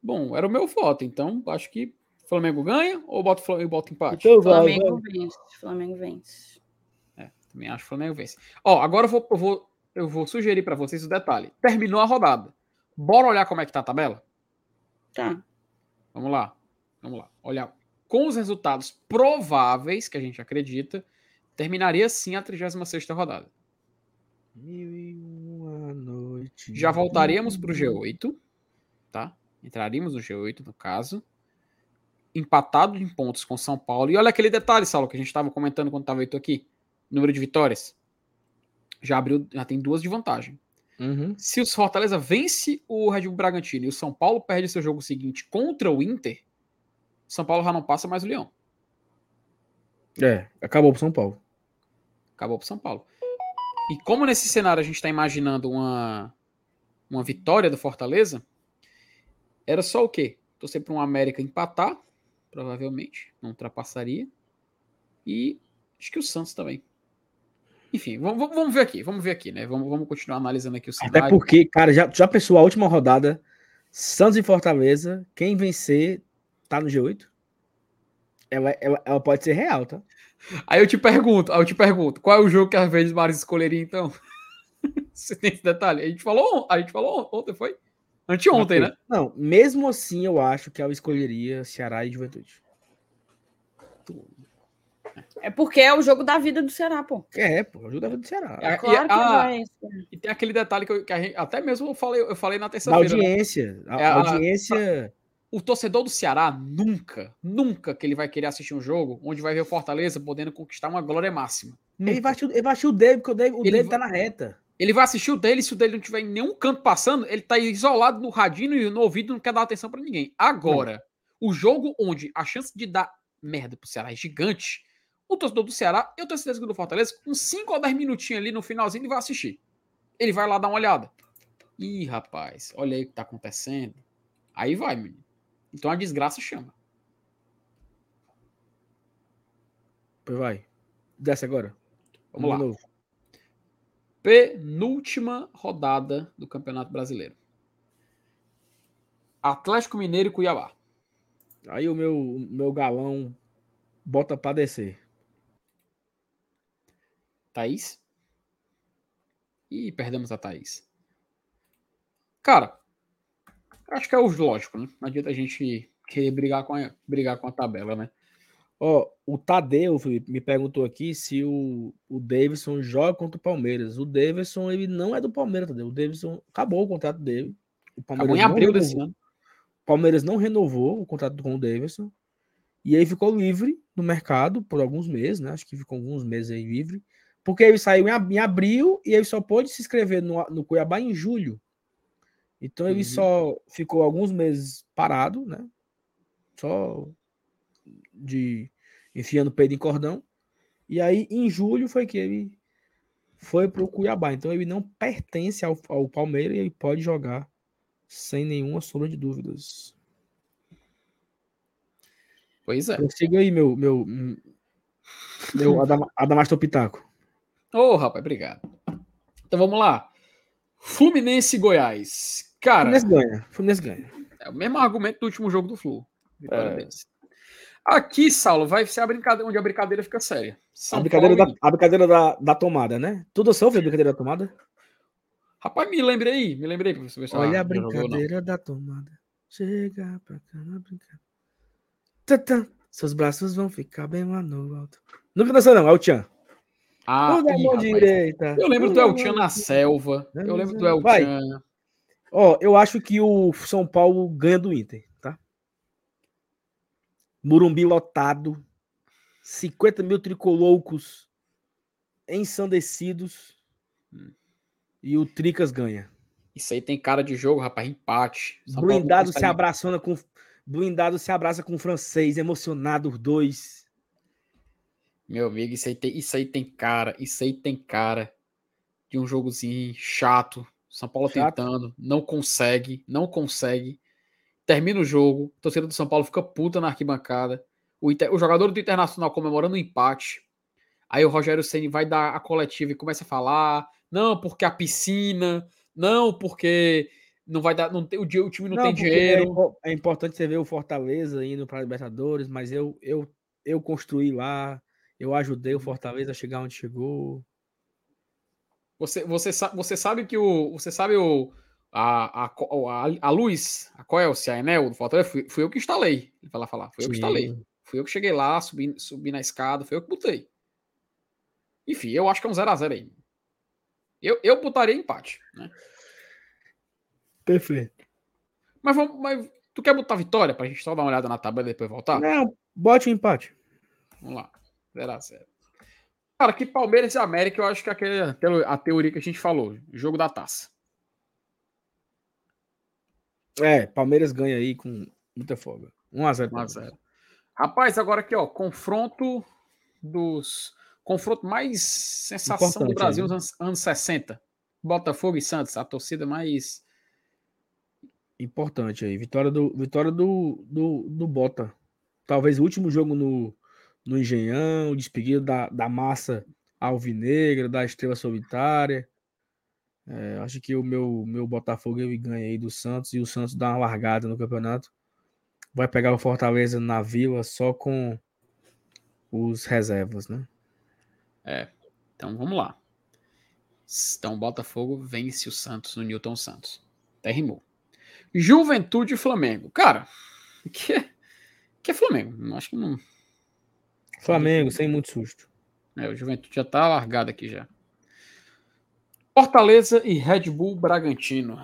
Bom, era o meu voto, então acho que o Flamengo ganha ou bota o Flamengo bota empate? Então vai, Flamengo vai. vence. Flamengo vence. Também acho que o Flamengo vence. Ó, agora eu vou, eu vou, eu vou sugerir para vocês o detalhe. Terminou a rodada. Bora olhar como é que tá a tabela? Tá. Vamos lá. Vamos lá. Olhar com os resultados prováveis que a gente acredita, terminaria sim a 36ª rodada. Mil e uma noite. Já voltaríamos para o G8, tá? Entraríamos no G8, no caso. Empatado em pontos com São Paulo. E olha aquele detalhe, Saulo, que a gente estava comentando quando estava Heitor aqui. Número de vitórias. Já abriu, já tem duas de vantagem. Uhum. Se o Fortaleza vence o Red Bull Bragantino e o São Paulo perde seu jogo seguinte contra o Inter, São Paulo já não passa mais o Leão. É, acabou pro São Paulo. Acabou pro São Paulo. E como nesse cenário a gente está imaginando uma, uma vitória do Fortaleza, era só o quê? Torcer para um América empatar, provavelmente, não ultrapassaria. E acho que o Santos também. Enfim, vamos, vamos- ver aqui, vamos ver aqui, né? Vamos, vamos continuar analisando aqui o cenário. Até porque, cara, já, já pensou a última rodada? Santos e Fortaleza, quem vencer tá no G8? Ela, ela, ela pode ser real, tá? Aí eu te pergunto, aí eu te pergunto, qual é o jogo que às vezes Maris escolheria então? [LAUGHS] Você tem esse detalhe? A gente falou, a gente falou ontem, foi? Anteontem, né? Não, mesmo assim eu acho que ela escolheria Ceará e Juventude. É porque é o jogo da vida do Ceará, pô. É, pô, ajuda a vida do Ceará. É, Claro e- que ah, vai. E tem aquele detalhe que, eu- que a gente, até mesmo eu falei, eu falei na Da terça-feira. né? audiência. A, É, a- audiência. O torcedor do Ceará nunca, nunca que ele vai querer assistir um jogo onde vai ver o Fortaleza podendo conquistar uma glória máxima. Ele vai, assistir- ele vai assistir o David, porque o David, o Ele David vai- tá na reta. Ele vai assistir o dele, se o dele não tiver em nenhum canto passando, ele tá isolado no radinho e no ouvido, não quer dar atenção pra ninguém. Agora, o jogo onde a chance de dar merda pro Ceará é gigante, o torcedor do Ceará, eu tenho certeza que do Fortaleza, com 5 ou 10 minutinhos ali no finalzinho, ele vai assistir. Ele vai lá dar uma olhada. Ih, rapaz, olha aí o que tá acontecendo. Aí vai, menino. Então a desgraça chama. Pois vai. Desce agora. Vamos lá. novo. Penúltima rodada do Campeonato Brasileiro. Atlético Mineiro e Cuiabá. Aí o meu, o meu galão bota pra descer. Thaís? Ih, perdemos a Thaís. Cara, acho que é o lógico, né? Não adianta a gente querer brigar com a, brigar com a tabela, né? Ó, o Tadeu, Felipe, me perguntou aqui se o, o Davidson joga contra o Palmeiras. O Davidson, ele não é do Palmeiras, Tadeu. O Davidson acabou o contrato dele. O Acabou em abril desse ano. O Palmeiras não renovou o contrato com o Davidson. E aí ficou livre no mercado por alguns meses, né? Acho que ficou alguns meses aí livre. Porque ele saiu em, ab- em abril e ele só pôde se inscrever no, no Cuiabá em julho. Então ele Uhum. só ficou alguns meses parado, né? Só de enfiando peito em cordão. E aí, em julho, foi que ele foi para o Cuiabá. Então ele não pertence ao, ao Palmeiras e ele pode jogar sem nenhuma sombra de dúvidas. Pois é. Prossiga aí, meu, meu, meu [LAUGHS] Adama- Adamastor Pitaco. Ô, rapaz, obrigado. Então vamos lá. Fluminense e Goiás. Cara, Fluminense ganha. Fluminense ganha. é o mesmo argumento do último jogo do Flu. É. Aqui, Saulo, vai ser a brincadeira onde a brincadeira fica séria. São A brincadeira, Paulo da, a brincadeira da, da tomada, né? Tudo sofre a brincadeira da tomada? Rapaz, me lembrei aí, me lembrei se Olha ela a brincadeira da tomada. Chega pra cá na brincadeira. Tã-tã. Seus braços vão ficar bem lá no alto. Nunca dançou, não. É o Tchan. Ah, O da ih, mão direita. Eu lembro o do da El mão Chan na selva. Eu lembro do El Vai. Chan. Ó, eu acho que o São Paulo ganha do Inter, tá? Murumbi lotado. 50 mil tricoloucos ensandecidos. Hum. E o Tricas ganha. Isso aí tem cara de jogo, rapaz. Empate. São Blindado se abraçando com. Blindado se abraça com o francês, emocionado os dois. Meu amigo, isso aí, tem, isso aí tem cara. Isso aí tem cara de um jogozinho chato. São Paulo Chato. tentando, não consegue, não consegue. Termina o jogo, a torcida do São Paulo fica puta na arquibancada. O, Inter- o jogador do Internacional comemorando o empate. Aí o Rogério Ceni vai dar a coletiva e começa a falar: não, porque a piscina, não, porque não vai dar, não tem, o, o time não, tem porque dinheiro. É, é importante você ver o Fortaleza indo para Libertadores, mas eu, eu, eu construí lá, eu ajudei o Fortaleza a chegar onde chegou. Você, você, você sabe que o. Você sabe o. A, a, a, a luz, a Coelce, a Enel do Fortaleza, fui, fui eu que instalei. Ele vai lá falar. Fui eu que instalei. Sim. Fui eu que cheguei lá, subi, subi na escada, foi eu que botei. Enfim, eu acho que é um 0x0 aí. Eu, eu botaria empate, né? Perfeito. Mas, vamos, mas tu quer botar vitória pra gente só dar uma olhada na tabela e depois voltar? Não, bote um empate. Vamos lá. 0x0. Cara, que Palmeiras e América, eu acho que é aquele, a teoria que a gente falou. Jogo da taça. É, Palmeiras ganha aí com muita folga. 1x0. 1x0. Rapaz, agora aqui, ó, confronto dos. Confronto mais sensação do Importante, Brasil né? nos anos, anos 60. Botafogo e Santos, a torcida mais. Importante aí. Vitória do, vitória do, do, do Bota. Talvez o último jogo no, no Engenhão, despedida da, da massa alvinegra, da estrela solitária. É, acho que o meu, meu Botafogo ele ganha aí do Santos e o Santos dá uma largada no campeonato. Vai pegar o Fortaleza na vila só com os reservas, né? Então vamos lá. Então, Botafogo vence o Santos no Newton Santos. Até rimou. Juventude e Flamengo. Cara, [LAUGHS] que é, que é Flamengo? Acho que não. Flamengo, sem muito susto. É, o Juventude já tá largado aqui já. Fortaleza e Red Bull Bragantino.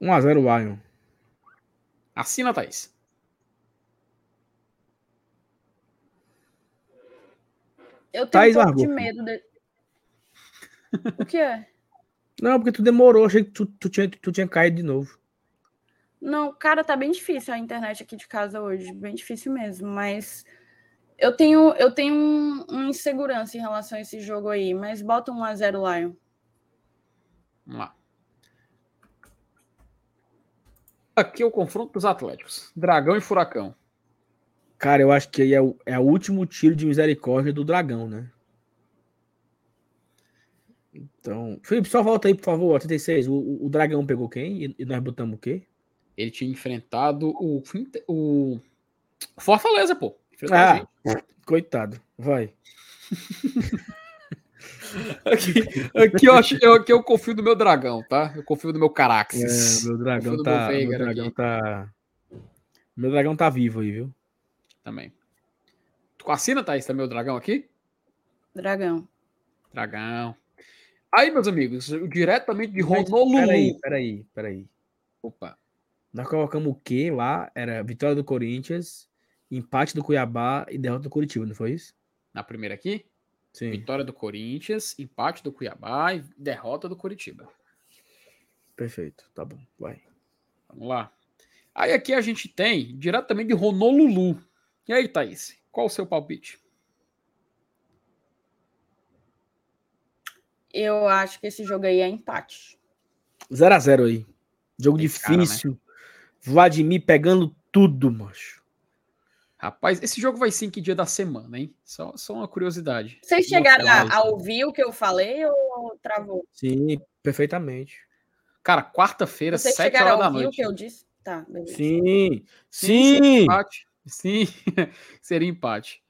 1x0 Lion. Assina, Thaís. Eu tenho Thaís um pouco de largou, medo de... O que é? Não, porque tu demorou. Achei que tu, tu, tinha, tu tinha caído de novo. Não, cara, tá bem difícil a internet aqui de casa hoje, bem difícil mesmo, mas eu tenho eu tenho um, uma insegurança em relação a esse jogo aí, mas bota um a 0 Lion. Vamos lá. Aqui é o confronto dos Atléticos. Dragão e Furacão. Cara, eu acho que aí é o, é o último tiro de misericórdia do dragão, né? Então, Felipe, só volta aí, por favor, ó, 36. O, o, o dragão pegou quem? E, e nós botamos o quê? Ele tinha enfrentado o, o Fortaleza, pô. Ah, coitado. Vai. [LAUGHS] Aqui, aqui, eu acho, eu, aqui eu confio no meu dragão, tá? Eu confio no meu É, Caraxes. meu dragão Confio tá. meu Meu dragão aqui. tá. Meu dragão tá vivo aí, viu? Também. Tu assina, Thaís, também o dragão aqui? Dragão. Dragão. Aí, meus amigos, diretamente de Honolulu. Peraí, peraí, peraí. Opa. Nós colocamos o quê lá? Era vitória do Corinthians, empate do Cuiabá e derrota do Curitiba, não foi isso? Na primeira aqui, Sim. vitória do Corinthians, empate do Cuiabá e derrota do Curitiba. Perfeito. Tá bom. Vai. Vamos lá. Aí aqui a gente tem diretamente de Honolulu. E aí, Thaís, qual o seu palpite? Eu acho que esse jogo aí é empate. 0x0 aí. Jogo Tem cara, né? difícil. Vladimir pegando tudo, macho. Rapaz, esse jogo vai ser em que dia da semana, hein? Só, só uma curiosidade. Vocês chegaram a, a ouvir o que eu falei ou travou? Sim, perfeitamente. Cara, quarta-feira, Vocês 7 chegaram horas a da ouvir o noite. que eu disse? Tá, beleza. Sim, seria sim. empate. Sim, [LAUGHS] seria empate.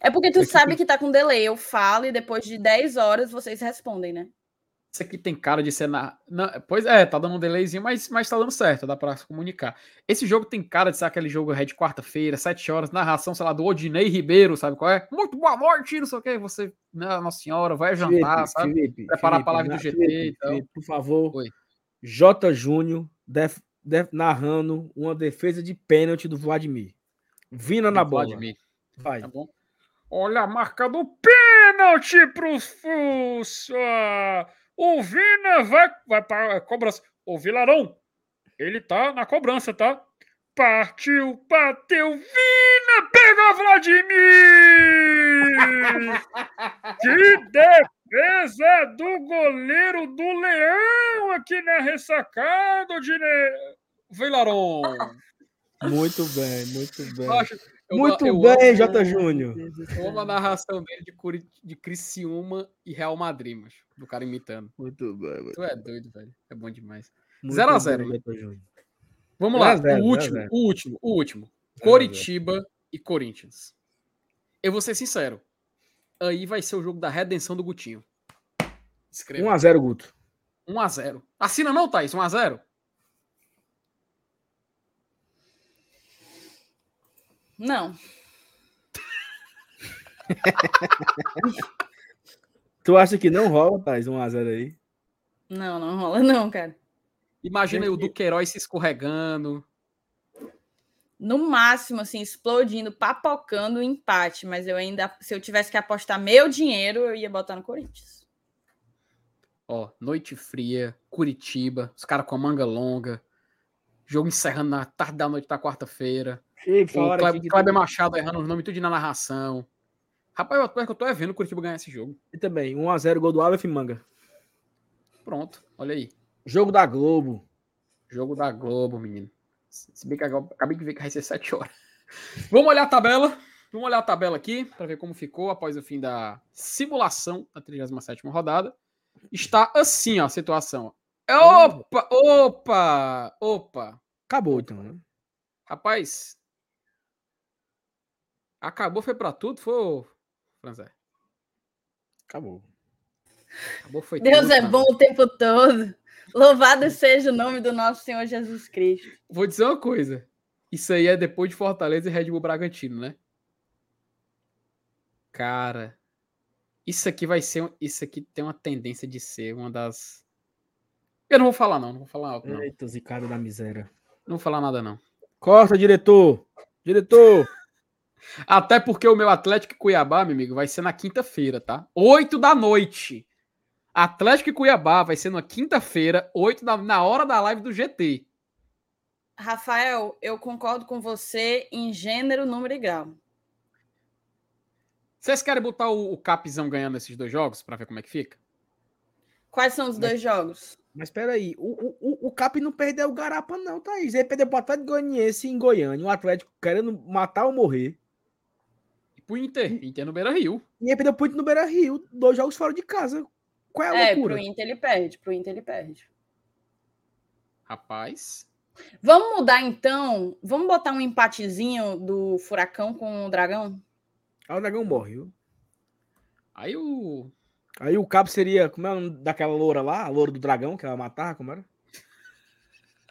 É porque tu Aqui sabe tem- que tá com delay. Eu falo e depois de 10 horas vocês respondem, né? Isso aqui tem cara de ser na. Não, pois é, tá dando um delayzinho, mas, mas tá dando certo, dá pra se comunicar. Esse jogo tem cara de ser aquele jogo red quarta-feira, 7 horas, narração, sei lá, do Odinei Ribeiro, sabe qual é? Muito boa noite, não sei o que. Você, né, Nossa Senhora, vai jantar, sabe? Felipe, Preparar Felipe, a live do na- GT, Felipe, então. Felipe, por favor. Oi. J. Júnior def- def- narrando uma defesa de pênalti do Vladimir. Vina na bola. Vladimir, Vai. Tá bom? Olha a marca do pênalti pro Fussa. O Vina vai, vai para a cobrança. O Vilarão, ele tá na cobrança, tá? Partiu, bateu, Vina, pegou Vladimir! [LAUGHS] que é do goleiro do Leão aqui na ressacada de Vilaron. Muito bem, muito bem. Acho- eu- muito eu bem, amo- J. Júnior. Eu amo a narração dele de, Curi... de Criciúma e Real Madrid, mas do cara imitando. Muito bem. muito Tu é doido, velho. É bom demais. muito Zero a bem, zero, J. Júnior. Vamos Zero lá, a zero, o zero último, zero. o último, o último. a Coritiba e Corinthians. Eu vou ser sincero. Aí vai ser o jogo da redenção do Gutinho. Escreva. 1x0, Guto. 1x0. Assina não, Thaís? 1x0? Não. Tu acha que não rola, Thais, 1x0 aí? Não, não rola, não, cara. Imagina aí o Duqueiroz se escorregando. No máximo, assim, explodindo, papocando o empate. Mas eu ainda, se eu tivesse que apostar meu dinheiro, eu ia botar no Corinthians. Ó, noite fria, Curitiba, os caras com a manga longa. Jogo encerrando na tarde da noite da quarta-feira. Chega, Kleber Machado errando os nomes tudo na narração. Rapaz, eu, eu tô é vendo o Curitiba ganhar esse jogo. E também, 1x0, gol do Aleph Manga. Pronto, olha aí. Jogo da Globo. Jogo da Globo, menino. Se bem que agora- acabei de ver que vai ser 7 horas. [LAUGHS] Vamos olhar a tabela. Vamos olhar a tabela aqui para ver como ficou após o fim da simulação da 37ª rodada. Está assim, ó, a situação. Opa, opa, opa. Acabou, então, né? Rapaz, acabou, foi para tudo, foi, Franzé? Acabou. Acabou, foi Deus tudo, é Franzé. bom o tempo todo. Louvado seja o nome do nosso Senhor Jesus Cristo. Vou dizer uma coisa. Isso aí é depois de Fortaleza e Red Bull Bragantino, né? Cara, isso aqui vai ser. Isso aqui tem uma tendência de ser uma das. Eu não vou falar, não. Não vou falar alto, não. Eita, zicada da miséria. Não vou falar nada, não. Corta, diretor. Diretor. Até porque o meu Atlético e Cuiabá, meu amigo, vai ser na quinta-feira, tá? 8 da noite. Atlético e Cuiabá vai ser na quinta-feira, 8 da na hora da live do GT. Rafael, eu concordo com você em gênero, número e grau. Vocês querem botar o, o Capzão ganhando esses dois jogos pra ver como é que fica? Quais são os dois jogos? Mas peraí, o, o, o- o Cap não perdeu o Garapa, não, Thaís. Ele perdeu pro Atlético Goianiense em Goiânia. O Atlético querendo matar ou morrer. Pro Inter, Inter no Beira Rio. E ele perdeu muito no Beira Rio. Dois jogos fora de casa. Qual é a É, loucura? pro Inter ele perde, pro Inter ele perde. Rapaz. Vamos mudar então? Vamos botar um empatezinho do Furacão com o Dragão? Aí o Dragão morre, viu? Aí o. Aí o Cap seria, como é o nome daquela loura lá? A loura do dragão, que ela matava, como era?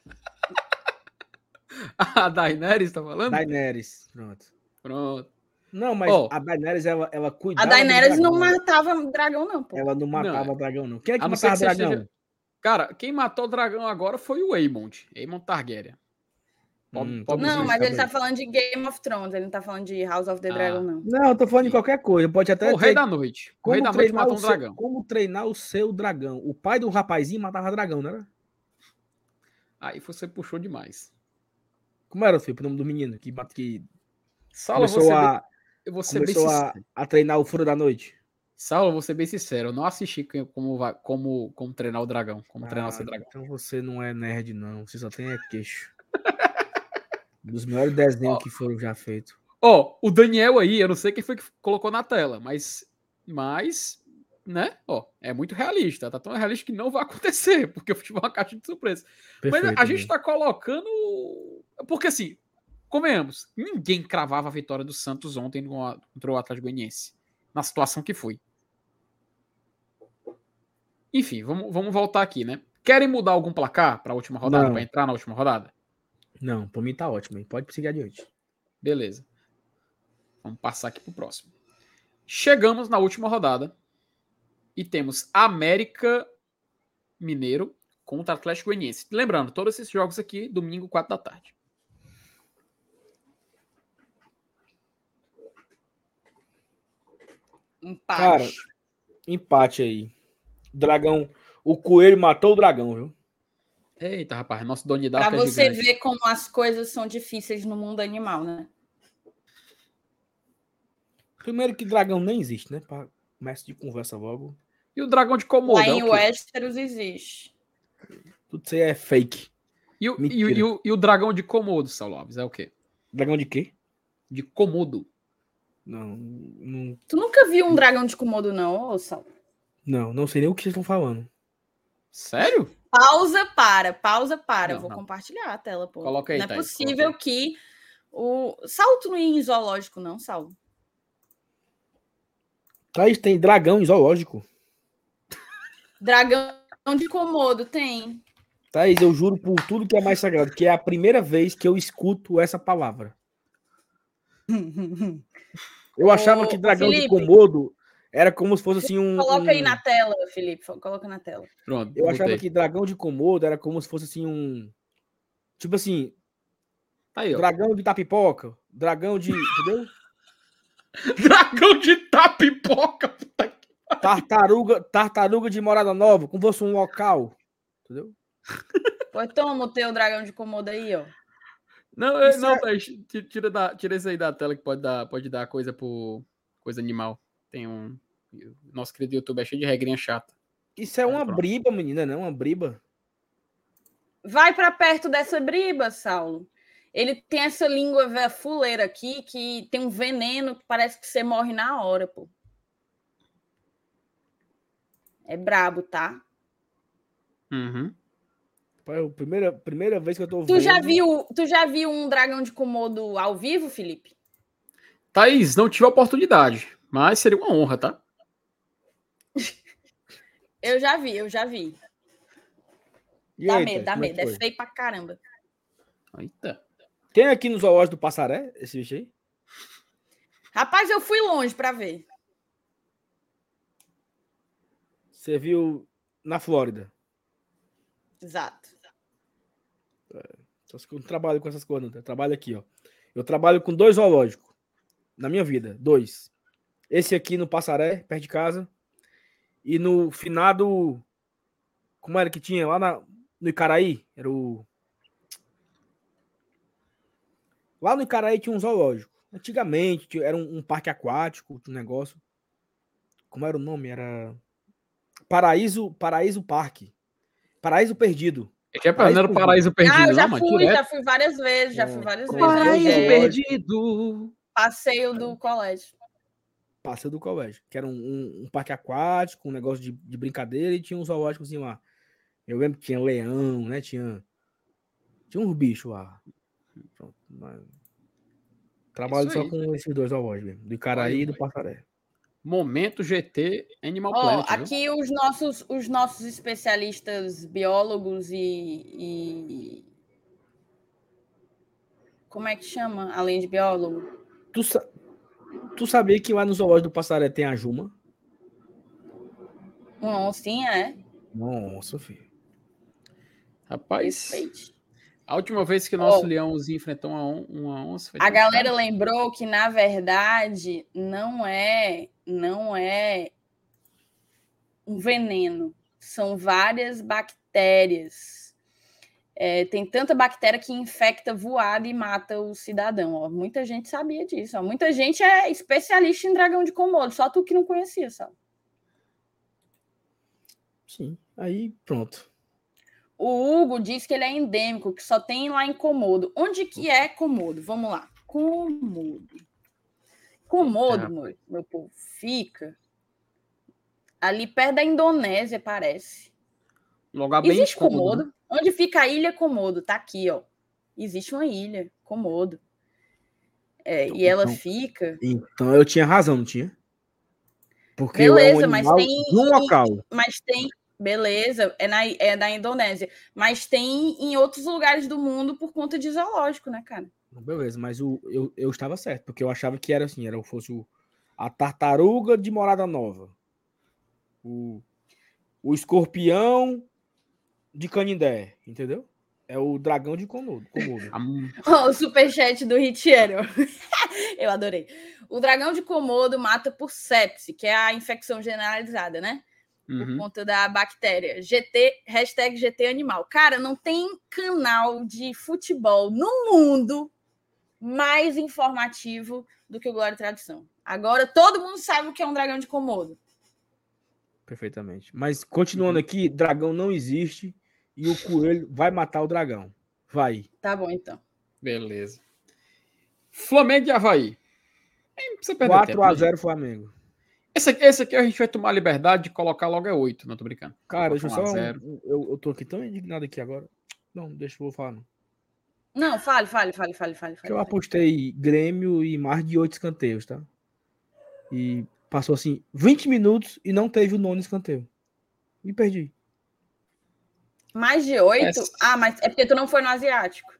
[LAUGHS] A Daenerys tá falando? Daenerys. Pronto. Pronto. Não, mas Ó. a Daenerys, ela, ela A cuidava Daenerys do não dragão. matava dragão, não, pô. Ela não matava Não, o dragão, não. Quem é que a matava que você dragão? esteja- Cara, quem matou o dragão agora foi o Aemond. Aemond Targaryen. Hum, Não, mas ele tá falando de Game of Thrones, ele não tá falando de House of the Ah. Dragon, não. Não, eu tô falando de qualquer coisa. Pode até O rei da noite. O como rei da noite treinar matou o um seu- dragão. Como treinar o seu dragão. O pai do rapazinho matava dragão, não era? Aí você puxou demais. Como era, filho, o nome do menino que, que começou, ser bem- a, eu vou ser bem começou a, sincero. a treinar o furo da noite? Saulo, eu vou ser bem sincero. Eu não assisti como, como, como treinar o dragão. Como treinar o seu Ah, dragão. Então você não é nerd, não. Você só tem é queixo. [LAUGHS] Dos melhores desenhos Ó. que foram já feitos. Ó, o Daniel aí, eu não sei quem foi que colocou na tela, mas. Mas. Né? Ó, é muito realista. Tá tão realista que não vai [LAUGHS] acontecer, porque o futebol é uma caixa de surpresa. Mas Perfeito, a gente né? tá colocando. Porque assim, convenhamos, ninguém cravava a vitória do Santos ontem contra o Atlético Goianiense. Na situação que foi. Enfim, vamos, vamos voltar aqui, né? Querem mudar algum placar para a última rodada? Para entrar na última rodada? Não, pra mim tá ótimo. hein? Pode seguir adiante. Beleza. Vamos passar aqui pro próximo. Chegamos na última rodada e temos América Mineiro contra Atlético Goianiense. Lembrando, todos esses jogos aqui, domingo, 4 da tarde. Empate. Cara, empate aí. Dragão. O coelho matou o dragão, viu? Eita, rapaz, nosso Doni Pra Darko é você gigante. ver como as coisas são difíceis no mundo animal, né? Primeiro que dragão nem existe, né? Pra começo de conversa logo. E o dragão de Komodo? Lá é em o quê? Westeros existe. Tudo isso aí é fake. E, o, e, o- e o, e o dragão de Komodo, Saulo Alves, é o quê? Dragão de quê? De Komodo. Não, não, Tu nunca viu um dragão de Komodo, não, ô Sal? não, não sei nem o que vocês estão falando. Sério? Pausa para, pausa para. Não, Vou não. compartilhar a tela, pô. Coloca aí, não é Thaís, possível que o. Saulo, tu não em zoológico, não, Saulo? Thaís, tem dragão em zoológico. Dragão de Komodo tem. Thaís, eu juro por tudo que é mais sagrado, que é a primeira vez que eu escuto essa palavra. [LAUGHS] Eu achava Ô, que dragão de Felipe. Komodo era como se fosse assim um. Coloca aí um- na tela, Felipe. Coloca na tela. Pronto. Eu achava que dragão de Komodo era como se fosse assim um. Tipo assim, Tá aí, ó. dragão de tapipoca, dragão de. Entendeu? [LAUGHS] Dragão de tapipoca. Tartaruga, tartaruga de morada nova, como se fosse um local. Entendeu? Pois toma o teu dragão de Komodo aí, ó. Não, é- Isso não, é- Thaís, ti- tira, da, tira isso aí da tela que pode dar, pode dar coisa por coisa animal. Tem um. Nosso querido YouTube é cheio de regrinha chata. Isso é uma pronto. briba, menina, não? Uma briba. Vai pra perto dessa briba, Saulo. Ele tem essa língua fuleira aqui que tem um veneno que parece que você morre na hora, pô. É brabo, tá? Uhum. Pai, é a primeira, primeira vez que eu tô Tu vendo. já viu, tu já viu um dragão de Komodo ao vivo, Felipe? Thaís, não tive a oportunidade, mas seria uma honra, tá? [LAUGHS] Eu já vi, eu já vi. E Dá aí, medo, dá como é medo. É foi? feio pra caramba. Eita. Tem aqui no zoológico do Passaré esse bicho aí? Rapaz, eu fui longe pra ver. Você viu na Flórida? Exato. Que eu não trabalho com essas coisas, não. Eu trabalho aqui, ó. Eu trabalho com dois zoológicos na minha vida. Dois. Esse aqui no Passaré, perto de casa. E no finado. Como era que tinha? Lá na, no Icaraí? Era o. Lá no Icaraí tinha um zoológico. Antigamente era um, um parque aquático, um negócio. Como era o nome? Era. Paraíso, Paraíso Parque. Paraíso Perdido. É que é Paraíso não era o paraíso perdido, ah, eu já não, fui, direto. já fui várias vezes, já É, fui várias com vezes. paraíso É, perdido. Passeio do colégio. Passeio do colégio, que era um, um- um parque aquático, um negócio de, de brincadeira e tinha um zoológicozinho lá. Eu lembro que tinha leão, né? Tinha, tinha uns bichos lá. Pronto, mas- Trabalho Isso só aí. com esses dois zoológicos mesmo, do Icaraí e do Passaré. Momento GT Animal Ó, Planet, viu? aqui os nossos, os nossos especialistas biólogos e, e- Como é que chama, além de biólogo? Tu, sa- tu sabia que lá no zoológico do Passaré tem a Juma? Uma oncinha, é? Nossa, filho. Rapaz, Respeite. A última vez que o nosso Ó. leãozinho enfrentou uma, on- uma onça... foi A galera tarde. lembrou que, na verdade, não é, não é um veneno. São várias bactérias. É, tem tanta bactéria que infecta voado e mata o cidadão. Ó. Muita gente sabia disso. Ó. Muita gente é especialista em dragão de Komodo. Só tu que não conhecia, sabe? Sim. Aí, pronto. O Hugo diz que ele é endêmico, que só tem lá em Komodo. Onde que é Komodo? Vamos lá. Komodo, Eita, meu, meu povo, fica ali perto da Indonésia, parece. Um lugar bem Existe cômodo, né? Komodo. Onde fica a ilha Komodo? Tá aqui, ó. Existe uma ilha, Komodo. É, e ela Então- fica. Então eu tinha razão, não tinha? Porque eu é Beleza, um mas tem- um local. Mas tem. Beleza, é, na, é da Indonésia. Mas tem em outros lugares do mundo por conta de zoológico, né, cara? Beleza, mas o, eu, eu estava certo, porque eu achava que era assim, era fosse o, a tartaruga de morada nova. O, o escorpião de Canindé, entendeu? É o dragão de Komodo. [LAUGHS] Komodo. Ó, [LAUGHS] o superchat do Ritiero. [LAUGHS] Eu adorei. O dragão de Komodo mata por sepse, que é a infecção generalizada, né? Por uhum. conta da bactéria. GT, hashtag GT Animal. Cara, não tem canal de futebol no mundo mais informativo do que o Glória e Tradição. Agora todo mundo sabe o que é um dragão de Komodo. Perfeitamente. Mas continuando aqui, dragão não existe e o coelho vai matar o dragão. Vai. Tá bom, então. Beleza. Flamengo e Havaí. Nem precisa perder tempo, né, 4x0 Flamengo. Esse, aqui- esse aqui a gente vai tomar a liberdade de colocar logo é 8, não tô brincando. Cara, deixa eu só. 1x0. um- Eu, eu tô aqui tão indignado aqui agora. Não, deixa eu vou falar. Não. Não, fale, fale, fale, fale, fale. Porque eu fale. apostei Grêmio e mais de 8 escanteios, tá? E passou assim 20 minutos e não teve o nono escanteio. E perdi. Mais de oito? Essa- Ah, mas é porque tu não foi no asiático.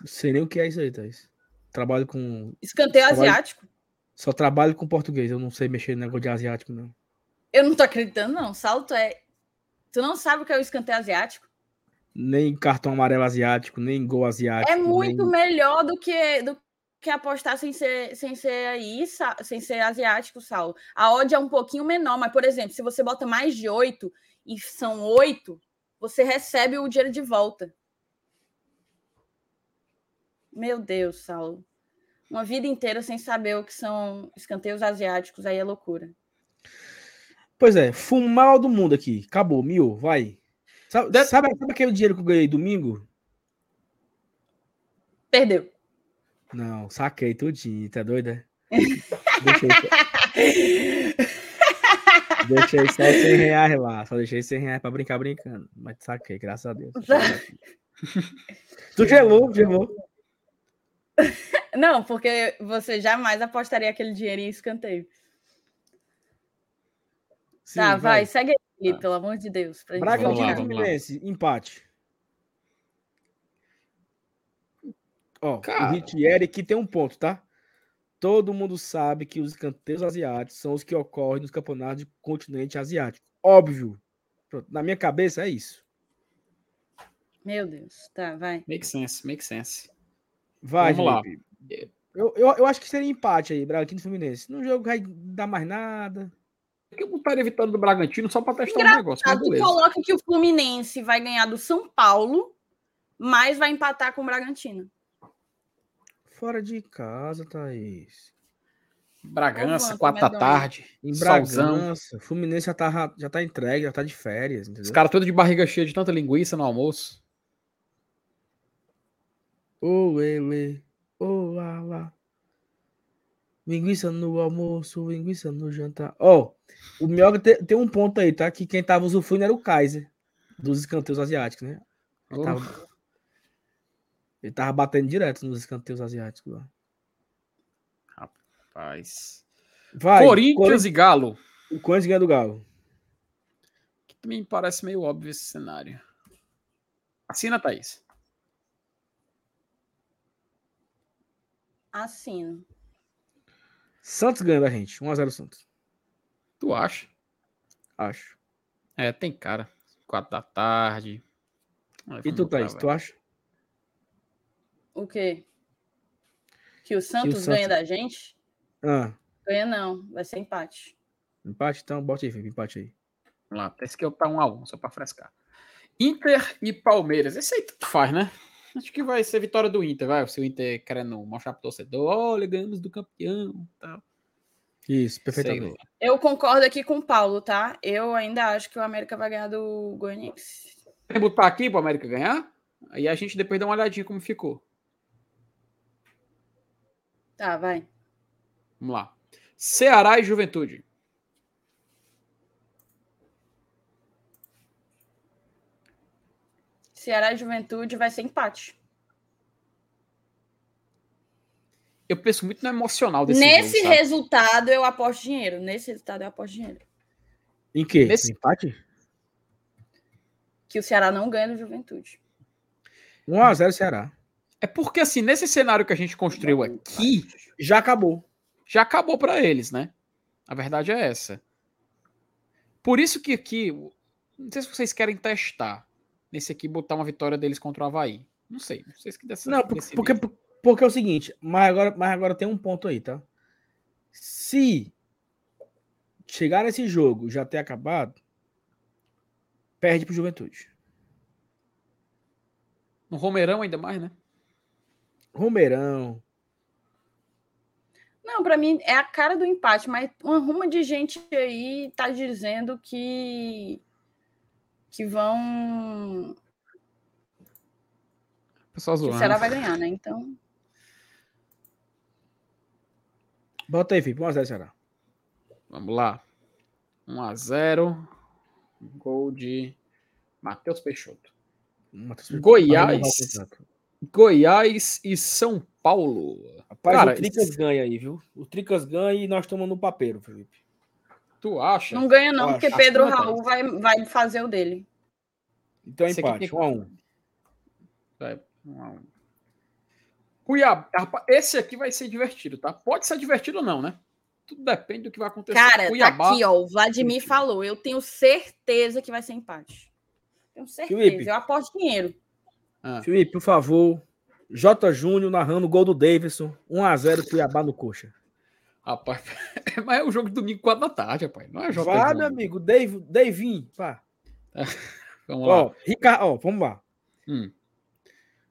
Não sei nem o que é isso aí, Thaís. Trabalho com. Escanteio vai- asiático? Só trabalho com português. Eu não sei mexer no negócio de asiático, não. Eu não tô acreditando, não. Salto é. Tu não sabe o que é o escanteio asiático? Nem cartão amarelo asiático, nem gol asiático. É muito nem- melhor do que, do que apostar sem ser, sem ser aí, sem ser asiático, Saulo. A odd é um pouquinho menor, mas, por exemplo, se você bota mais de oito e são oito, você recebe o dinheiro de volta. Meu Deus, Saulo. Uma vida inteira sem saber o que são escanteios asiáticos, aí é loucura. Pois é, fumar do mundo aqui. Acabou, mil, vai. Sabe, sabe, sabe aquele dinheiro que eu ganhei domingo? Perdeu. Não, saquei tudinho, tá doida? [LAUGHS] deixei, só- deixei só 100 reais lá. Só deixei 100 reais pra brincar brincando. Mas saquei, graças a Deus. [LAUGHS] tu gelou, gelou. [LAUGHS] Não, porque você jamais apostaria aquele dinheiro em escanteio. Sim, tá, vai, segue aí, Felipe, pelo amor de Deus. Pra gente Bragantino e. Fluminense, empate. Ó, Cara. o Ritieri aqui tem um ponto, tá? Todo mundo sabe que os escanteios asiáticos são os que ocorrem nos campeonatos do continente asiático. Óbvio. Pronto, na minha cabeça é isso. Meu Deus, tá, vai. Make sense, make sense. Vai, Vamos lá. Eu, eu, eu acho que seria empate aí, Bragantino e Fluminense. No jogo vai dar mais nada. Eu botaria a vitória do Bragantino só pra testar um negócio, mas beleza. coloca que o Fluminense vai ganhar do São Paulo, mas vai empatar com o Bragantino. Fora de casa, Thaís. Bragança, 4 da tarde. Em Solzão. Bragança. Fluminense já tá, já tá entregue, já tá de férias, entendeu? Os caras todos de barriga cheia de tanta linguiça no almoço. Ô, ele, ô, lá, lá. Linguiça no almoço, linguiça no jantar. Ó, o Mioga te- tem um ponto aí, tá? Que quem tava usufruindo era o Kaiser, dos escanteios asiáticos, né? Ele Oh. tava, ele tava batendo direto nos escanteios asiáticos lá. Rapaz. Vai, Corinthians e Galo. O Corinthians ganha do Galo. Que também parece meio óbvio esse cenário. Assina, Thaís. Assino. Santos ganha da gente. 1x0 Santos. Tu acha? Acho. É, tem cara. 4 da tarde. Ai, E tu, Thaís, tu acha? O quê? Que o Santos Santos- ganha da gente? Ah, Ganha não, vai ser empate. empate então? Bota aí, Felipe, empate aí. Vamos lá, esse aqui tá 1 a 1 só pra frescar. Inter e Palmeiras. Esse aí tudo faz, né? Acho que vai ser vitória do Inter, vai. Se o Inter querendo mostrar pro torcedor, olha, ganhamos do campeão. Tal. Isso, perfeitamente. Eu concordo aqui com o Paulo, tá? Eu ainda acho que o América vai ganhar do Goianiense. Quer botar aqui pro América ganhar? Aí a gente depois dá uma olhadinha como ficou. Tá, vai. Vamos lá. Ceará e Juventude. Ceará e Juventude vai ser empate. Eu penso muito no emocional desse Nesse jogo, resultado, eu aposto dinheiro. Nesse resultado, eu aposto dinheiro. Em quê? Nesse- Empate? Que o Ceará não ganha do Juventude. 1x0 Ceará. É porque, assim, nesse cenário que a gente construiu aqui, Já acabou. já acabou para eles, né? A verdade é essa. Por isso que aqui, não sei se vocês querem testar nesse aqui, botar uma vitória deles contra o Havaí. Não sei, não sei se que dessa Não, por- porque, porque é o seguinte, mas agora, mas agora tem um ponto aí, tá? Se chegar nesse jogo já ter acabado, perde pro Juventude. No Romeirão ainda mais, né? Romeirão. Não, para mim é a cara do empate, mas uma ruma de gente aí tá dizendo que que vão Pessoal que o zoando. Ceará vai ganhar, né? Então, Bota aí, Felipe. 1x0 Ceará. Vamos lá. 1x0. Gol de Matheus Peixoto. Matheus Goiás. Vai renovar o contrato. Goiás e São Paulo. Rapaz, Cara, o Tricas esse- ganha aí, viu? O Tricas ganha e nós tomamos no papeiro, Felipe. Tu acha? não ganha não, porque Pedro não Raul vai, vai fazer o dele. Então Esse empate, tem- 1x1. Vai, um a um. Cuiabá. Rapaz, Esse aqui vai ser divertido, tá? Pode ser divertido ou não, né? Tudo depende do que vai acontecer. Cara, Cuiabá, tá aqui, ó. O Vladimir falou. Eu tenho certeza que vai ser empate. Tenho certeza. Felipe. Eu aposto dinheiro. Ah, Felipe, por favor. J. Júnior narrando o gol do Davidson. 1x0 Cuiabá no coxa. Rapaz, [LAUGHS] mas é o jogo de domingo, 4 da tarde, rapaz. Não é jogo. Vá, meu amigo. Dave, Davin. Pá. [LAUGHS] Vamos lá. Ó, Ricardo, ó, vamos lá. Hum.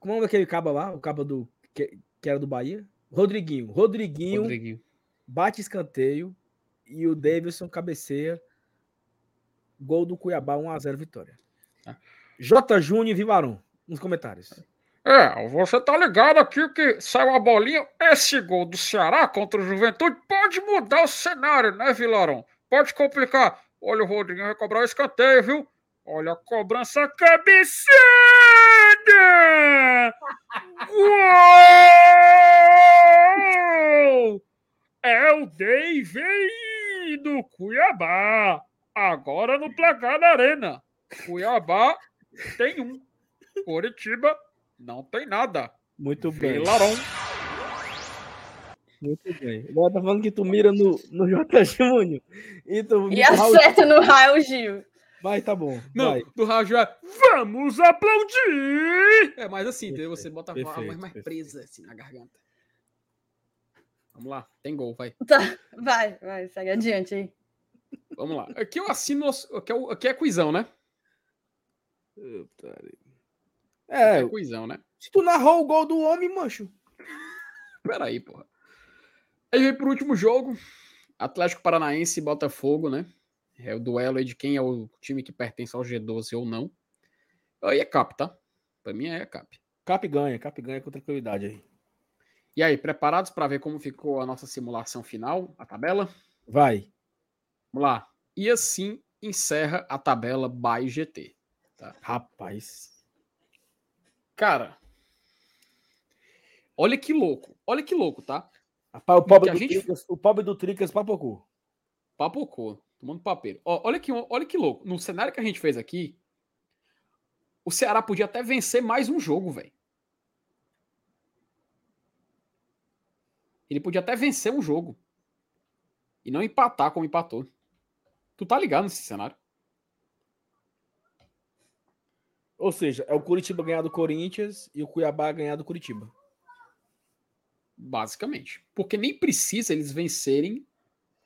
Como é daquele caba lá? O caba do. Que, que era do Bahia? Rodriguinho. Rodriguinho Rodriguinho. bate escanteio e o Davidson cabeceia. Gol do Cuiabá, 1x0 vitória. Tá. J. Júnior e Vivarão, nos comentários. É, você tá ligado aqui que saiu a bolinha. Esse gol do Ceará contra o Juventude pode mudar o cenário, né, Vilarão? Pode complicar. Olha, o Rodriguinho vai cobrar o escanteio, viu? Olha a cobrança cabeçada! Gol! É o Dave do Cuiabá. Agora no placar da Arena. Cuiabá tem um. Curitiba não tem nada. Muito bem. Vilarão. Muito bem. Agora tá falando que tu mira no, no J. Júnior. E tu E mira no Raul- acerta no Raul Gil. Vai, tá bom. Não, vai. do Rádio é Vamos aplaudir! É mais assim, entendeu? Você bota a voz perfeito, mais perfeito. presa assim na garganta. Vamos lá, tem gol, vai. Tá, vai, vai, segue adiante aí. Vamos lá. Aqui eu assino. Aqui é, aqui é quizão, né? Aqui É, é quizão, né? se tu narrou o gol do homem, mancho. Peraí, porra. Aí vem pro último jogo. Atlético Paranaense e Botafogo, né? É o duelo aí de quem é o time que pertence ao G12 ou não. Aí é cap, tá? Pra mim é cap. Cap ganha, Cap ganha com tranquilidade aí. E aí, preparados para ver como ficou a nossa simulação final, a tabela? Vai. Vamos lá. E assim encerra a tabela by GT. Rapaz. Cara, olha que louco. Olha que louco, tá? Rapaz, o pobre, do gente- Tricas, o pobre do Tricas papocou. Papocou, tomando papeiro. Ó, olha, que, olha que louco. No cenário que a gente fez aqui, o Ceará podia até vencer mais um jogo, velho. Ele podia até vencer um jogo. E não empatar como empatou. Tu tá ligado nesse cenário? Ou seja, é o Curitiba ganhar do Corinthians e o Cuiabá ganhar do Curitiba. Basicamente. Porque nem precisa eles vencerem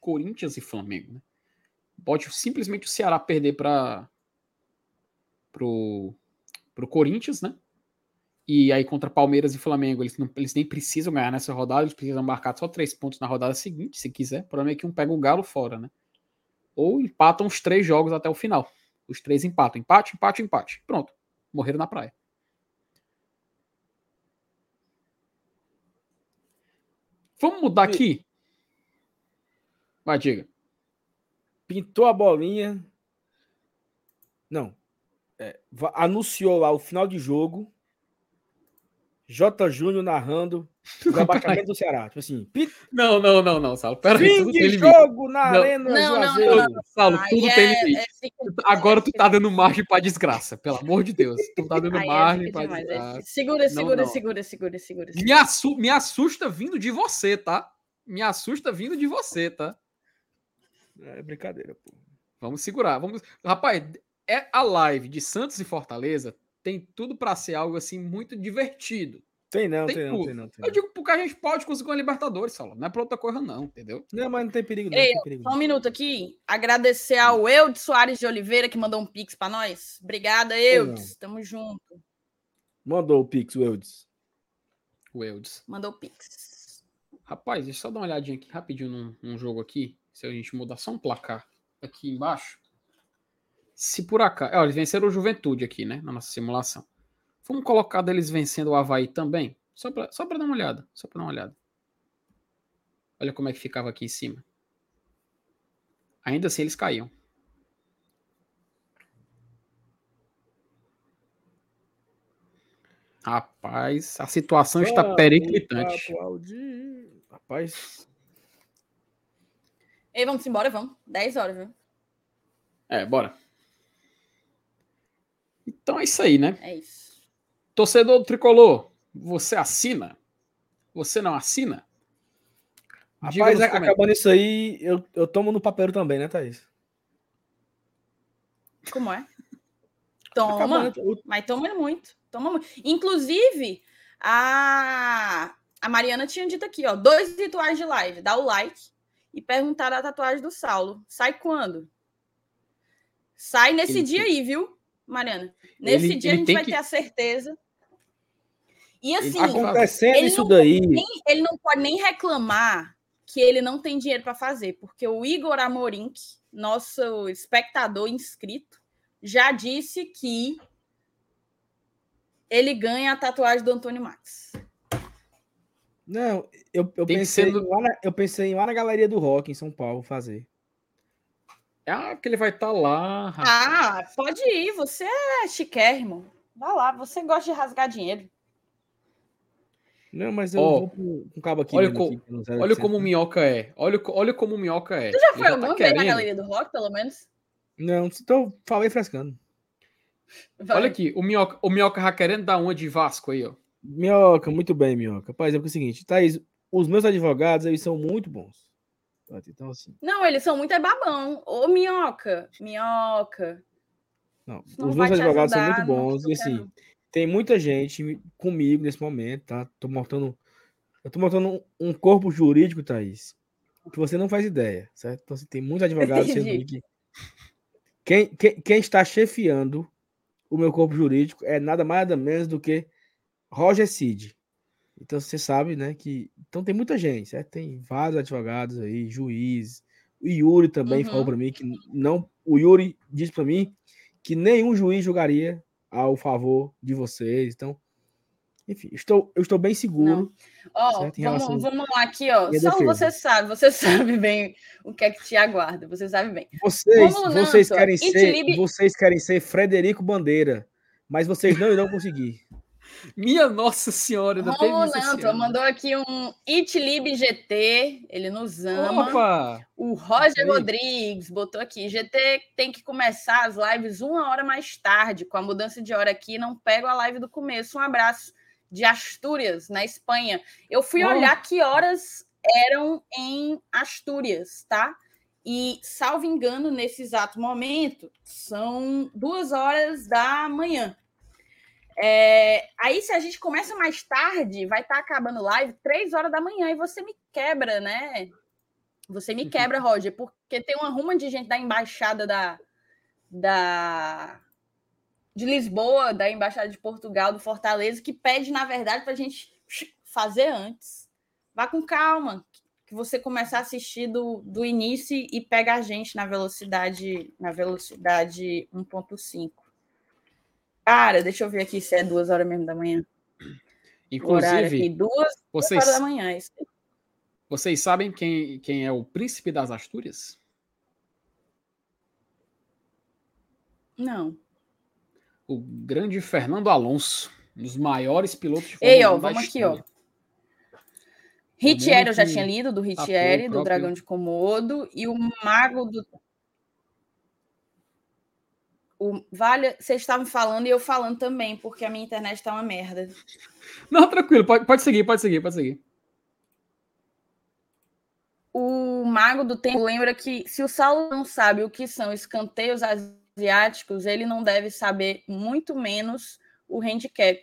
Corinthians e Flamengo. Né? Pode simplesmente o Ceará perder para pro, pro Corinthians, né? E aí contra Palmeiras e Flamengo, eles, não, eles nem precisam ganhar nessa rodada, eles precisam marcar só três pontos na rodada seguinte, se quiser. O problema é que um pega o Galo fora, né? Ou empatam os três jogos até o final. Os três empatam. Empate, empate, empate. Pronto. Morreram na praia. Vamos mudar aqui? Vai, diga. Pintou a bolinha. Não. É, anunciou lá o final de jogo. J. Júnior narrando [LAUGHS] o rebaixamento do Ceará. Tipo assim, pi- Não, não, não, não, Saulo. Pera aí, tudo tem de limite. jogo na Não. Arena Não, não, Juazeiro. não, não. Saulo, Aí tudo é- tem limite. é fica- Agora tu tá dando margem pra desgraça, pelo amor de Deus. Tu tá dando aí é margem fica pra demais, é- desgraça. Segura, Não, segura, não. segura, segura, segura, Me, assu- me assusta vindo de você, tá? Me assusta vindo de você, tá? É brincadeira, pô. Vamos segurar. Vamos... Rapaz, é a live de Santos e Fortaleza tem tudo pra ser algo assim muito divertido. Tem não, Tem tem, não, tem não. Tem Eu digo porque a gente pode conseguir uma Libertadores, Saulo. Não é pra outra coisa, não, entendeu? Não, mas não tem perigo, não. Ei, tem perigo, Só um não. minuto aqui. Agradecer ao Eudes Soares de Oliveira, que mandou um pix pra nós. Obrigada, Eudes. Tamo junto. Mandou o Pix, o Eudes. O Eudes. Mandou o pix. Rapaz, deixa eu só dar uma olhadinha aqui rapidinho num, num jogo aqui. Se a gente mudar só um placar aqui embaixo. Se por acaso. Ó, eles venceram o Juventude aqui, né? Na nossa simulação. Vamos colocar deles vencendo o Havaí também? Só para só pra dar uma olhada. Só para dar uma olhada. Olha como é que ficava aqui em cima. Ainda assim eles caíam. Rapaz, a situação está periclitante. aplaudir. Rapaz, Ei, vamos embora, vamos. 10 horas, viu? É, bora. Então é isso aí, né? É isso. Torcedor do Tricolor, você assina? Você não assina? Rapaz comentários. acabando isso aí, eu, eu tomo no papel também, né, Thaís? Como é? Toma. Acabando, o- Mas toma muito. Toma muito. Inclusive, a, a Mariana tinha dito aqui, ó, dois rituais de live. Dá o like e perguntar a tatuagem do Saulo. Sai quando? Sai nesse Ele dia aí, viu, Mariana? Nesse Ele- dia ele a gente vai que- ter a certeza. E assim, acontecendo ele isso não daí. nem- ele não pode nem reclamar que ele não tem dinheiro para fazer, porque o Igor Amorim, nosso espectador inscrito, já disse que ele ganha a tatuagem do Antônio Max. Não, eu, eu, Tem pensei em lá na, eu pensei em lá na Galeria do Rock, em São Paulo, fazer. Ah, porque ele vai estar lá. rapaz. Ah, pode ir, você é chiquérrimo. Vai lá, você gosta de rasgar dinheiro. Não, mas eu Ó, vou com um cabo aqui. olha co- aqui Olha 0800. como o Minhoca é. Olha, olha como o Minhoca é. Você já foi tá alguma vez na. Galeria do Rock, pelo menos? Não, então falei frescando. Vai. Olha aqui, o Minhoca, o Minhoca já querendo dar uma de Vasco aí, ó. Minhoca, muito bem, Minhoca. Rapaz, é porque é o seguinte, Thaís, os meus advogados, eles são muito bons. Então, assim, Não, eles são muito é babão. Ô, minhoca, minhoca. não, não os meus advogados ajudar, são muito bons. E assim, tem muita gente comigo nesse momento, tá? Tô montando. Eu tô montando um- corpo jurídico, Thaís, que você não faz ideia, certo? Então, assim, tem muitos advogados [LAUGHS] sendo que. Quem, quem, quem está chefiando o meu corpo jurídico é nada mais nada menos do que Roger Cid. Então você sabe, né, que então tem muita gente, certo? Tem vários advogados aí, juiz. O Yuri também falou Uhum. para mim que não, o Yuri disse para mim que nenhum juiz julgaria ao favor de vocês. Então, enfim, estou eu estou bem seguro. Ó, em vamos, vamos lá aqui, ó. Só defesa. você sabe, você [LAUGHS] sabe bem o que é que te aguarda. Você sabe bem. Vocês, Romulo vocês Nanto, querem ser, Lib- vocês querem ser Frederico Bandeira, mas vocês não irão conseguir. Minha Nossa Senhora, ainda teve Romulo isso ano. mandou aqui um Itlib GT, ele nos ama. Opa! O Roger. Rodrigues botou aqui: GT tem que começar as lives uma hora mais tarde. Com a mudança de hora aqui, não pego a live do começo. Um abraço de Astúrias, na Espanha. Eu fui Oh. olhar que horas eram em Astúrias, tá? E, salvo engano, nesse exato momento, são duas horas da manhã. É, aí, se a gente começa mais tarde, vai estar acabando live três horas da manhã e você me quebra, né? Você me quebra, Roger, porque tem uma ruma de gente da embaixada da, da de Lisboa, da embaixada de Portugal, do Fortaleza, que pede, na verdade, para a gente fazer antes. Vá com calma, que você começar a assistir do, do início e pega a gente na velocidade na velocidade 1.5. Cara, deixa eu ver aqui se é duas horas mesmo da manhã. Horário aqui, Inclusive, duas, vocês, horas da manhã. Isso. vocês sabem quem, quem é o príncipe das Astúrias? Não. O grande Fernando Alonso, um dos maiores pilotos de Ei, ó, 1 da vamos aqui, ó. Ritieri eu já tinha lido, do Ritieri, do Dragão de Komodo, e o Mago do. O Vale, vocês estavam falando e eu falando também, porque a minha internet tá uma merda. Não, tranquilo, pode, pode seguir, pode seguir, pode seguir. O Mago do Tempo lembra que se o Saulo não sabe o que são escanteios asiáticos, ele não deve saber muito menos o handicap.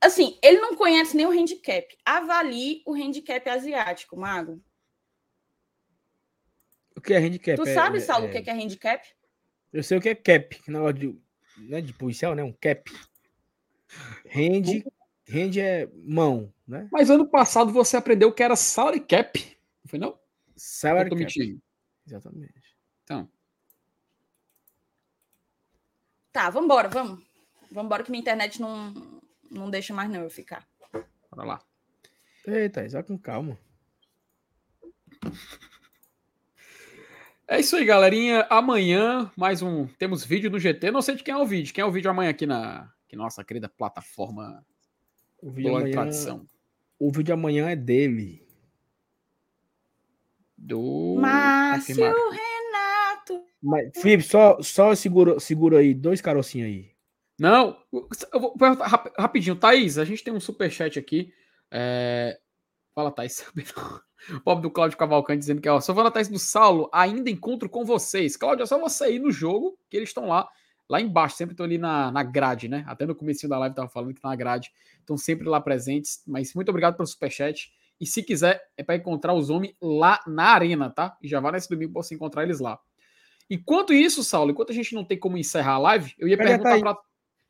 Assim, ele não conhece nem o handicap. Avalie o handicap asiático, Mago. O que é handicap? tu É- sabe, é- Saulo, é- o que é que é handicap? Eu sei o que é cap, que negócio de, né, de policial, né? Um cap. Hand, hand é mão, né? Mas ano passado você aprendeu que era salary cap. Não foi não? Salary cap. mentindo. Exatamente. Então, Tá, vambora, vamos. Vambora que minha internet não, não deixa mais não eu ficar. bora lá. Eita, só com calma. É isso aí, galerinha. Amanhã, mais um. Temos vídeo no GT. Não sei de quem é o vídeo. Quem é o vídeo amanhã aqui na aqui nossa querida plataforma O vídeo, amanhã, Tradição. o vídeo amanhã é dele. Do. Márcio. Renato. Mas, Felipe, só, só segura, segura aí, dois carocinhos aí. Não, eu vou perguntar rap- rapidinho. Thaís, a gente tem um superchat aqui. É... Fala, Thaís. O [LAUGHS] pobre do Cláudio Cavalcante dizendo que, ó, da Thaís do Saulo, ainda encontro com vocês. Cláudio, é só você ir no jogo, que eles estão lá, lá embaixo, sempre estão ali na, na grade, né? Até no começo da live tava falando que tá na grade. Estão sempre lá presentes. Mas muito obrigado pelo superchat. E se quiser, é para encontrar os homens lá na arena, tá? E já vai nesse domingo pra você encontrar eles lá. Enquanto isso, Saulo, enquanto a gente não tem como encerrar a live, eu ia Cadê a perguntar pra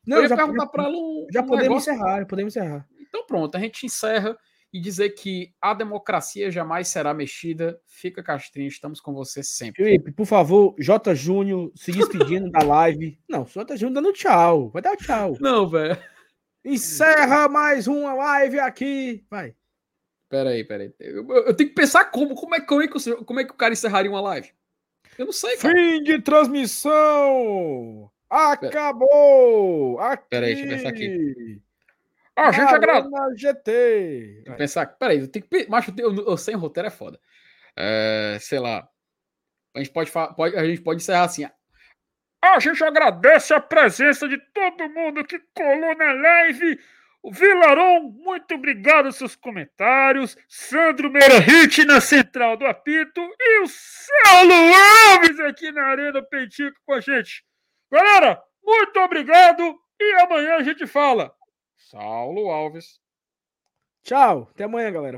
Não, eu ia já, perguntar para ela um, já um podemos negócio. encerrar, podemos encerrar. Então pronto, a gente encerra e dizer que a democracia jamais será mexida. Fica Castrinho, estamos com você sempre. Felipe, por favor, J. Júnior se despedindo da live. Não, J. Júnior dando tchau. Vai dar tchau. Não, velho. Encerra mais uma live aqui. Vai. Peraí, peraí. Eu, eu tenho que pensar como, como é, é que, o- como é que o cara encerraria uma live? Eu não sei, cara. Fim de transmissão! Acabou! Aqui. Peraí, deixa eu pensar aqui. A gente agrada. Arena GT. Tem que pensar. Peraí, eu tenho que. Macho, eu, eu, eu sem roteiro é foda. É, sei lá. A gente pode, pode, a gente pode encerrar assim. A gente agradece a presença de todo mundo que colou na live. O Vilaron, muito obrigado pelos seus comentários. Sandro Meira Hit na central do apito. E o Saulo Alves aqui na Arena Peitico com a gente. Galera, muito obrigado. E amanhã a gente fala. Saulo Alves. Tchau. Até amanhã, galera.